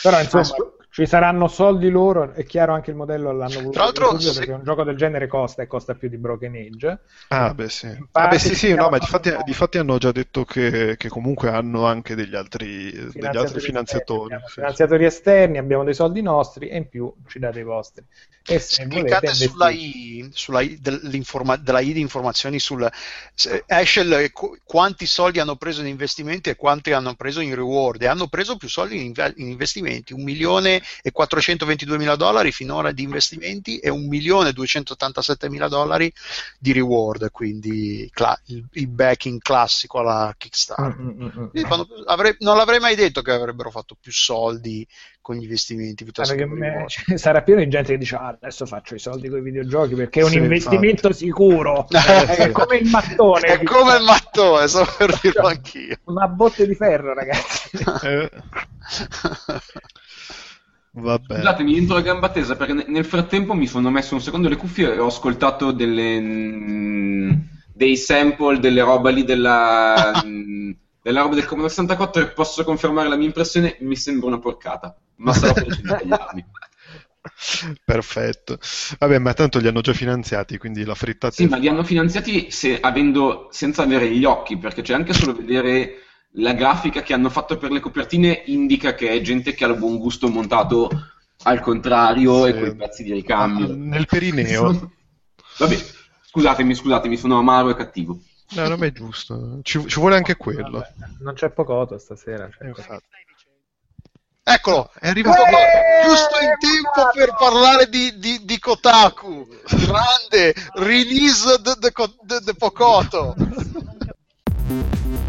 Però insomma, ci saranno soldi loro, è chiaro anche il modello l'hanno voluto Tra l'altro, se- perché un gioco del genere costa e costa più di Broken Age. Ah, beh, sì. Ah, beh, sì, sì, no, ma difatti, difatti hanno già detto che, che comunque hanno anche degli altri, degli altri Finanziatori finanziatori. esterni, abbiamo sì. finanziatori esterni, abbiamo dei soldi nostri e in più ci date i vostri. E se Se volete cliccate sulla I, sulla I dell'informa- della I di informazioni sul se- esce il- qu- quanti soldi hanno preso in investimenti e quanti hanno preso in reward e hanno preso più soldi in, in investimenti, 1 milione e 422 mila dollari finora di investimenti e 1 milione e 287 mila dollari di reward, quindi cla- il, il backing classico alla Kickstarter. Mm, mm, mm, mm. Fanno- avrei- non l'avrei mai detto che avrebbero fatto più soldi con gli investimenti piuttosto che me- reward. ci sarà pieno di gente che dice "Ah, adesso faccio i soldi con i videogiochi perché è un Sì, investimento sicuro Eh, è come il mattone È come il mattone, so per dirlo anch'io. una botte di ferro ragazzi Eh, vabbè. Scusatemi, entro a gamba tesa perché ne- nel frattempo mi sono messo un secondo le cuffie e ho ascoltato delle, mm, dei sample delle roba lì della, mm, della roba del Commodore 64 e posso confermare la mia impressione, mi sembra una porcata, ma sarò felice di sbagliarmi. Perfetto. Vabbè, ma tanto li hanno già finanziati, quindi la frittata Sì, ma li hanno finanziati se- avendo- senza avere gli occhi, perché c'è anche solo vedere la grafica che hanno fatto per le copertine indica che è gente che ha il buon gusto montato al contrario e Sì. quei pezzi di Ah, ricambio. nel perineo. Vabbè, scusatemi, scusatemi, sono amaro e cattivo. No, non è giusto. Ci, ci vuole anche quello. Vabbè, non c'è pocoto stasera cioè. Eccolo, È arrivato. giusto in tempo per parlare di, di, di Kotaku. Grande release de, de, de- de Pocoto.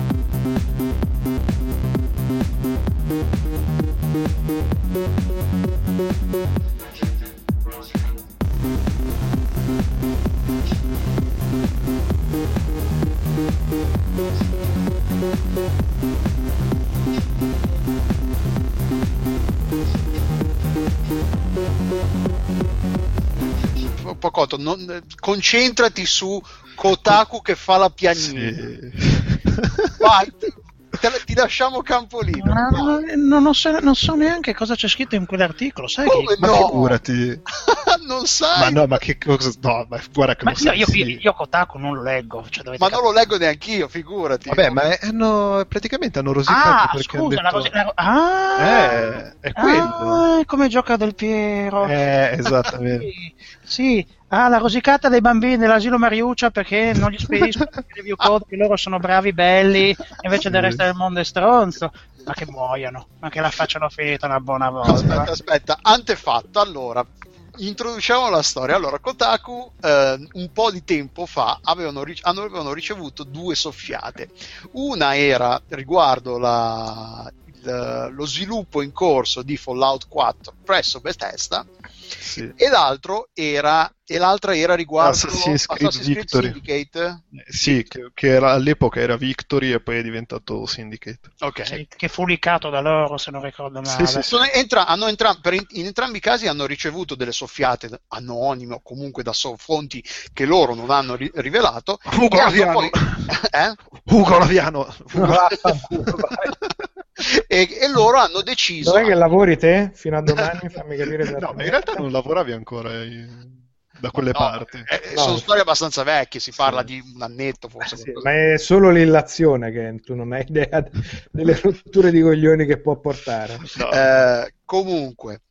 Pocoto, non- concentrati su Kotaku che fa la pianina. Sì. Vai, te ti lasciamo campo libero. Ma non, so, non so neanche cosa c'è scritto in quell'articolo, sai? Come che- Ma no? figurati. non sai. Ma no, ma che cosa. No, ma guarda che Ma lo io, sai. io, sì. io Kotaku non lo leggo. Cioè Ma non lo leggo neanch'io, figurati. Vabbè, ma è- hanno, praticamente hanno rosicato Ah, perché scusa, hanno la detto... rosi- la- ah, Eh, è quello. Ah, come gioca Del Piero. Eh, esattamente. Sì. Ah, la rosicata dei bambini dell'asilo Mariuccia perché non gli spediscono i review code che loro sono bravi, belli, invece del resto del mondo è stronzo. Ma che muoiano, ma che la facciano finita una buona volta. Aspetta, aspetta, antefatto. Allora, introduciamo la storia. Allora, Kotaku eh, un po' di tempo fa avevano, avevano ricevuto due soffiate. Una era riguardo la- il- lo sviluppo in corso di Fallout 4 presso Bethesda Sì. e, l'altro era, e l'altra era riguardo Assassin's Creed Victory. Syndicate. Eh, Sì, che, che era- all'epoca era Victory e poi è diventato Syndicate. Ok. Sì, che fu licato da loro, se non ricordo male. Sì, sì, Sono entra- hanno entra- per in, in entrambi i casi hanno ricevuto delle soffiate anonime o comunque da so- fonti che loro non hanno ri- rivelato. Ugo Laviano. poi- eh? Ugo Laviano! E, e loro hanno deciso. Dov'è che lavori te? Fino a domani fammi capire No, ma in realtà non lavoravi ancora da quelle No, parti. eh, No. Sono storie abbastanza vecchie, si parla di un annetto forse. Sì, ma è solo l'illazione che tu non hai idea delle rotture di coglioni che può portare. No. Eh, comunque,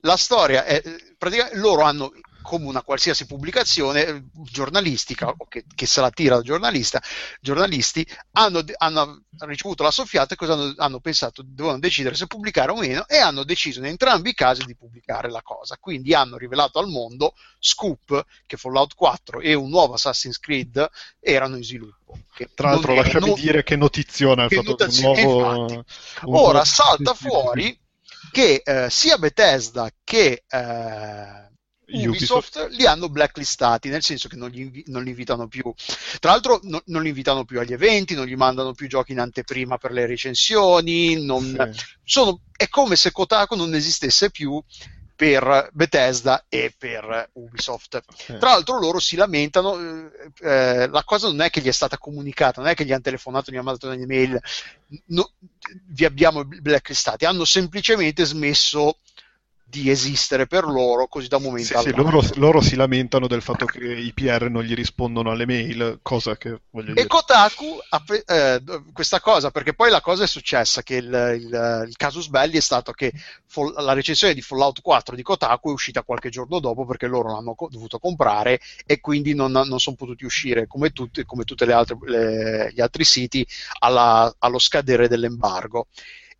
la storia è praticamente loro hanno come una qualsiasi pubblicazione eh, giornalistica o che, che se la tira da giornalista, giornalisti hanno, hanno ricevuto la soffiata e cosa hanno, hanno pensato? Dovevano decidere se pubblicare o meno e hanno deciso in entrambi i casi di pubblicare la cosa. Quindi hanno rivelato al mondo scoop che Fallout 4 e un nuovo Assassin's Creed erano in sviluppo. Che Tra l'altro, era- lasciami non- dire che notiziona che fatto che un nuovo. un Ora nuovo- salta fuori che eh, sia Bethesda che eh, Ubisoft li hanno blacklistati, nel senso che non, invi- non li invitano più. Tra l'altro, no- non li invitano più agli eventi, non gli mandano più giochi in anteprima per le recensioni. non- Sì. sono- è come se Kotaku non esistesse più per Bethesda e per Ubisoft. Sì. Tra l'altro loro si lamentano, eh, eh, la cosa non è che gli è stata comunicata, non è che gli hanno telefonato, gli hanno mandato un'email, no, vi abbiamo blacklistati, hanno semplicemente smesso di esistere per loro così da un momento Sì, sì, loro, loro si lamentano del fatto che i PR non gli rispondono alle mail, cosa che voglio E dire. Kotaku ha pre- eh, questa cosa, perché poi la cosa è successa che il, il- il casus belli è stato che Fall- la recensione di Fallout 4 di Kotaku è uscita qualche giorno dopo perché loro l'hanno co- dovuto comprare e quindi non, non sono potuti uscire come, tutti, come tutti gli altri siti alla- allo scadere dell'embargo.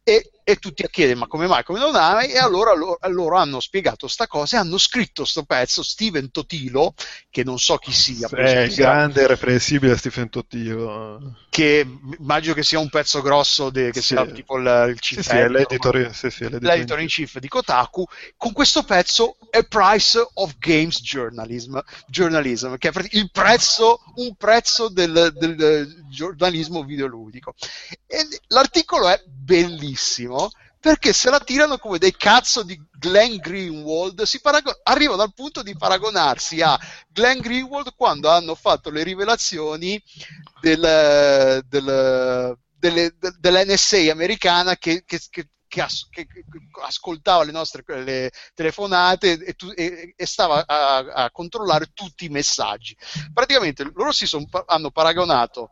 E, e tutti a chiedere ma come mai, come non hai? E allora loro, loro hanno spiegato sta cosa e hanno scritto sto pezzo Steven Totilo, che non so chi sia, È sia- grande e irreprensibile Stephen Totilo. che immagino che sia un pezzo grosso de- che Sì. sia tipo il, il Sì, chief sì, editor, l'editor, sì, sì, l'editor in chief di Kotaku con questo pezzo A Price of Games Journalism, journalism che è il prezzo, un prezzo del, del giornalismo videoludico e l'articolo è bellissimo perché se la tirano come dei cazzo di Glenn Greenwald, si parago- arrivano al punto di paragonarsi a Glenn Greenwald quando hanno fatto le rivelazioni del, del- delle- de- dell'NSA americana che, che- che- che as- che- ascoltava le nostre le telefonate e, tu- e- e stava a, a controllare tutti i messaggi. Praticamente loro si son hanno paragonato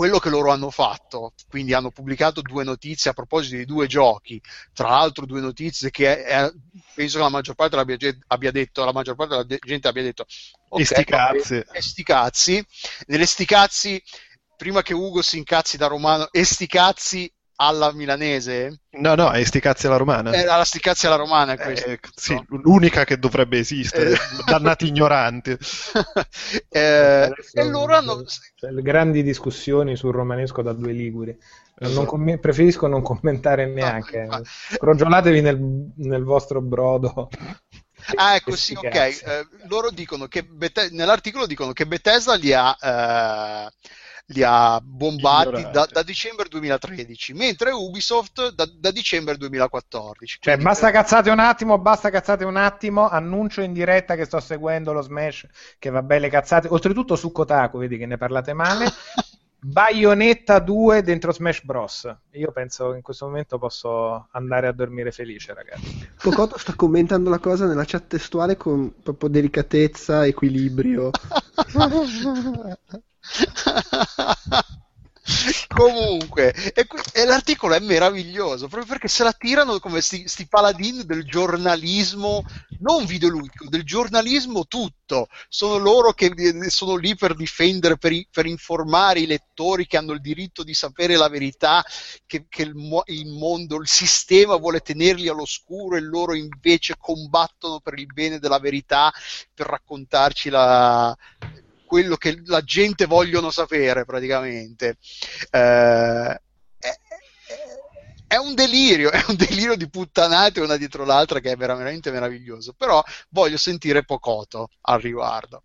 quello che loro hanno fatto, quindi hanno pubblicato due notizie a proposito di due giochi, tra l'altro due notizie che è- penso che la maggior parte l'abbia, abbia detto, la maggior parte della de- gente abbia detto ok, E sti cazzi. e sti cazzi. Nelle sti cazzi, prima che Ugo si incazzi da romano, e sti cazzi alla milanese, No, no, è sti cazzi alla romana. eh, alla sti cazzi alla romana è questo. Eh, sì, l'unica che dovrebbe esistere, Eh. dannati ignoranti. Eh, e loro hanno le grandi discussioni sul romanesco da due liguri. Non com- preferisco non commentare neanche. ma- Crogiolatevi nel, nel vostro brodo. Ah, ecco, sì, ok. Eh, loro dicono che Beth- nell'articolo dicono che Bethesda li ha, eh, li ha bombati da, da dicembre 2013, mentre Ubisoft da, da dicembre 2014. Cioè, Quindi, basta cazzate un attimo, basta cazzate un attimo. Annuncio in diretta che sto seguendo lo Smash, che va belle cazzate. Oltretutto su Kotaku, vedi che ne parlate male. Bayonetta 2 dentro Smash Bros. Io penso che in questo momento posso andare a dormire felice, ragazzi. Pocotto sta commentando la cosa nella chat testuale con proprio delicatezza, equilibrio. Comunque, e, e l'articolo è meraviglioso proprio perché se la tirano come sti, sti paladini del giornalismo, non videoludico, del giornalismo tutto. Sono loro che eh, sono lì per difendere, per, per informare i lettori che hanno il diritto di sapere la verità, che, che il, il mondo, il sistema vuole tenerli all'oscuro e loro invece combattono per il bene della verità, per raccontarci la, quello che la gente vogliono sapere praticamente. Eh, è, è un delirio, è un delirio di puttanate una dietro l'altra che è veramente meraviglioso. Però voglio sentire Pocoto al riguardo.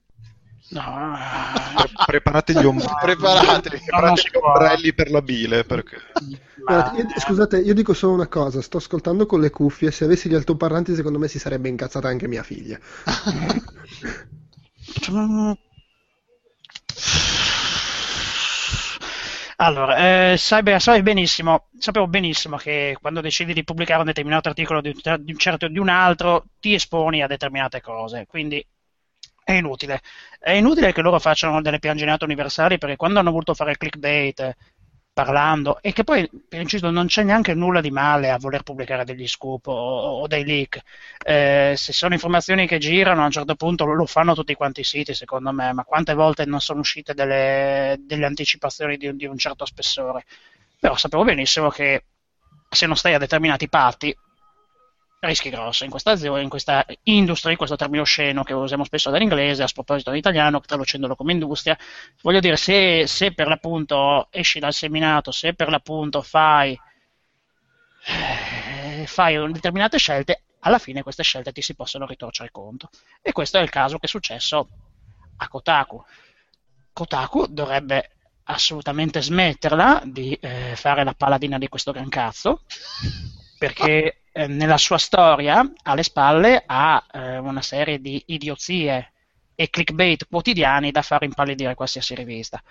No, Pre- preparate gli ombrelli, Preparatevi. preparate gli ombrelli per la bile perché io- scusate, io dico solo una cosa, sto ascoltando con le cuffie, se avessi gli altoparlanti secondo me si sarebbe incazzata anche mia figlia. Allora, eh, sai, be- sai benissimo, sapevo benissimo che quando decidi di pubblicare un determinato articolo di un, di un certo o di un altro, ti esponi a determinate cose, quindi è inutile. È inutile che loro facciano delle pianginate universali perché quando hanno voluto fare clickbait eh, parlando, e che poi, per inciso, non c'è neanche nulla di male a voler pubblicare degli scoop o, o dei leak. Eh, se sono informazioni che girano, a un certo punto lo fanno tutti quanti i siti, secondo me, ma quante volte non sono uscite delle, delle anticipazioni di, di un certo spessore? Però sapevo benissimo che se non stai a determinati patti, rischi grossi in questa azienda, in questa industria, questo termine osceno che usiamo spesso dall'inglese, a sproposito dell'italiano, traducendolo come industria, voglio dire, se, se per l'appunto esci dal seminato, se per l'appunto fai, eh, fai determinate scelte, alla fine queste scelte ti si possono ritorcere contro. E questo è il caso che è successo a Kotaku. Kotaku dovrebbe assolutamente smetterla di eh, fare la paladina di questo gran cazzo, perché eh, nella sua storia alle spalle ha eh, una serie di idiozie e clickbait quotidiani da far impallidire qualsiasi rivista.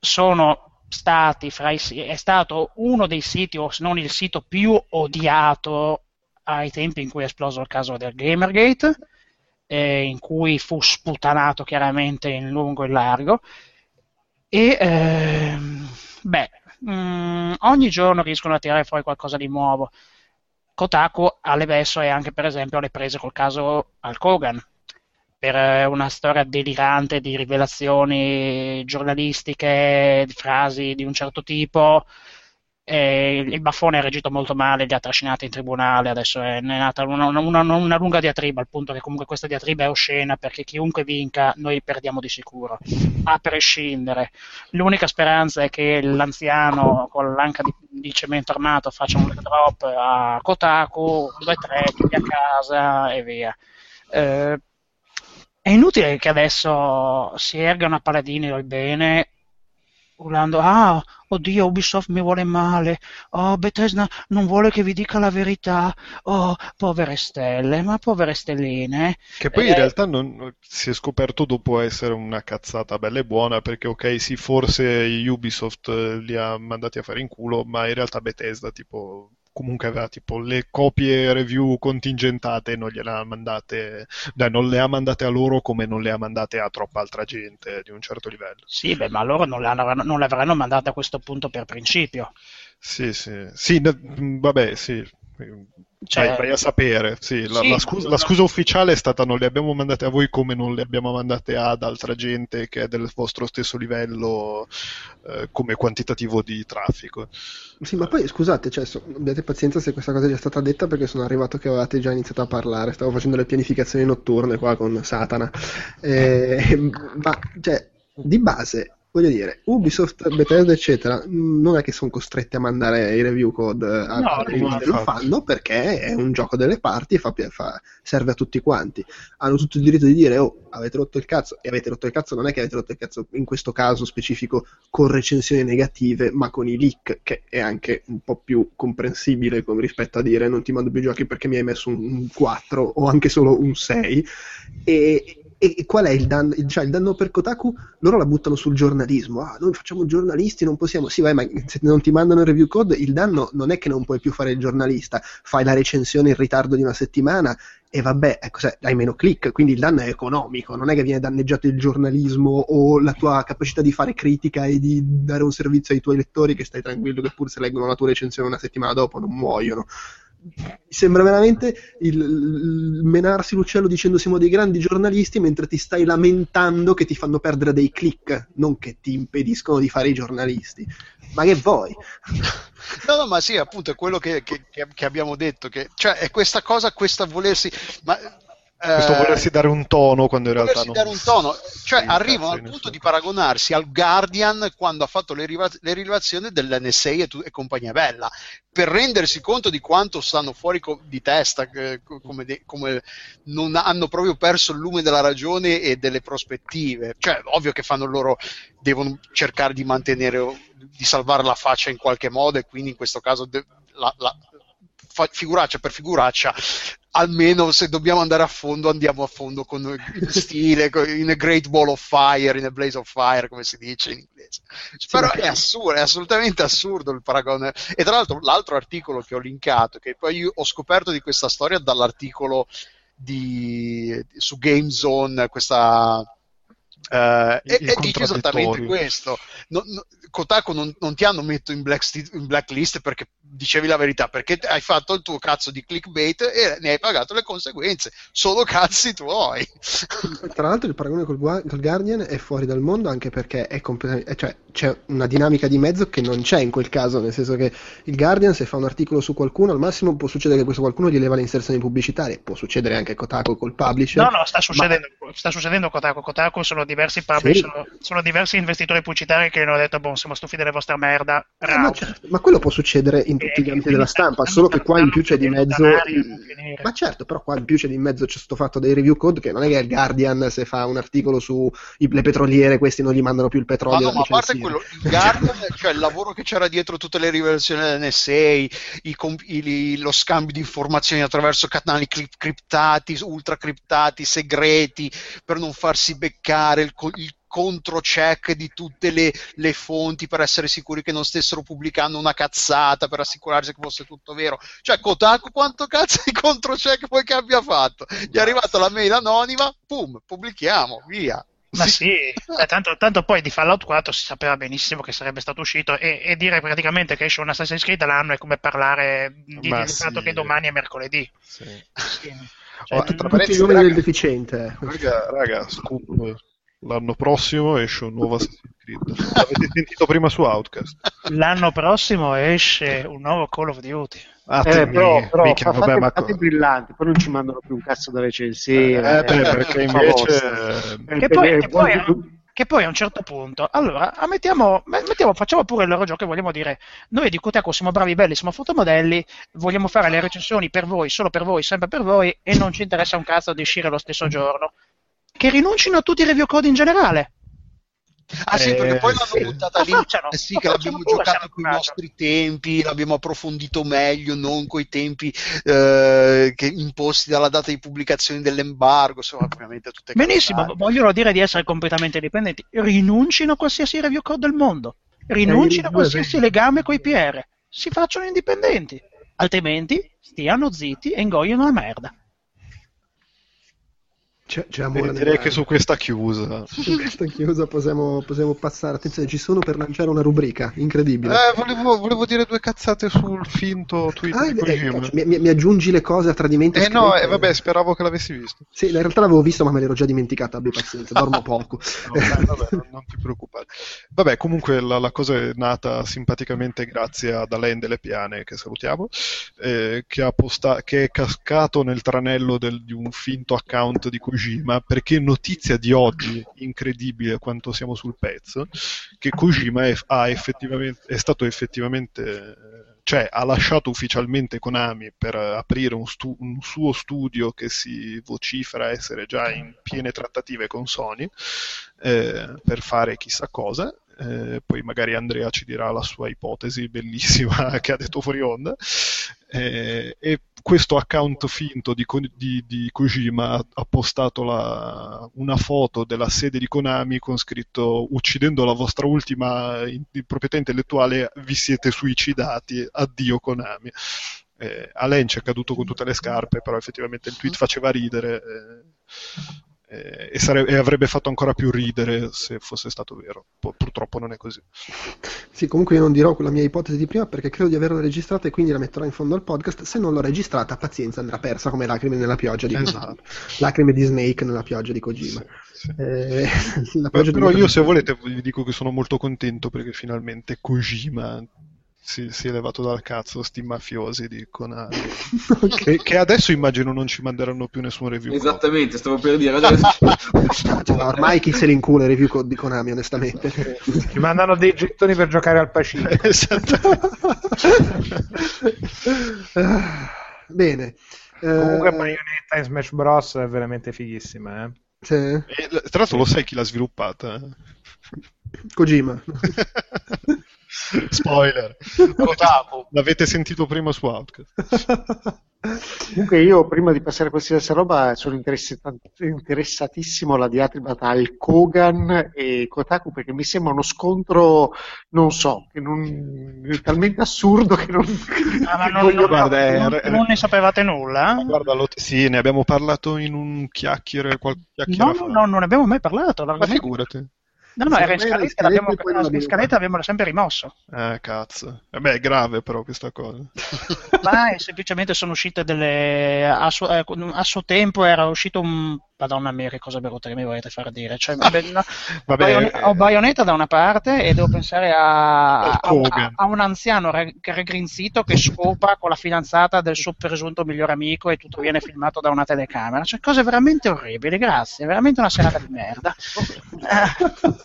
Sono stati fra i, è stato uno dei siti, o se non il sito più odiato ai tempi in cui è esploso il caso del Gamergate, eh, in cui fu sputanato chiaramente in lungo e in largo. E ehm, beh, mh, ogni giorno riescono a tirare fuori qualcosa di nuovo. Kotaku alle verso e anche per esempio alle prese col caso Al Kogan per eh, una storia delirante di rivelazioni giornalistiche, di frasi di un certo tipo. E il baffone ha reagito molto male, li ha trascinati in tribunale, adesso è è nata una, una- una lunga diatriba, al punto che comunque questa diatriba è oscena perché chiunque vinca noi perdiamo di sicuro, a prescindere. L'unica speranza è che l'anziano con l'anca di, di cemento armato faccia un drop a Kotaku, 2-3, chiudi a casa e via. Eh, è inutile che adesso si ergano a paladini del bene urlando ah oddio Ubisoft mi vuole male. Oh Bethesda non vuole che vi dica la verità. Oh povere stelle ma povere stelline. Che poi Eh, in realtà non- si è scoperto dopo essere una cazzata bella e buona, perché ok, sì, forse Ubisoft eh, li ha mandati a fare in culo, ma in realtà Bethesda tipo comunque aveva tipo le copie review contingentate, non gliele ha mandate, dai, non le ha mandate a loro come non le ha mandate a troppa altra gente di un certo livello. sì beh ma loro non le, avranno- non le avranno mandate a questo punto per principio Sì, sì, sì, vabbè, sì. Cioè- vai, vai a sapere, sì, la, Sì, la scusa, la scusa ufficiale è stata non le abbiamo mandate a voi come non le abbiamo mandate ad altra gente che è del vostro stesso livello eh, come quantitativo di traffico. Sì, ma poi scusate, cioè, so- abbiate pazienza se questa cosa è già stata detta perché sono arrivato che avevate già iniziato a parlare, stavo facendo le pianificazioni notturne qua con Satana. Eh, ma, cioè, di base, voglio dire, Ubisoft, Bethesda, eccetera, mh, non è che sono costretti a mandare i review code a No, riviste, lo fanno perché è un gioco delle parti e fa, fa- serve a tutti quanti. Hanno tutto il diritto di dire, oh, avete rotto il cazzo, e avete rotto il cazzo, non è che avete rotto il cazzo in questo caso specifico con recensioni negative, ma con i leak, che è anche un po' più comprensibile rispetto a dire non ti mando più giochi perché mi hai messo un, un 4 o anche solo un 6. E, E, qual è il danno? Cioè, il danno per Kotaku? Loro la buttano sul giornalismo. Ah, noi facciamo giornalisti, non possiamo. Sì, vai, ma se non ti mandano il review code, il danno non è che non puoi più fare il giornalista. Fai la recensione in ritardo di una settimana e vabbè, ecco, hai meno click, quindi il danno è economico, non è che viene danneggiato il giornalismo o la tua capacità di fare critica e di dare un servizio ai tuoi lettori che stai tranquillo che pur se leggono la tua recensione una settimana dopo non muoiono sembra veramente il, il menarsi l'uccello dicendo siamo dei grandi giornalisti mentre ti stai lamentando che ti fanno perdere dei click, non che ti impediscono di fare i giornalisti. Ma che vuoi? No, no, ma sì, appunto è quello che, che, che abbiamo detto, che, cioè è questa cosa, questa volersi... Ma, questo eh, volersi dare un tono quando in realtà non... dare un tono, cioè Sì, arrivano al punto di paragonarsi al Guardian quando ha fatto le, riva- le rilevazioni dell'NSA e, tu- e compagnia bella, per rendersi conto di quanto stanno fuori co- di testa, co- come, de- come non hanno proprio perso il lume della ragione e delle prospettive. Cioè, ovvio che fanno loro, devono cercare di mantenere, di salvare la faccia in qualche modo e quindi in questo caso de- la- la- fa- figuraccia per figuraccia almeno se dobbiamo andare a fondo andiamo a fondo con in stile in a great ball of fire in a blaze of fire come si dice in inglese. Però è assurdo è assolutamente assurdo il paragone. E tra l'altro l'altro articolo che ho linkato che poi io ho scoperto di questa storia dall'articolo di, su Game Zone questa eh, Il- e, e dice esattamente questo. No- no- Kotaku non, non ti hanno messo in, black in blacklist perché dicevi la verità, perché hai fatto il tuo cazzo di clickbait e ne hai pagato le conseguenze. Solo cazzi tuoi. Tra l'altro il paragone col, col Guardian è fuori dal mondo anche perché è completamente, cioè, c'è una dinamica di mezzo che non c'è in quel caso, nel senso che il Guardian se fa un articolo su qualcuno al massimo può succedere che questo qualcuno gli leva le inserzioni pubblicitarie, può succedere anche Kotaku col publisher. No, no, sta succedendo, sta succedendo Kotaku. Kotaku sono diversi publisher, Sì. sono, sono diversi investitori pubblicitari che hanno detto, boh, siamo stufi delle vostre merda. Eh, ma, certo, ma quello può succedere in tutti E- gli ambiti della sta- stampa, solo che qua in più c'è di mezzo. Ma certo, però qua in più c'è di mezzo c'è stato fatto dei review code che non è che il Guardian se fa un articolo su i- le petroliere, questi non gli mandano più il Ma petrolio. no, da ma a parte quello, il Guardian, cioè il lavoro che c'era dietro tutte le rivelazioni dell'NSA, i i- lo scambio di informazioni attraverso canali cri- criptati, ultra criptati, segreti, per non farsi beccare, il, co- il controcheck di tutte le, le fonti per essere sicuri che non stessero pubblicando una cazzata, per assicurarsi che fosse tutto vero. Cioè, Kotaku quanto cazzo di controcheck vuoi che abbia fatto? Gli è arrivata la mail anonima, pum, pubblichiamo, via. Ma sì, eh, tanto, tanto poi di Fallout 4 si sapeva benissimo che sarebbe stato uscito e, e dire praticamente che esce un Assassin's Creed all'anno è come parlare di, Ma del fatto sì. che domani è mercoledì. Sì. Sì. Cioè, Oh, non- tra Tutti raga, del deficiente. eh. raga, raga, scoop. L'anno prossimo esce un nuovo Assassin's Creed. L'avete sentito prima su Outcast. L'anno prossimo esce un nuovo Call of Duty. Ah, Eh, però, però mica, fa- vabbè, fate, ma brillanti, poi non ci mandano più un cazzo da recensire. Eh, beh, perché per invece eh, Che poi, Eh, che poi- buon- che poi a un certo punto, allora, mettiamo, mettiamo- facciamo pure l'orologio che vogliamo dire. Noi di Kotaku siamo bravi, belli, siamo fotomodelli, vogliamo fare le recensioni per voi, solo per voi, sempre per voi, e non ci interessa un cazzo di uscire lo stesso giorno. Che rinuncino a tutti i review code in generale. Ah sì, Eh, perché poi l'hanno sì. buttata lì. facciano, Eh sì, che l'abbiamo pure, giocato con i nostri tempi, l'abbiamo approfondito meglio, non coi tempi eh, che imposti dalla data di pubblicazione dell'embargo. Insomma, ovviamente tutte Benissimo, cazzate. vogliono dire di essere completamente indipendenti. Rinuncino a qualsiasi review code del mondo. Rinuncino a Eh, qualsiasi legame coi PR. Si facciano indipendenti. Altrimenti stiano zitti e ingoiano la merda. C'è, c'è amore direi che su questa chiusa. Su questa chiusa possiamo, possiamo passare. Attenzione, ci sono per lanciare una rubrica incredibile. Eh, volevo, volevo dire due cazzate sul finto tweet Ah, di eh, mi, mi- mi aggiungi le cose a tradimento. Eh no, scritte. eh, vabbè, speravo che l'avessi visto. Sì, in realtà l'avevo visto, ma me l'ero già dimenticata. Abbi pazienza, dormo poco. No, dai, vabbè, non, non ti preoccupare. Vabbè, comunque la, la cosa è nata simpaticamente grazie ad Alain delle Piane, che salutiamo, eh, che, ha posta- che è cascato nel tranello del- di un finto account di Kojima, perché notizia di oggi, incredibile quanto siamo sul pezzo, che Kojima è, è stato effettivamente... eh, Cioè, ha lasciato ufficialmente Konami per aprire un, stu- un suo studio che si vocifera essere già in piene trattative con Sony eh, per fare chissà cosa. Eh, poi magari Andrea ci dirà la sua ipotesi bellissima che ha detto fuori onda. Eh, e questo account finto di, di- di Kojima ha, postato la- una foto della sede di Konami con scritto uccidendo la vostra ultima in- proprietà intellettuale vi siete suicidati, addio Konami. Eh, Alain ci è caduto con tutte le scarpe, però effettivamente il tweet faceva ridere eh, eh, e, sare- e avrebbe fatto ancora più ridere se fosse stato vero. Pu- purtroppo non è così. Sì, comunque io non dirò quella mia ipotesi di prima perché credo di averla registrata e quindi la metterò in fondo al podcast. Se non l'ho registrata, pazienza, andrà persa come lacrime nella pioggia di Esatto. lacrime di Snake nella pioggia di Kojima. Sì. Eh, la Beh, però io se volete vi dico che sono molto contento perché finalmente Kojima si, si è levato dal cazzo sti mafiosi di Konami Ok. che, che adesso immagino non ci manderanno più nessun review Esattamente, stavo per dire adesso. Cioè, ormai chi se li incula i review co- di Konami, onestamente. Ci mandano dei gettoni per giocare al Pacifico. esatto Ah, Bene. Eh, Comunque Marionetta in Smash Bros è veramente fighissima, eh. sì. E, tra l'altro lo sai chi l'ha sviluppata Kojima. spoiler Kotaku. l'avete sentito prima su Outcast Comunque io prima di passare a qualsiasi roba sono interessat- interessatissimo alla diatriba tra il Kogan e Kotaku perché mi sembra uno scontro, non so, che non, è talmente assurdo che non... Ah, non, non- guarda, eh, non- re- non ne sapevate nulla? guarda lo- sì ne abbiamo parlato in un chiacchiere qual- chiacchiera No, fa. no, no, non ne abbiamo mai parlato. ma figurati No, no, era in scaletta, la l'abbiamo, la l'abbiamo scaletta abbiamo sempre rimosso. eh cazzo Eh beh è grave però questa cosa Ma è semplicemente sono uscite delle. A suo, eh, a suo tempo era uscito un. Madonna mia, che cosa brutta che mi volete far dire. Cioè, vabbè, no, Vabbè, Bayon- eh, ho Bayonetta da una parte e devo pensare a, a, a un anziano re- raggrinzito che scopa con la fidanzata del suo presunto migliore amico e tutto viene filmato da una telecamera. Cioè, cose veramente orribili, grazie. Veramente una serata di merda.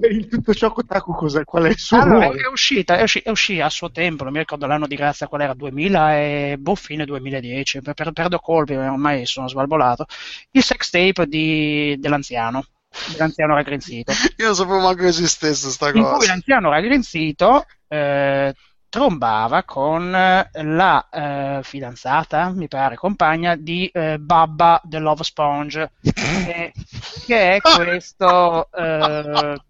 Eh, in tutto ciò Kotaku cos'è? Qual è il suo allora, ruolo? è uscita, è, usci- è uscita a suo tempo, non mi ricordo l'anno di grazia qual era, 2000 e boh, fine 2010, per, per- perdo colpi, ormai sono svalvolato, il sex tape di- dell'anziano, dell'anziano raggrinzito, Io non sapevo manco che esistesse sta in cui cosa. l'anziano raggrinzito eh, trombava con eh, la eh, fidanzata, mi pare, compagna di eh, Babba The Love Sponge, che, che è questo eh, eh,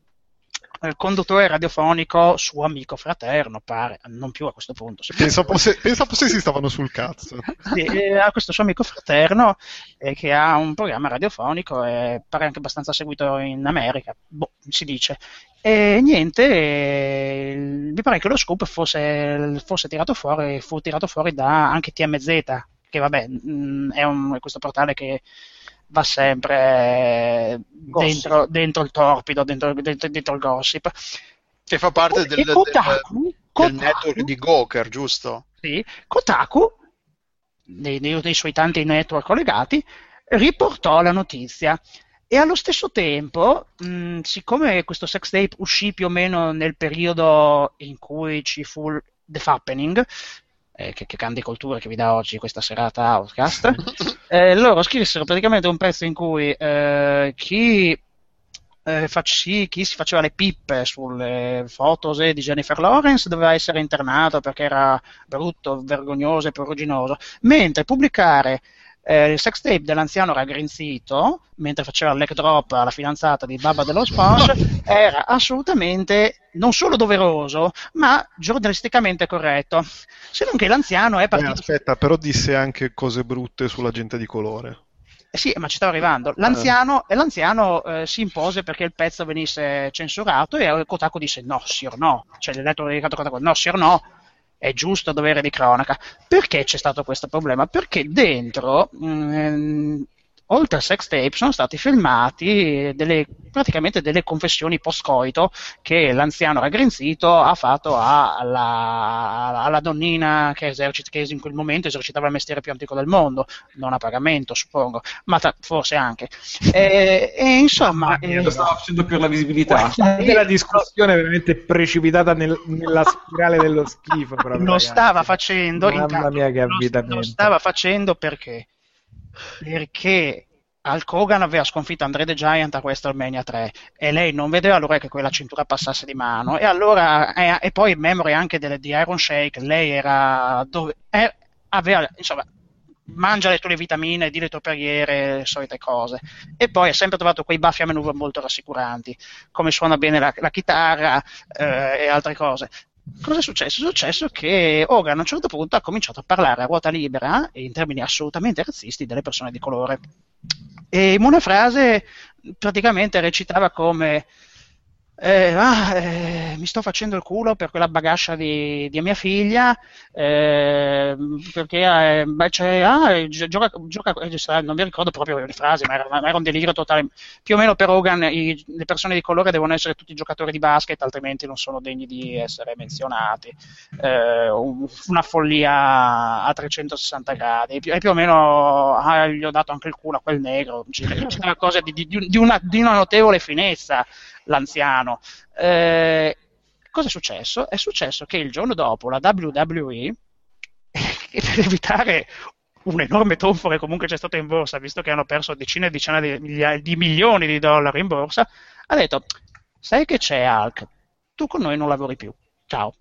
conduttore radiofonico suo amico fraterno, pare, non più a questo punto. se- pensa, fosse, pensa fosse si stavano sul cazzo sì, eh, ha questo suo amico fraterno eh, che ha un programma radiofonico e pare anche abbastanza seguito in America, boh, si dice. E niente, eh, mi pare che lo scoop fosse, fosse tirato fuori, fu tirato fuori da anche TMZ, che vabbè, mh, è, un- è questo portale che va sempre eh, dentro, dentro il torpido, dentro, dentro- dentro il gossip. Che fa parte del, e del- Kotaku, del Kotaku- network di Goker, giusto? sì, Kotaku, dei, dei- dei suoi tanti network collegati, riportò la notizia. E allo stesso tempo, mh, siccome questo sex tape uscì più o meno nel periodo in cui ci fu il The Fappening, eh, che, che grande cultura che vi dà oggi questa serata Outcast, eh, loro scrissero praticamente un pezzo in cui eh, chi, eh, fac- sì, chi si faceva le pippe sulle foto eh, di Jennifer Lawrence doveva essere internato perché era brutto, vergognoso e peruginoso, mentre pubblicare eh, il sex tape dell'anziano raggrinzito mentre faceva il leg drop alla fidanzata di Baba dello Sponge era assolutamente non solo doveroso ma giornalisticamente corretto se non che l'anziano è Eh, partito aspetta però disse anche cose brutte sulla gente di colore eh sì, ma ci stavo arrivando. L'anziano, e l'anziano eh, si impose perché il pezzo venisse censurato e Kotaku disse no, sir, no. Cioè, il letto dedicato a Kotaku, no, sir, no. È giusto dovere di cronaca. Perché c'è stato questo problema? Perché dentro, mm, oltre al sex tape, sono stati filmati delle, praticamente delle confessioni post-coito che l'anziano raggrinzito ha fatto alla, alla donnina che, esercita, che in quel momento esercitava il mestiere più antico del mondo, non a pagamento, suppongo, ma ta- forse anche. E, e insomma, eh, Lo stava facendo per la visibilità. Guardate la discussione è veramente precipitata nel- nella spirale dello schifo. proprio, lo ragazzi. stava facendo in Mamma ca- mia, che lo- avvitamento. lo stava facendo perché perché Hulk Hogan aveva sconfitto Andre the Giant a WrestleMania 3 e lei non vedeva l'ora che quella cintura passasse di mano e allora e, e poi in memoria anche delle- di Iron Shake lei era dove, eh, aveva, insomma, mangia le tue vitamine, di le tue preghiere, le solite cose. E poi ha sempre trovato quei baffi a manubrio molto rassicuranti, come suona bene la, la chitarra eh, e altre cose. Cosa è successo? È successo che Hogan a un certo punto ha cominciato a parlare a ruota libera e in termini assolutamente razzisti delle persone di colore. E in una frase praticamente recitava come eh, ah, eh, mi sto facendo il culo per quella bagascia di, di mia figlia eh, perché beh, ah, gioca, gioca, eh, non mi ricordo proprio le frasi ma era, ma era, un delirio totale. Più o meno per Hogan i, le persone di colore devono essere tutti giocatori di basket altrimenti non sono degni di essere menzionati. Eh, una follia a 360 gradi. E più, o meno ah, gli ho dato anche il culo a quel negro. C'era cose di, di, di, una, di una notevole finezza l'anziano. Eh, cosa è successo? È successo che il giorno dopo la WWE, per evitare un enorme tonfo che comunque c'è stato in borsa, visto che hanno perso decine e decine di, di milioni di dollari in borsa, ha detto, sai che c'è Hulk, tu con noi non lavori più, ciao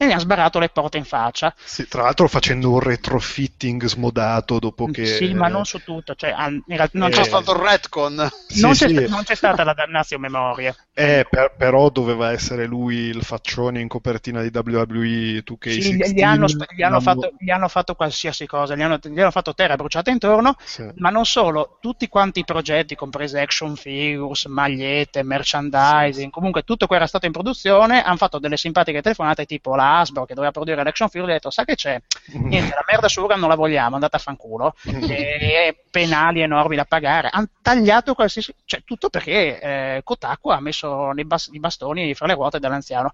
e mi ha sbarato le porte in faccia. Sì, tra l'altro facendo un retrofitting smodato dopo che... Sì, ma non su tutto, cioè, in realtà non eh, c'è stato il retcon. Non, sì, c'è, sì. non c'è stata la dannazio memoria. Eh, per, però doveva essere lui il faccione in copertina di WWE 2K16. Sì, gli hanno, gli, hanno fatto, gli hanno, fatto, qualsiasi cosa, gli hanno, gli hanno fatto terra bruciata intorno, sì. ma non solo, tutti quanti i progetti, comprese action figures, magliette, merchandising, comunque tutto quello era stato in produzione, hanno fatto delle simpatiche telefonate tipo la Hasbro che doveva produrre l'action figure, ha detto sai che c'è, niente, la merda su non la vogliamo, andate a fanculo, e penali enormi da pagare, hanno tagliato qualsiasi, cioè tutto perché eh, Kotaku ha messo bas- i bastoni fra le ruote dell'anziano.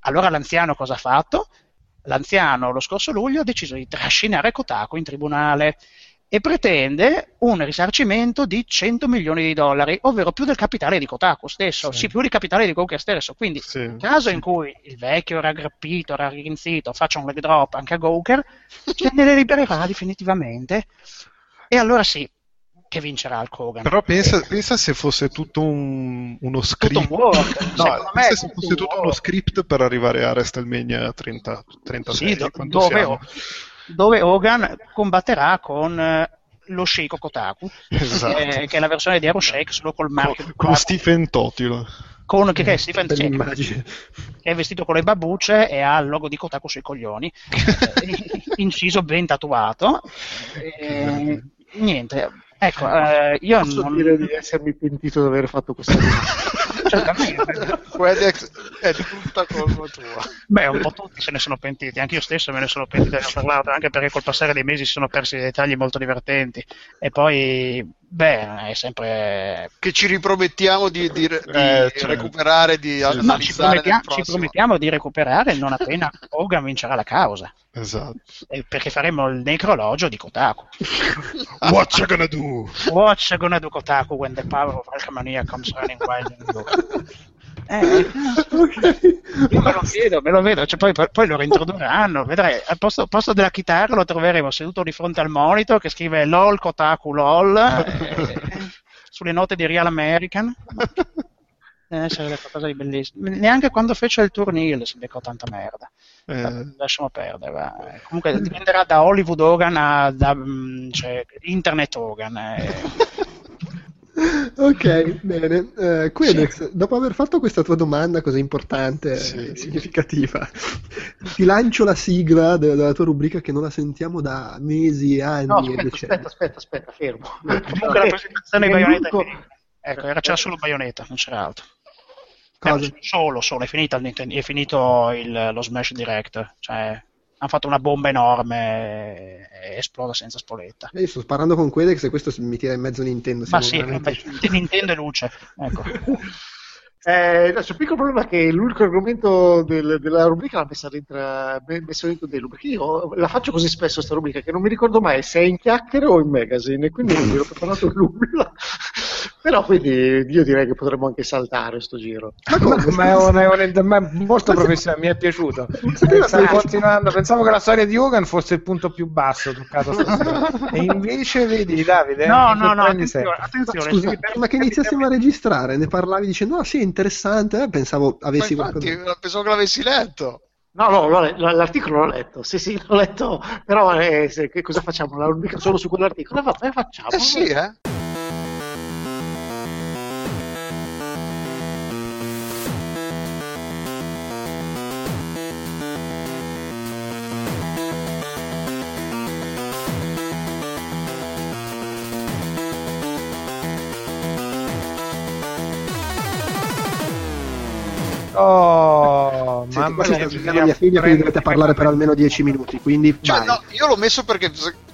Allora l'anziano cosa ha fatto? L'anziano lo scorso luglio ha deciso di trascinare Kotaku in tribunale e pretende un risarcimento di 100 milioni di dollari, ovvero più del capitale di Kotaku stesso, sì, sì più del capitale di Gawker stesso. Quindi, sì, nel caso sì. in cui il vecchio era aggrappito, era rinzito, faccia un leg drop anche a Gawker, ce ne libererà definitivamente. E allora sì, che vincerà il Hogan. Però pensa, pensa, se fosse tutto un, uno script. Tutto un work. No, pensa se fosse tutto uno script per arrivare a WrestleMania 30, 36. Sì, do, dove, dove Hogan combatterà con eh, lo Sheiko Kotaku, esatto. eh, che è la versione di Aero Shake solo col marchio. Con, con Stephen Totilo. Con, che, che, è Stephen che è vestito con le babbucce e ha il logo di Kotaku sui coglioni, eh, inciso ben tatuato. E, niente, ecco, eh, io Posso non... dire di essermi pentito di aver fatto questa cosa. Wedex è tutta colpa tua. Beh, un po' tutti se ne sono pentiti, anche io stesso me ne sono pentito di parlato, anche perché col passare dei mesi si sono persi dei dettagli molto divertenti. E poi, beh, è sempre. Che ci ripromettiamo di, di, di eh, cioè... recuperare, di sì, no, ci, promettiamo, ci promettiamo di recuperare non appena Hogan vincerà la causa. Esatto. perché faremo il necrologio di Kotaku. What you gonna do? What you gonna do Kotaku when the power of Alchemania comes running wild in you? Eh, okay. Io me lo vedo, me lo vedo, cioè, poi, poi, lo reintrodurranno, vedrai, al posto, al posto, della chitarra lo troveremo seduto di fronte al monitor che scrive LOL Kotaku LOL eh, sulle note di Real American. Eh, sarebbe qualcosa di bellissimo. Neanche quando fece il turnil si beccò tanta merda. Eh. Lasciamo perdere. Va. Comunque dipenderà da Hollywood Hogan a da, mm, cioè, Internet Hogan. Eh. ok, bene. Uh, Quedex, sì. dopo aver fatto questa tua domanda così importante sì. e significativa, ti lancio la sigla de- della tua rubrica che non la sentiamo da mesi, anni no, aspetta, aspetta, aspetta, aspetta, fermo. Comunque la presentazione di Bayonetta Ecco, era c'era solo Bayonetta, non c'era altro. Cosa? Solo, solo, è, finita il, è finito il, lo Smash Direct, cioè hanno fatto una bomba enorme e esplosa senza spoletta. Io sto sparando con Quedex e questo mi tira in mezzo Nintendo. Ma sì, veramente... Nintendo e luce. Ecco. Eh, adesso il piccolo problema è che l'unico argomento del, della rubrica l'ha messa dentro, messo dentro Delu, perché io la faccio così spesso questa rubrica che non mi ricordo mai se è in chiacchiere o in magazine, e quindi non mi ero preparato nulla. Però quindi io direi che potremmo anche saltare sto giro. Ma, come? ma è, un, è, un, è molto professionale, mi è piaciuto. Pensavo, continuando, pensavo che la storia di Hogan fosse il punto più basso toccato stasera. e invece vedi Davide. No, no, no, attenzione, attenzione. Scusa, prima che iniziassimo a registrare ne parlavi dicendo ah sì, interessante, eh, pensavo avessi ma infatti, qualcosa... pensavo che l'avessi letto. No, no, l'articolo l'ho letto, sì, sì, l'ho letto, però eh, se- che cosa facciamo? La rubrica solo su quell'articolo? Eh, vabbè, facciamo. Eh sì, eh. Oh, Senti, mamma mia, svegliando mia figlia, quindi dovete parlare per almeno 10 minuti. Quindi Cioè, no, io l'ho messo perché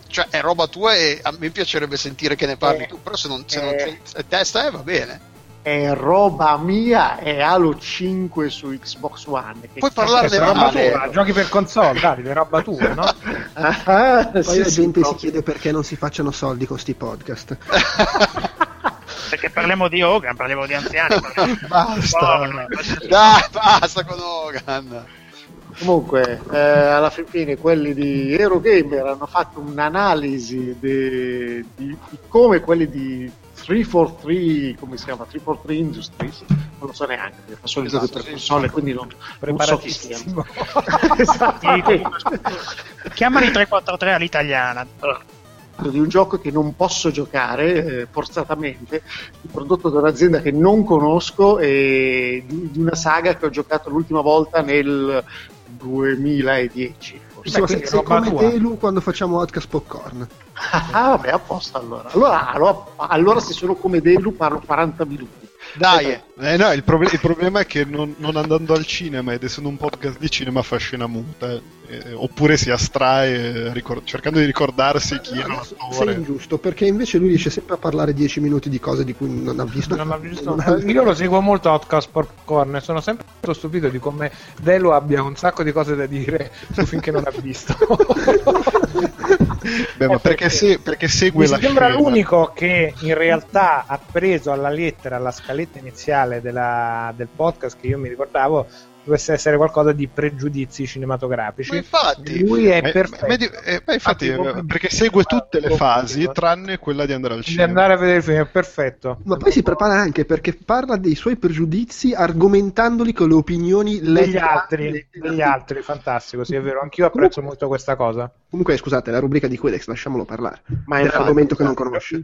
cioè, è roba tua e a me piacerebbe sentire che ne parli Eh, tu, però se non, se non eh. c'è testa eh, va bene. È roba mia, è Halo 5 su Xbox One. Che Puoi parlarne sei roba male. tua, giochi per console, Davide, roba tua, no? Ah, Poi sì, la sì, gente si proprio. chiede perché non si facciano soldi con sti podcast. Perché parliamo di Hogan, parliamo di anziani. parliamo di- Basta. Poveri, Dai, basta con Hogan. Comunque, eh, alla fin fine quelli di Eurogamer hanno fatto un'analisi de- di, di come quelli di 343, come si chiama? 343 Industries, non lo so neanche, perché fa solo Esatto, per sì. console, quindi non, non so chi siano. Preparatissimo. esatto. Chiamali 343 all'italiana. Di un gioco che non posso giocare eh, forzatamente, prodotto da un'azienda che non conosco e di, di una saga che ho giocato l'ultima volta nel 2010. forse. Insomma, quindi sei, sei roba come tua. Delu quando facciamo Outcast Popcorn. Ah, vabbè, apposta allora. Allora, allora. allora se sono come Delu parlo 40 minuti. Dai, eh. Eh no, il, proble- il problema è che non, non andando al cinema ed essendo un podcast di cinema fa scena muta, eh, oppure si astrae ricor- cercando di ricordarsi chi era Sei l'attore. ingiusto, perché invece lui riesce sempre a parlare 10 minuti di cose di cui non ha visto. Non ho visto- non ha- Io lo seguo molto Outcast Popcorn e sono sempre molto stupito di come Delo abbia un sacco di cose da dire su finché non ha visto. Beh, ma Eh, perché, se- perché segue Mi la sembra scena. l'unico che in realtà ha preso alla lettera la scaletta iniziale della- del podcast che io mi ricordavo dovesse essere qualcosa di pregiudizi cinematografici. Ma infatti, Lui è Eh, perfetto. ma di- eh, ma infatti, come- perché segue tutte le fasi tranne quella di andare al di cinema. andare a vedere il film, è perfetto. Ma poi si prepara anche perché parla dei suoi pregiudizi argomentandoli con le opinioni Degli altri, degli altri, fantastico, sì, è vero. Anch'io apprezzo molto questa cosa. Comunque, scusate, la rubrica di Quedex, lasciamolo parlare. Ma è infatti- l'argomento che non conosce.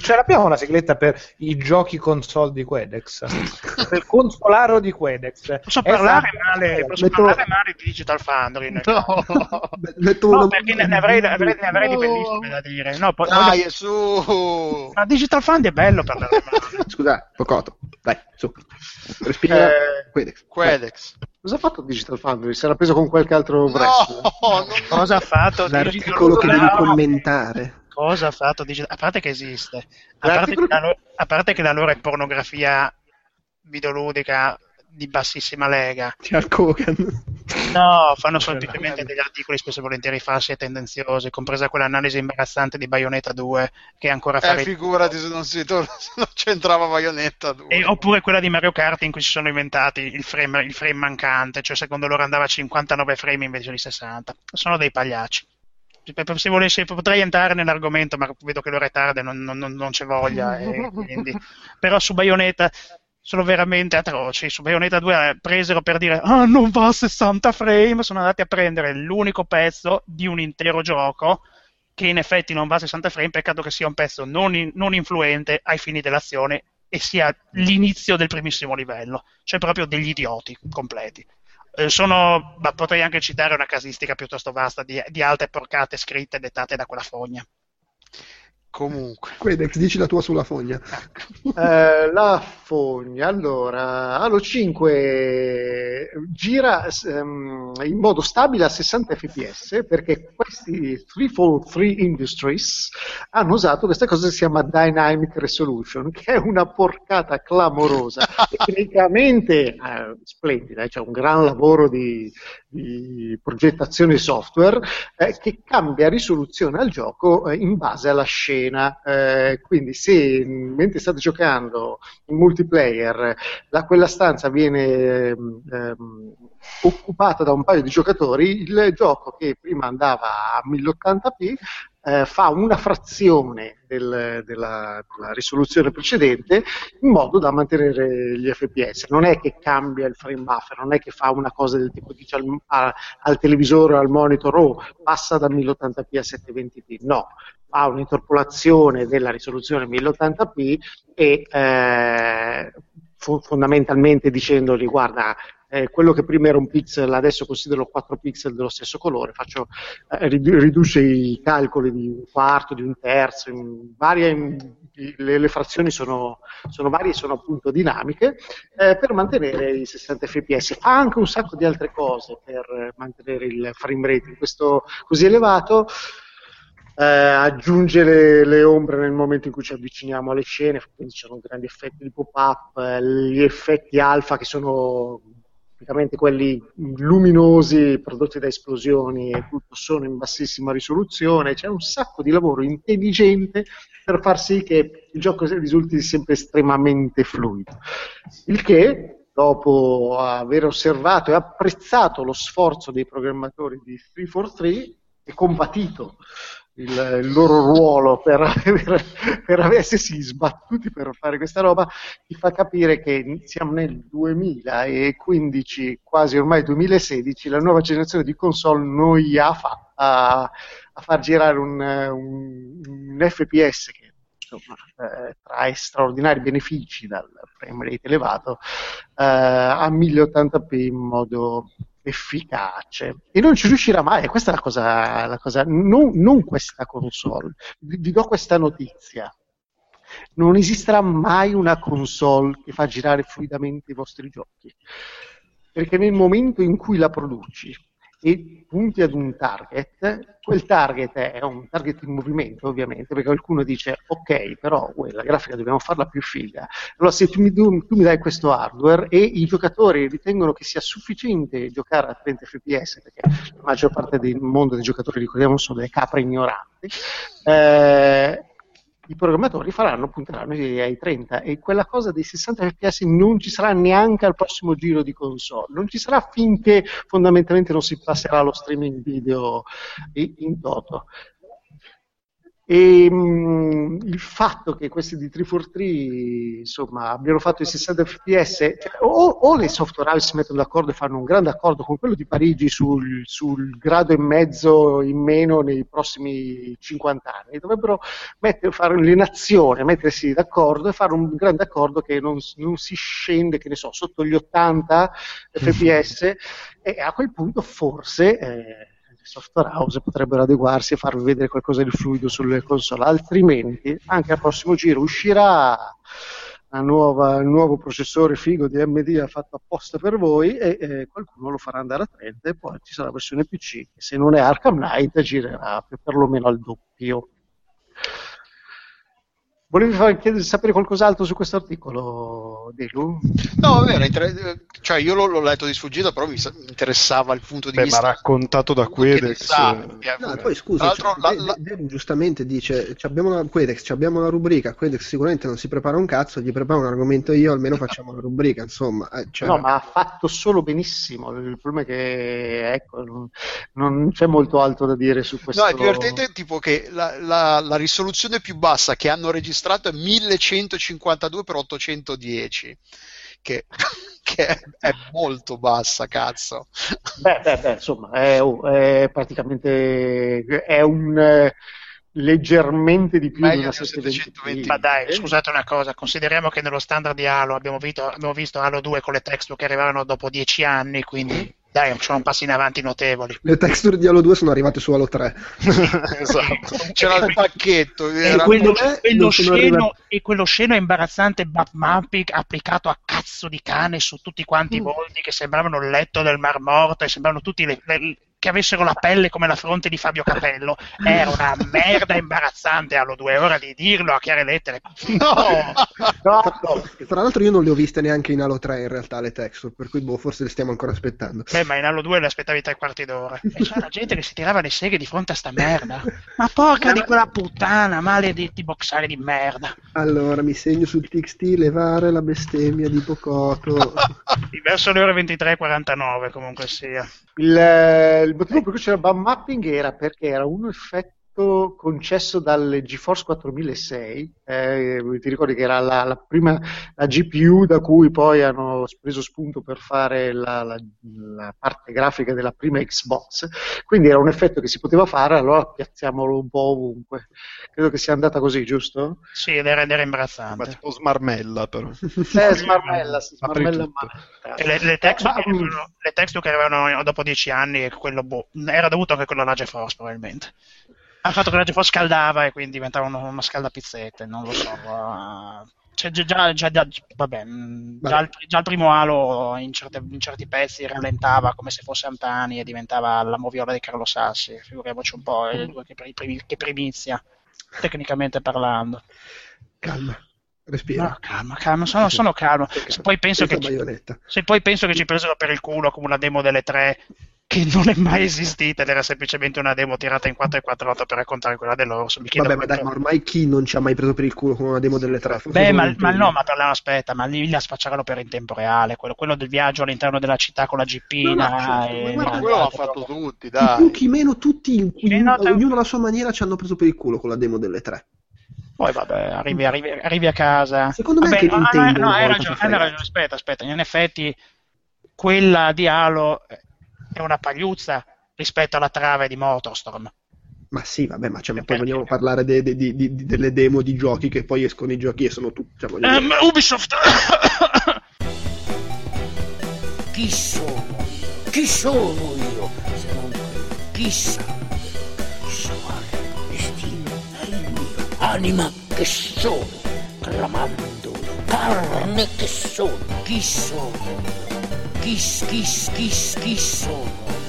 Ce l'abbiamo una sigletta per i giochi console di Quedex? per consolaro di Quedex. Posso parlare fatto- male, posso metto- parlare male di Digital Foundry? Beh, metto No, perché ne, ne avrei, avrei- ne avrei di No. bellissime da dire. No, poi- dai, voglio- su. ma Digital Foundry è bello parlare male. Scusa, Pocoto, dai, su. Respira. Eh, Quedex. Quedex. Cosa ha fatto Digital Foundry? Si era preso con qualche altro No, wrestler? non... Cosa ha fatto L'articolo che devi Digital commentare. Cosa ha fatto Digital A parte che esiste, a parte che, la loro, a parte che la loro è pornografia videoludica di bassissima lega. Di Hulk Hogan. No, fanno semplicemente degli articoli spesso e volentieri falsi e tendenziosi, compresa quell'analisi imbarazzante di Bayonetta 2 che è ancora Eh, fare figurati se non, si non c'entrava Bayonetta 2. E- oppure quella di Mario Kart in cui si sono inventati il frame, il frame mancante, cioè secondo loro andava a 59 frame invece di 60. Sono dei pagliacci. Se volessi potrei entrare nell'argomento, ma vedo che l'ora è tarda e non, non- non- non c'è voglia. e quindi- Però su Bayonetta sono veramente atroci. Su Bayonetta 2 eh, presero per dire ah, non va a 60 frame, sono andati a prendere l'unico pezzo di un intero gioco che in effetti non va a 60 frame, peccato che sia un pezzo non, in- non influente ai fini dell'azione e sia l'inizio del primissimo livello, cioè proprio degli idioti completi. Eh, sono, ma potrei anche citare una casistica piuttosto vasta di, di altre porcate scritte dettate da quella fogna. Comunque. Quedex, dici la tua sulla fogna. Eh, la fogna, allora, Halo 5 gira ehm, in modo stabile a 60 fps perché questi 343 Industries hanno usato questa cosa che si chiama Dynamic Resolution, che è una porcata clamorosa, tecnicamente eh, splendida, eh, c'è un gran lavoro di, di progettazione software eh, che cambia risoluzione al gioco eh, in base alla scena. Eh, quindi se mentre state giocando in multiplayer la, quella stanza viene ehm, ehm, occupata da un paio di giocatori, il gioco che prima andava a 1080p eh, fa una frazione del- della, della risoluzione precedente in modo da mantenere gli FPS. Non è che cambia il frame buffer, non è che fa una cosa del tipo dice al, a- al televisore o al monitor oh, passa da 1080p a 720p. No, fa un'interpolazione della risoluzione 1080p e eh, fo- fondamentalmente dicendogli guarda eh, quello che prima era un pixel adesso considero 4 pixel dello stesso colore, faccio, eh, ridu- riduce i calcoli di un quarto, di un terzo, in varie, in- le, le frazioni sono, sono varie e sono appunto dinamiche eh, per mantenere i 60 fps. Fa anche un sacco di altre cose per mantenere il frame rate questo così elevato. Eh, aggiunge le, le ombre nel momento in cui ci avviciniamo alle scene, quindi ci sono grandi effetti di pop-up, eh, gli effetti alfa che sono praticamente quelli luminosi prodotti da esplosioni e tutto sono in bassissima risoluzione, c'è un sacco di lavoro intelligente per far sì che il gioco risulti sempre estremamente fluido. Il che, dopo aver osservato e apprezzato lo sforzo dei programmatori di 343 e compatito il, il loro ruolo per, per, per essersi sbattuti per fare questa roba, ti fa capire che siamo nel 2015, quasi ormai 2016, la nuova generazione di console non gli ha fatta a, a far girare un, un, un FPS che insomma, eh, trae straordinari benefici dal frame rate elevato eh, a 1080p in modo efficace. E non ci riuscirà mai, questa è la cosa, la cosa non, non questa console, vi do questa notizia, non esisterà mai una console che fa girare fluidamente i vostri giochi, perché nel momento in cui la produci e punti ad un target, quel target è un target in movimento ovviamente, perché qualcuno dice ok, però uè, la grafica dobbiamo farla più figa. Allora se tu mi, tu mi, dai questo hardware e i giocatori ritengono che sia sufficiente giocare a 30 fps, perché la maggior parte del mondo dei giocatori, ricordiamo, sono delle capre ignoranti, eh, i programmatori faranno, punteranno ai 30 e quella cosa dei 60 fps non ci sarà neanche al prossimo giro di console, non ci sarà finché fondamentalmente non si passerà allo streaming video in toto. E mh, il fatto che questi di 343 insomma, abbiano fatto i 60 fps, cioè, o, o, le software house si mettono d'accordo e fanno un grande accordo con quello di Parigi sul, sul grado e mezzo in meno nei prossimi 50 anni, dovrebbero mettere, fare le nazioni, mettersi d'accordo e fare un grande accordo che non, non si scende, che ne so, sotto gli 80 fps e a quel punto forse... Eh, software house potrebbero adeguarsi e farvi vedere qualcosa di fluido sulle console, altrimenti anche al prossimo giro uscirà nuova, il nuovo processore figo di AMD fatto apposta per voi e eh, qualcuno lo farà andare a 30 e poi ci sarà la versione PC che se non è Arkham Knight girerà per, perlomeno al doppio. Volevi far, chiedere, sapere qualcos'altro su questo articolo, Delu? No, è vero, inter- cioè io l'ho, l'ho, letto di sfuggita, però mi interessava il punto di Beh, vista. Ma raccontato da Quedex. No, poi scusa, cioè, la, la... Delu giustamente dice: abbiamo una, Quedex, abbiamo una rubrica. Quedex sicuramente non si prepara un cazzo, gli prepara un argomento io, almeno facciamo la rubrica. Insomma, eh, cioè... no, ma ha fatto solo benissimo. Il problema è che ecco, non, non c'è molto altro da dire su questo. No, è divertente tipo che la, la, la risoluzione più bassa che hanno registrato registrato è 1152 x 810 che, che è, è, molto bassa cazzo. Beh, beh, beh insomma è, è, praticamente è un eh, leggermente di più Meglio di una 720 ma dai scusate una cosa consideriamo che nello standard di Halo abbiamo visto, abbiamo visto Halo 2 con le texture che arrivavano dopo 10 anni quindi dai, sono passi in avanti notevoli. Le texture di Halo 2 sono arrivate su Halo 3. esatto. C'era il pacchetto. E quello, quello, sceno, e quello sceno imbarazzante mapping applicato a cazzo di cane su tutti quanti i volti che sembravano il letto del Mar Morto e sembravano tutti le, le, che avessero la pelle come la fronte di Fabio Capello. Era una merda imbarazzante Halo 2, è ora di dirlo a chiare lettere. No! no. Tra l'altro io non le ho viste neanche in Halo 3 in realtà le texture, per cui boh, forse le stiamo ancora aspettando. Beh, ma in Halo 2 le aspettavi tre quarti d'ora. E c'era gente che si tirava le seghe di fronte a sta merda. Ma porca di quella puttana, maledetti boxari di merda. Allora, mi segno sul TXT levare la bestemmia di Pocoto. Verso le ore 23.49 comunque sia. Il, il motivo per cui c'era bump mapping era perché era un effetto effetto concesso dalle GeForce 4006, eh, ti ricordi che era la, la prima la GPU da cui poi hanno preso spunto per fare la, la, la, parte grafica della prima Xbox, quindi era un effetto che si poteva fare, allora piazziamolo un po' ovunque. Credo che sia andata così, giusto? Sì, ed era, ed era imbarazzante. Ma tipo smarmella però. Eh, smarmella, sì, smarmella ma- E le, le texture, Ma- che arrivavano, le texture che arrivavano dopo dieci anni, quello, boh, era dovuto anche quello alla GeForce probabilmente. Al fatto che la GeForce scaldava e quindi diventava uno- una scaldapizzette, non lo so. uh, cioè, già, già, già- vabbè, mh, già, il, già il primo Halo in, certe- in certi pezzi rallentava come se fosse Antani e diventava la moviola di Carlo Sassi. Figuriamoci un po' due che, pri- primi- che primizia, tecnicamente parlando. Calma, respira. No, calma, calma, sono, sono calmo. Se poi penso che Senza ci- se poi penso che ci presero per il culo come una demo delle tre che non è mai esistita ed era semplicemente una demo tirata in 4 e 4 per raccontare quella dell'orso. Mi Vabbè, ma dai, ma ormai chi non ci ha mai preso per il culo con una demo delle tre? Beh, ma, ma no, ma per la aspetta, ma lì la spacciarono per in tempo reale, quello, quello del viaggio all'interno della città con la jeepina. No, ma guarda, quello l'hanno fatto tutti, Chi dai. più chi meno tutti, in- no, te- ognuno alla sua maniera ci hanno preso per il culo con la demo delle tre. Poi vabbè, arrivi, arrivi- arrivi a casa. Secondo me Vabbè, anche no, no, no, hai ragione, hai ragione, aspetta, aspetta, in effetti quella di Halo è una pagliuzza rispetto alla trave di Motorstorm. Ma sì, vabbè, ma, cioè, ma Eh, poi vogliamo parlare de- de- di- delle demo di giochi che poi escono i giochi e sono tutti. Cioè, Ehm, Ubisoft! Chi sono io? Chi sono io? Se non. Chissà. Chissà quale destino è il mio. Anima che sono, clamando. Carne che sono. Chi sono io? Chi, chi, chi, chi sono io?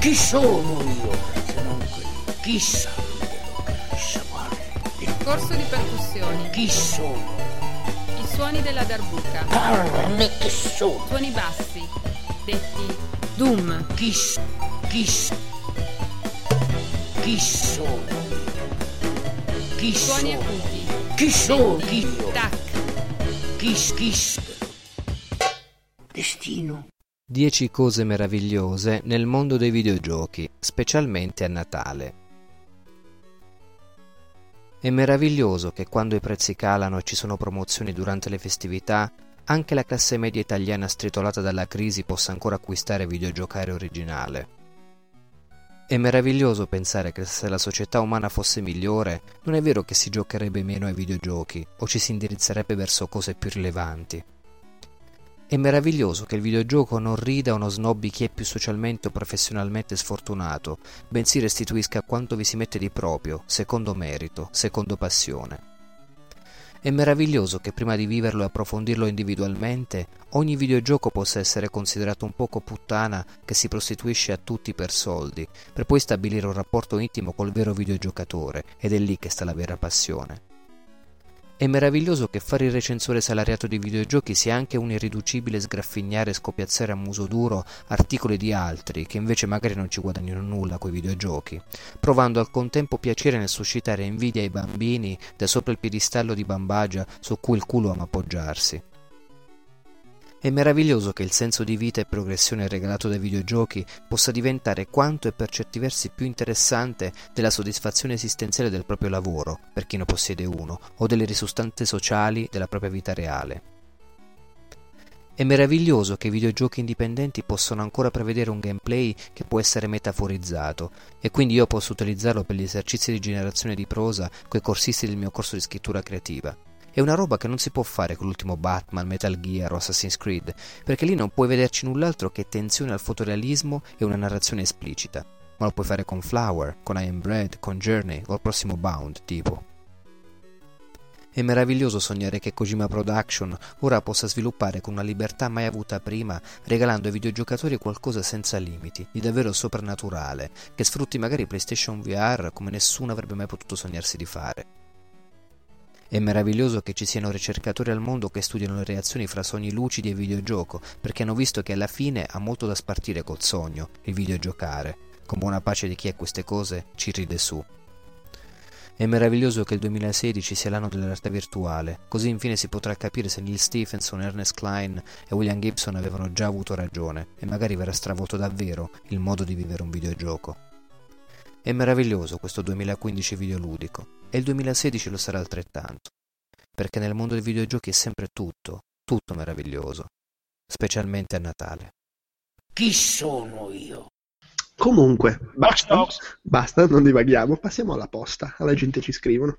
Chi sono io? Se non quello. Chissà quale. Corso di percussioni. Chi sono? I suoni della darbuca. Carne che sono. Suoni bassi. Detti Doom. Chi, chi, chi sono? Chi Suoni sono? acuti. Chi sono io? Tac. Chi, s- chi s- Destino. 10 cose meravigliose nel mondo dei videogiochi, specialmente a Natale. È meraviglioso che quando i prezzi calano e ci sono promozioni durante le festività, anche la classe media italiana stritolata dalla crisi possa ancora acquistare videogiocare originale. È meraviglioso pensare che se la società umana fosse migliore, non è vero che si giocherebbe meno ai videogiochi o ci si indirizzerebbe verso cose più rilevanti. È meraviglioso che il videogioco non rida o non snobbi chi è più socialmente o professionalmente sfortunato, bensì restituisca quanto vi si mette di proprio, secondo merito, secondo passione. È meraviglioso che prima di viverlo e approfondirlo individualmente, ogni videogioco possa essere considerato un poco puttana che si prostituisce a tutti per soldi, per poi stabilire un rapporto intimo col vero videogiocatore, ed è lì che sta la vera passione. È meraviglioso che fare il recensore salariato di videogiochi sia anche un irriducibile sgraffignare e scopiazzare a muso duro articoli di altri che invece magari non ci guadagnano nulla coi videogiochi, provando al contempo piacere nel suscitare invidia ai bambini da sopra il piedistallo di bambagia su cui il culo ama appoggiarsi. È meraviglioso che il senso di vita e progressione regalato dai videogiochi possa diventare quanto e per certi versi più interessante della soddisfazione esistenziale del proprio lavoro, per chi ne possiede uno, o delle risultanze sociali della propria vita reale. È meraviglioso che i videogiochi indipendenti possono ancora prevedere un gameplay che può essere metaforizzato, e quindi io posso utilizzarlo per gli esercizi di generazione di prosa coi corsisti del mio corso di scrittura creativa. È una roba che non si può fare con l'ultimo Batman, Metal Gear o Assassin's Creed, perché lì non puoi vederci null'altro che tensione al fotorealismo e una narrazione esplicita. Ma lo puoi fare con Flower, con I Am Bread, con Journey o il prossimo Bound, tipo. È meraviglioso sognare che Kojima Production ora possa sviluppare con una libertà mai avuta prima, regalando ai videogiocatori qualcosa senza limiti, di davvero soprannaturale, che sfrutti magari PlayStation VR come nessuno avrebbe mai potuto sognarsi di fare. È meraviglioso che ci siano ricercatori al mondo che studiano le reazioni fra sogni lucidi e videogioco, perché hanno visto che alla fine ha molto da spartire col sogno, il videogiocare. Con buona pace di chi ha queste cose ci ride su. È meraviglioso che il 2016 sia l'anno della realtà virtuale, così infine si potrà capire se Neil Stephenson, Ernest Klein e William Gibson avevano già avuto ragione, e magari verrà stravolto davvero il modo di vivere un videogioco. È meraviglioso questo 2015 videoludico e il 2016 lo sarà altrettanto, perché nel mondo dei videogiochi è sempre tutto, tutto meraviglioso, specialmente a Natale. Chi sono io? Comunque, basta, basta, non divaghiamo, passiamo alla posta, alla gente ci scrivono.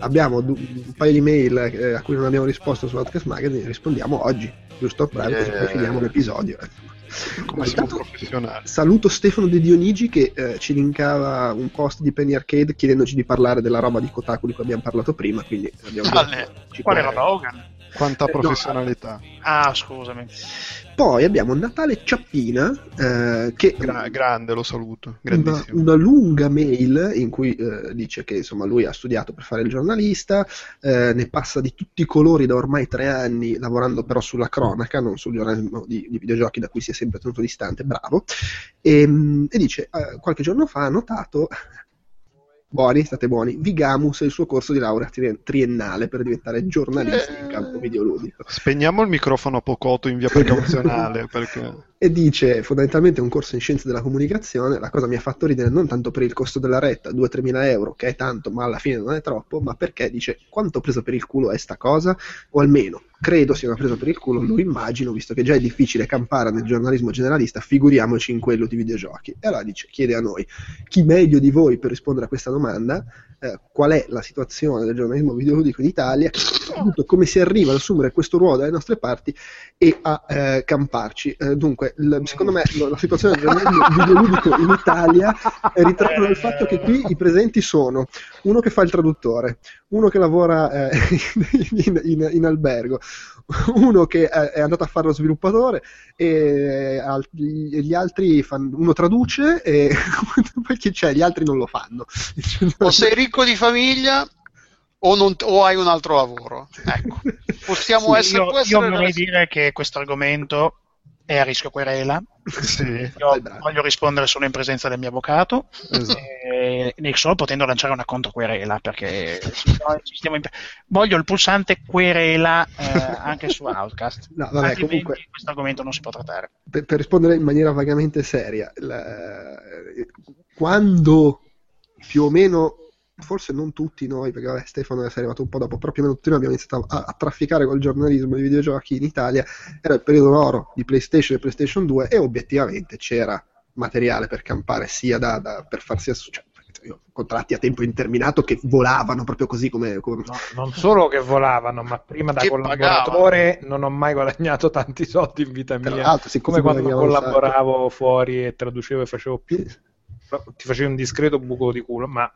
Abbiamo du- un paio di mail eh, a cui non abbiamo risposto su Outcast Magazine, rispondiamo oggi, giusto? Bravi, così poi Yeah. finiamo l'episodio. eh. Come siamo professionali. Saluto Stefano De Dionigi che eh, ci linkava un post di Penny Arcade chiedendoci di parlare della roba di Kotaku di cui abbiamo parlato prima, quindi abbiamo Quale può- roba Hogan? Quanta Eh, no. professionalità. Ah, scusami. Poi abbiamo Natale Ciappina eh, che Gra- grande, lo saluto. una, Grandissimo. una lunga mail in cui eh, dice che insomma lui ha studiato per fare il giornalista, eh, ne passa di tutti i colori da ormai tre anni, lavorando però sulla cronaca, non sul giornalismo di, di videogiochi da cui si è sempre tenuto distante, bravo, e, mm, e dice eh, qualche giorno fa ha notato Buoni, state buoni. Vigamus e il suo corso di laurea tri- triennale per diventare giornalista in campo videoludico. Spegniamo il microfono a Pocoto in via precauzionale perché E dice fondamentalmente un corso in scienze della comunicazione. La cosa mi ha fatto ridere non tanto per il costo della retta, 2-3 mila euro, che è tanto, ma alla fine non è troppo, ma perché dice quanto ho preso per il culo è sta cosa, o almeno credo sia una presa per il culo, lo immagino, visto che già è difficile campare nel giornalismo generalista, figuriamoci in quello di videogiochi. E allora dice, chiede a noi, chi meglio di voi per rispondere a questa domanda, eh, qual è la situazione del giornalismo videoludico in Italia, soprattutto come si arriva ad assumere questo ruolo dalle nostre parti e a eh, camparci. Eh, dunque, l- secondo me la situazione del giornalismo videoludico in Italia è ritratta dal fatto che qui i presenti sono uno che fa il traduttore, uno che lavora eh, in, in- in albergo, uno che eh, è andato a fare lo sviluppatore e al- gli gli altri fanno, uno traduce e poi chi c'è? Gli altri non lo fanno. O sei ricco di famiglia o, non- o hai un altro lavoro. Ecco, possiamo Sì, essere... io, essere io vorrei dire che questo argomento è a rischio querela. sì, Io voglio rispondere solo in presenza del mio avvocato, esatto. e, e solo potendo lanciare una controquerela perché imp- voglio il pulsante querela eh, anche su Outcast. No, vabbè, Altrimenti comunque- questo argomento non si può trattare. per, per rispondere in maniera vagamente seria, la- quando più o meno, forse non tutti noi, perché vabbè, Stefano è arrivato un po' dopo, però più o meno tutti noi abbiamo iniziato a, a trafficare col giornalismo di videogiochi in Italia, era il periodo oro di PlayStation e PlayStation 2 e obiettivamente c'era materiale per campare sia da, da- per farsi associare. Contratti a tempo indeterminato che volavano proprio così come, come- No, non solo che volavano, ma prima da Che collaboratore non ho mai guadagnato tanti soldi in vita Tra mia. l'altro, sì, come quando collaboravo fuori e traducevo e facevo più. Ti facevi un discreto buco di culo, ma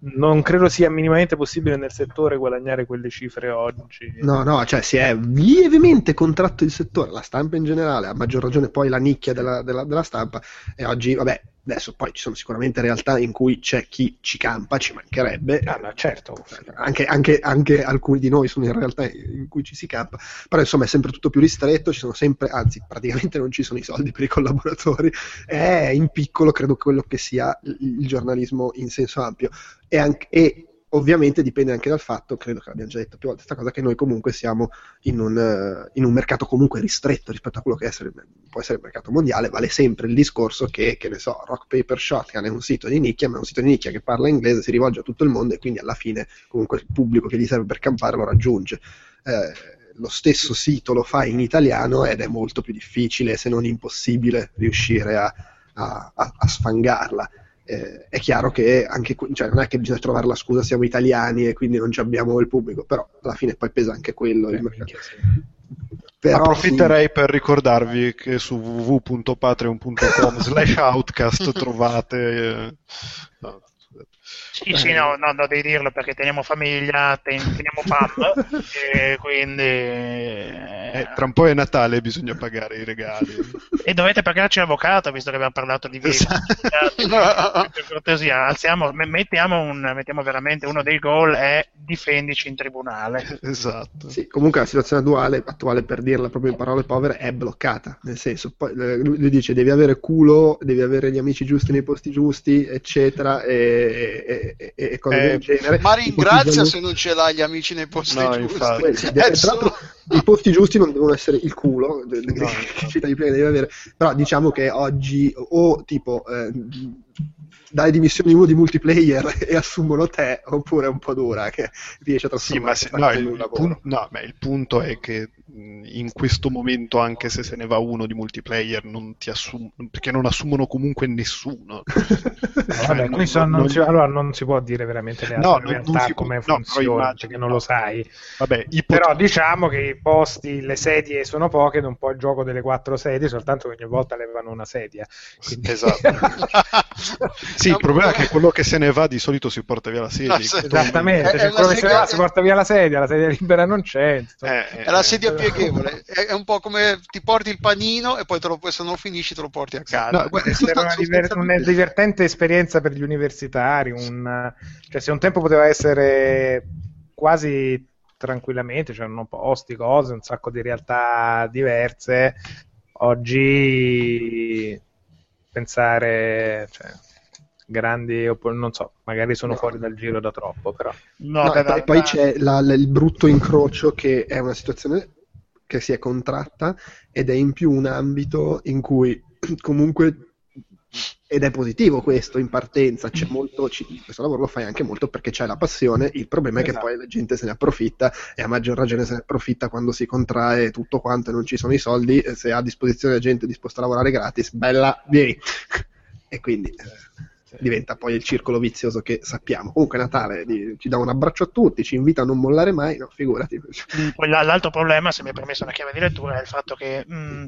non credo sia minimamente possibile nel settore guadagnare quelle cifre oggi. No, no, cioè si è lievemente contratto il settore, la stampa in generale, a maggior ragione poi la nicchia della, della- della stampa e oggi, vabbè, adesso poi ci sono sicuramente realtà in cui c'è chi ci campa, ci mancherebbe, Ah, ma certo. anche, anche- anche alcuni di noi sono in realtà in cui ci si campa, però insomma è sempre tutto più ristretto, ci sono sempre, anzi praticamente non ci sono i soldi per i collaboratori, è in piccolo credo quello che sia il, giornalismo in senso ampio. E, anche- e ovviamente dipende anche dal fatto, credo che l'abbiamo già detto più volte questa cosa, che noi comunque siamo in un, eh, in un mercato comunque ristretto rispetto a quello che essere- può essere il mercato mondiale, vale sempre il discorso che, che ne so, Rock Paper Shotgun è un sito di nicchia, ma è un sito di nicchia che parla inglese, si rivolge a tutto il mondo e quindi alla fine comunque il pubblico che gli serve per campare lo raggiunge. Eh, lo stesso sito lo fa in italiano ed è molto più difficile, se non impossibile, riuscire a, a- a- a sfangarla. Eh, è chiaro che anche qui, cioè, non è che bisogna trovare la scusa siamo italiani e quindi non ci abbiamo il pubblico, però alla fine poi pesa anche quello. il mercato. Però Approfitterei per ricordarvi che su www.patreon.com slash outcast trovate... eh, no, Sì, sì, no, no, no, devi dirlo perché teniamo famiglia, ten- teniamo pam, e quindi... Eh, tra un po' è Natale, bisogna pagare i regali. E dovete pagarci l'avvocato, visto che abbiamo parlato di video. per cortesia, alziamo, me- mettiamo, un, mettiamo veramente uno dei goal è difendici in tribunale. Esatto. Sì, comunque la situazione attuale, attuale, per dirla proprio in parole povere, è bloccata. Nel senso, poi, eh, lui dice devi avere culo, devi avere gli amici giusti nei posti giusti, eccetera, e, e- e- e cose Eh, del genere. ma ringrazia se non ce l'hai gli amici nei posti No, giusti. infatti. Sì, Eh, tra sono- l'altro, i posti giusti non devono essere il culo de- che citavi prima devi avere. Però diciamo che oggi o tipo eh, dai dimissioni uno di multiplayer e assumono te oppure è un po' dura che riesce a Sì, ma trasformare se- no, il, pun- no, ma il punto è che in questo momento, anche se se ne va uno di multiplayer, non ti assum- perché non assumono comunque nessuno. Cioè, Vabbè, non- qui sono- non non- si, allora non si può dire veramente le No, altre non- realtà non si può- come no, però funziona, immagino- perché non lo sai. Vabbè, ipot- Però diciamo che i posti, le sedie sono poche ed è un po' il gioco delle quattro sedie, soltanto che ogni volta levano una sedia. Quindi- Esatto. sì, il problema è che quello che se ne va di solito si porta via la sedia. No, se- Esattamente, È- è cioè, una quello che se ne va si porta via la sedia, la sedia libera non c'è. insomma. Eh, È la sedia pieghevole, è, un po' come ti porti il panino e poi te lo, se non finisci te lo porti a casa. No, guarda, essere una, diver- una divertente esperienza per gli universitari. un- cioè, se un tempo poteva essere quasi tranquillamente, c'erano posti, cose, un sacco di realtà diverse, oggi pensare, cioè, grandi, non so, magari sono fuori dal giro da troppo, però. No, No, beh, e poi, c'è la- la- il brutto incrocio che è una situazione che si è contratta ed è in più un ambito in cui comunque ed è positivo questo in partenza c'è molto questo lavoro lo fai anche molto perché c'è la passione il problema è che Esatto. poi la gente se ne approfitta e a maggior ragione se ne approfitta quando si contrae tutto quanto e non ci sono i soldi se ha a disposizione la gente disposta a lavorare gratis bella vieni e quindi eh, diventa poi il circolo vizioso che sappiamo. Comunque Natale ci dà un abbraccio a tutti, ci invita a non mollare mai, no, figurati. Poi la- l'altro problema, se mi è permesso una chiave di lettura, è il fatto che mh,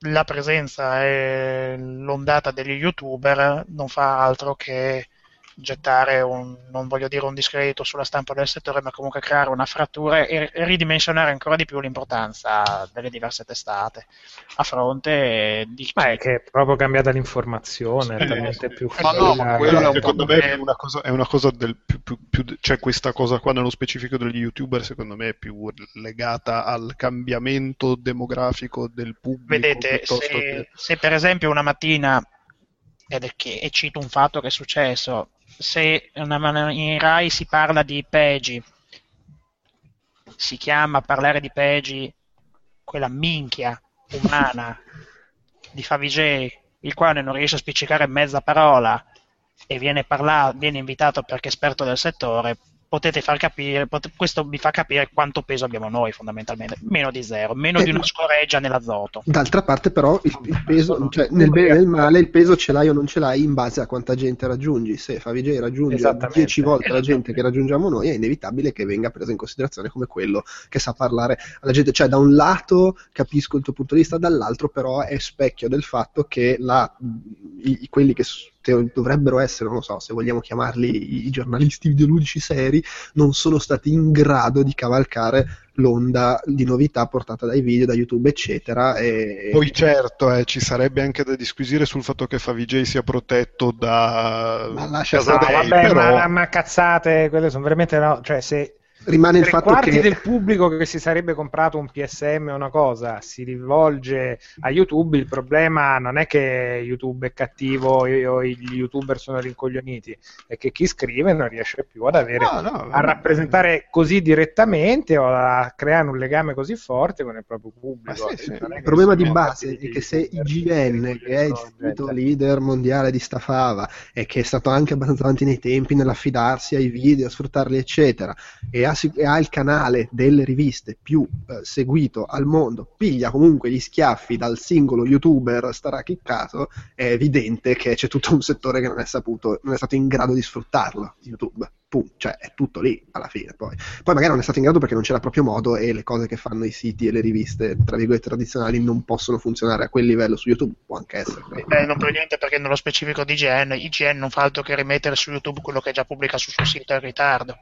la presenza e l'ondata degli youtuber non fa altro che gettare un, non voglio dire un discredito sulla stampa del settore, ma comunque creare una frattura e e ridimensionare ancora di più l'importanza delle diverse testate a fronte di Ma è che è proprio cambiata l'informazione, è Eh, talmente più ma no, ma è un secondo me è una cosa, è una cosa del più, più- più- cioè questa cosa qua nello specifico degli youtuber secondo me è più legata al cambiamento demografico del pubblico Vedete, se, che se per esempio una mattina, ed è che, e cito un fatto che è successo, se in Rai si parla di Peggy, si chiama parlare di Peggy quella minchia umana di Favij, il quale non riesce a spiccicare mezza parola e viene, parla- viene invitato perché è esperto del settore, potete far capire, pot- questo vi fa capire quanto peso abbiamo noi fondamentalmente, meno di zero, meno Eh, di una scoreggia nell'azoto. D'altra parte, però, il, il peso, cioè, nel bene e nel male, il peso ce l'hai o non ce l'hai in base a quanta gente raggiungi. Se Favij raggiunge Esattamente. 10 volte la gente che raggiungiamo noi, è inevitabile che venga preso in considerazione come quello che sa parlare alla gente. Cioè, da un lato capisco il tuo punto di vista, dall'altro, però, è specchio del fatto che la, i- quelli che te- dovrebbero essere, non lo so, se vogliamo chiamarli i, giornalisti videoludici seri, non sono stati in grado di cavalcare l'onda di novità portata dai video, da YouTube, eccetera. E, poi certo eh, ci sarebbe anche da disquisire sul fatto che Favij sia protetto da Ma lascia No, stare, vabbè, però ma, ma cazzate, quelle sono veramente no. Cioè, se rimane il fatto quarti che del pubblico che si sarebbe comprato un PSM o una cosa si rivolge a YouTube, il problema non è che YouTube è cattivo o gli youtuber sono rincoglioniti, è che chi scrive non riesce più ad avere No, no, a rappresentare così direttamente o a creare un legame così forte con il proprio pubblico. Sì, sì. Il problema di base è che se IGN, che è il sito gente- leader mondiale di sta fava e che è stato anche abbastanza avanti nei tempi nell'affidarsi ai video, a sfruttarli, eccetera, e ha, ha il canale delle riviste più eh, seguito al mondo piglia comunque gli schiaffi dal singolo youtuber starachiccato, è evidente che c'è tutto un settore che non è saputo, non è stato in grado di sfruttarlo, YouTube. Punto. Cioè, è tutto lì alla fine. Poi. poi magari non è stato in grado perché non c'era proprio modo e le cose che fanno i siti e le riviste, tra virgolette, tradizionali non possono funzionare a quel livello su YouTube. Può anche essere. Eh, non niente perché nello specifico di IGN, IGN non fa altro che rimettere su YouTube quello che già pubblica sul suo sito in ritardo.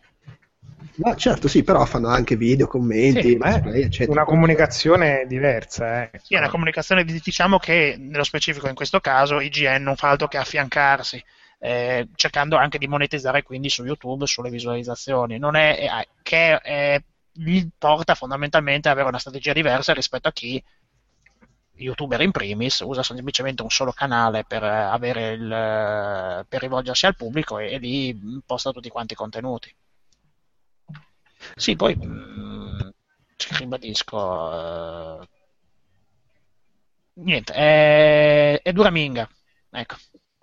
Ma certo, sì, però fanno anche video, commenti, Sì, è display, eccetera. una comunicazione diversa. Eh. Sì, è una comunicazione, di- diciamo che nello specifico in questo caso IGN non fa altro che affiancarsi, eh, cercando anche di monetizzare quindi su YouTube sulle visualizzazioni. Non è eh, che eh, gli porta fondamentalmente ad avere una strategia diversa rispetto a chi youtuber in primis usa semplicemente un solo canale per eh, avere il, eh, per rivolgersi al pubblico e, e lì posta tutti quanti i contenuti. Sì, poi mh, ribadisco eh, niente, è, è dura minga. Ecco.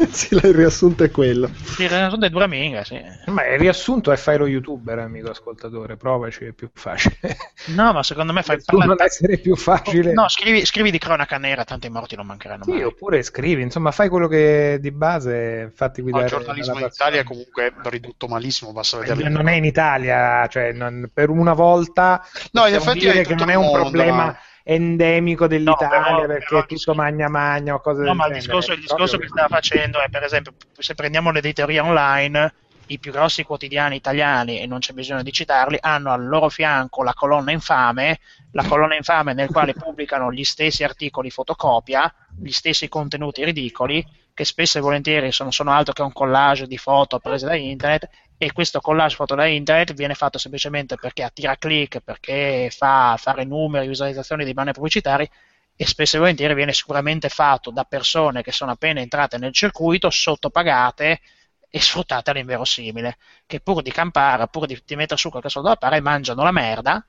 sì, il riassunto è quello. Il riassunto è dura minga, sì. Ma il riassunto è fai lo youtuber, amico ascoltatore, provaci, è più facile. No, ma secondo me fai Nessuno parla- deve essere più facile. No, scrivi, scrivi di cronaca nera, tanti morti non mancheranno Sì, mai. oppure scrivi, insomma, fai quello che di base fatti Ma guidare. il giornalismo in Italia è comunque ridotto malissimo, basta vedere. Non è in Italia, cioè non- per una volta No, in effetti dire è che non è un mondo, problema ma- endemico dell'Italia però- perché però- è tutto magna magna o cose No, del ma il genere. discorso, il discorso che stava facendo è, per esempio, se prendiamo l'editoria online, i più grossi quotidiani italiani, e non c'è bisogno di citarli, hanno al loro fianco la colonna infame, la colonna infame nel quale pubblicano gli stessi articoli fotocopia, gli stessi contenuti ridicoli, che spesso e volentieri sono, sono altro che un collage di foto prese da internet, e questo collage fatto da internet viene fatto semplicemente perché attira click, perché fa fare numeri, visualizzazioni dei banner pubblicitari, e spesso e volentieri viene sicuramente fatto da persone che sono appena entrate nel circuito, sottopagate e sfruttate all'inverosimile, che pur di campare, pur di, di mettere su qualche soldo da fare, mangiano la merda,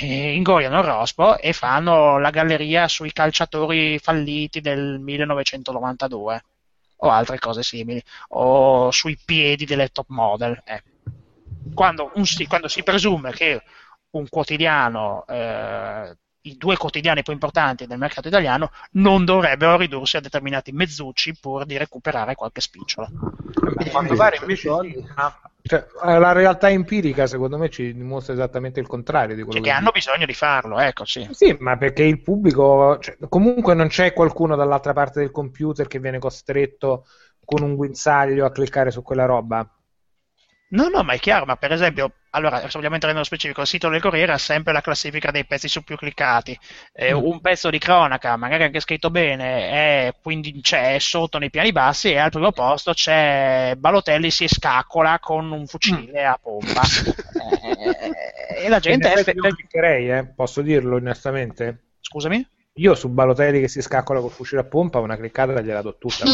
ingoiano il rospo e fanno la galleria sui calciatori falliti del 1992 o altre cose simili, o sui piedi delle top model. eh. Quando, un si- quando si presume che un quotidiano, eh, i due quotidiani più importanti del mercato italiano, non dovrebbero ridursi a determinati mezzucci pur di recuperare qualche spicciola. A quanto pare invece cioè, la realtà empirica secondo me ci dimostra esattamente il contrario di quello Cioè, che che hanno bisogno di farlo, ecco, sì. Sì, ma perché il pubblico, cioè, comunque non c'è qualcuno dall'altra parte del computer che viene costretto con un guinzaglio a cliccare su quella roba. No, no, ma è chiaro, ma per esempio, allora, se vogliamo entrare nello specifico, il sito del Corriere ha sempre la classifica dei pezzi su più cliccati. Eh, Mm. Un pezzo di cronaca, magari anche scritto bene, è, quindi c'è sotto nei piani bassi e al primo posto c'è Balotelli si scaccola con un fucile a pompa. Eh, e la gente è... effetti io cliccherei, eh, posso dirlo onestamente. Scusami? Io su Balotelli che si scaccola col fucile a pompa una cliccata gliela do tutta.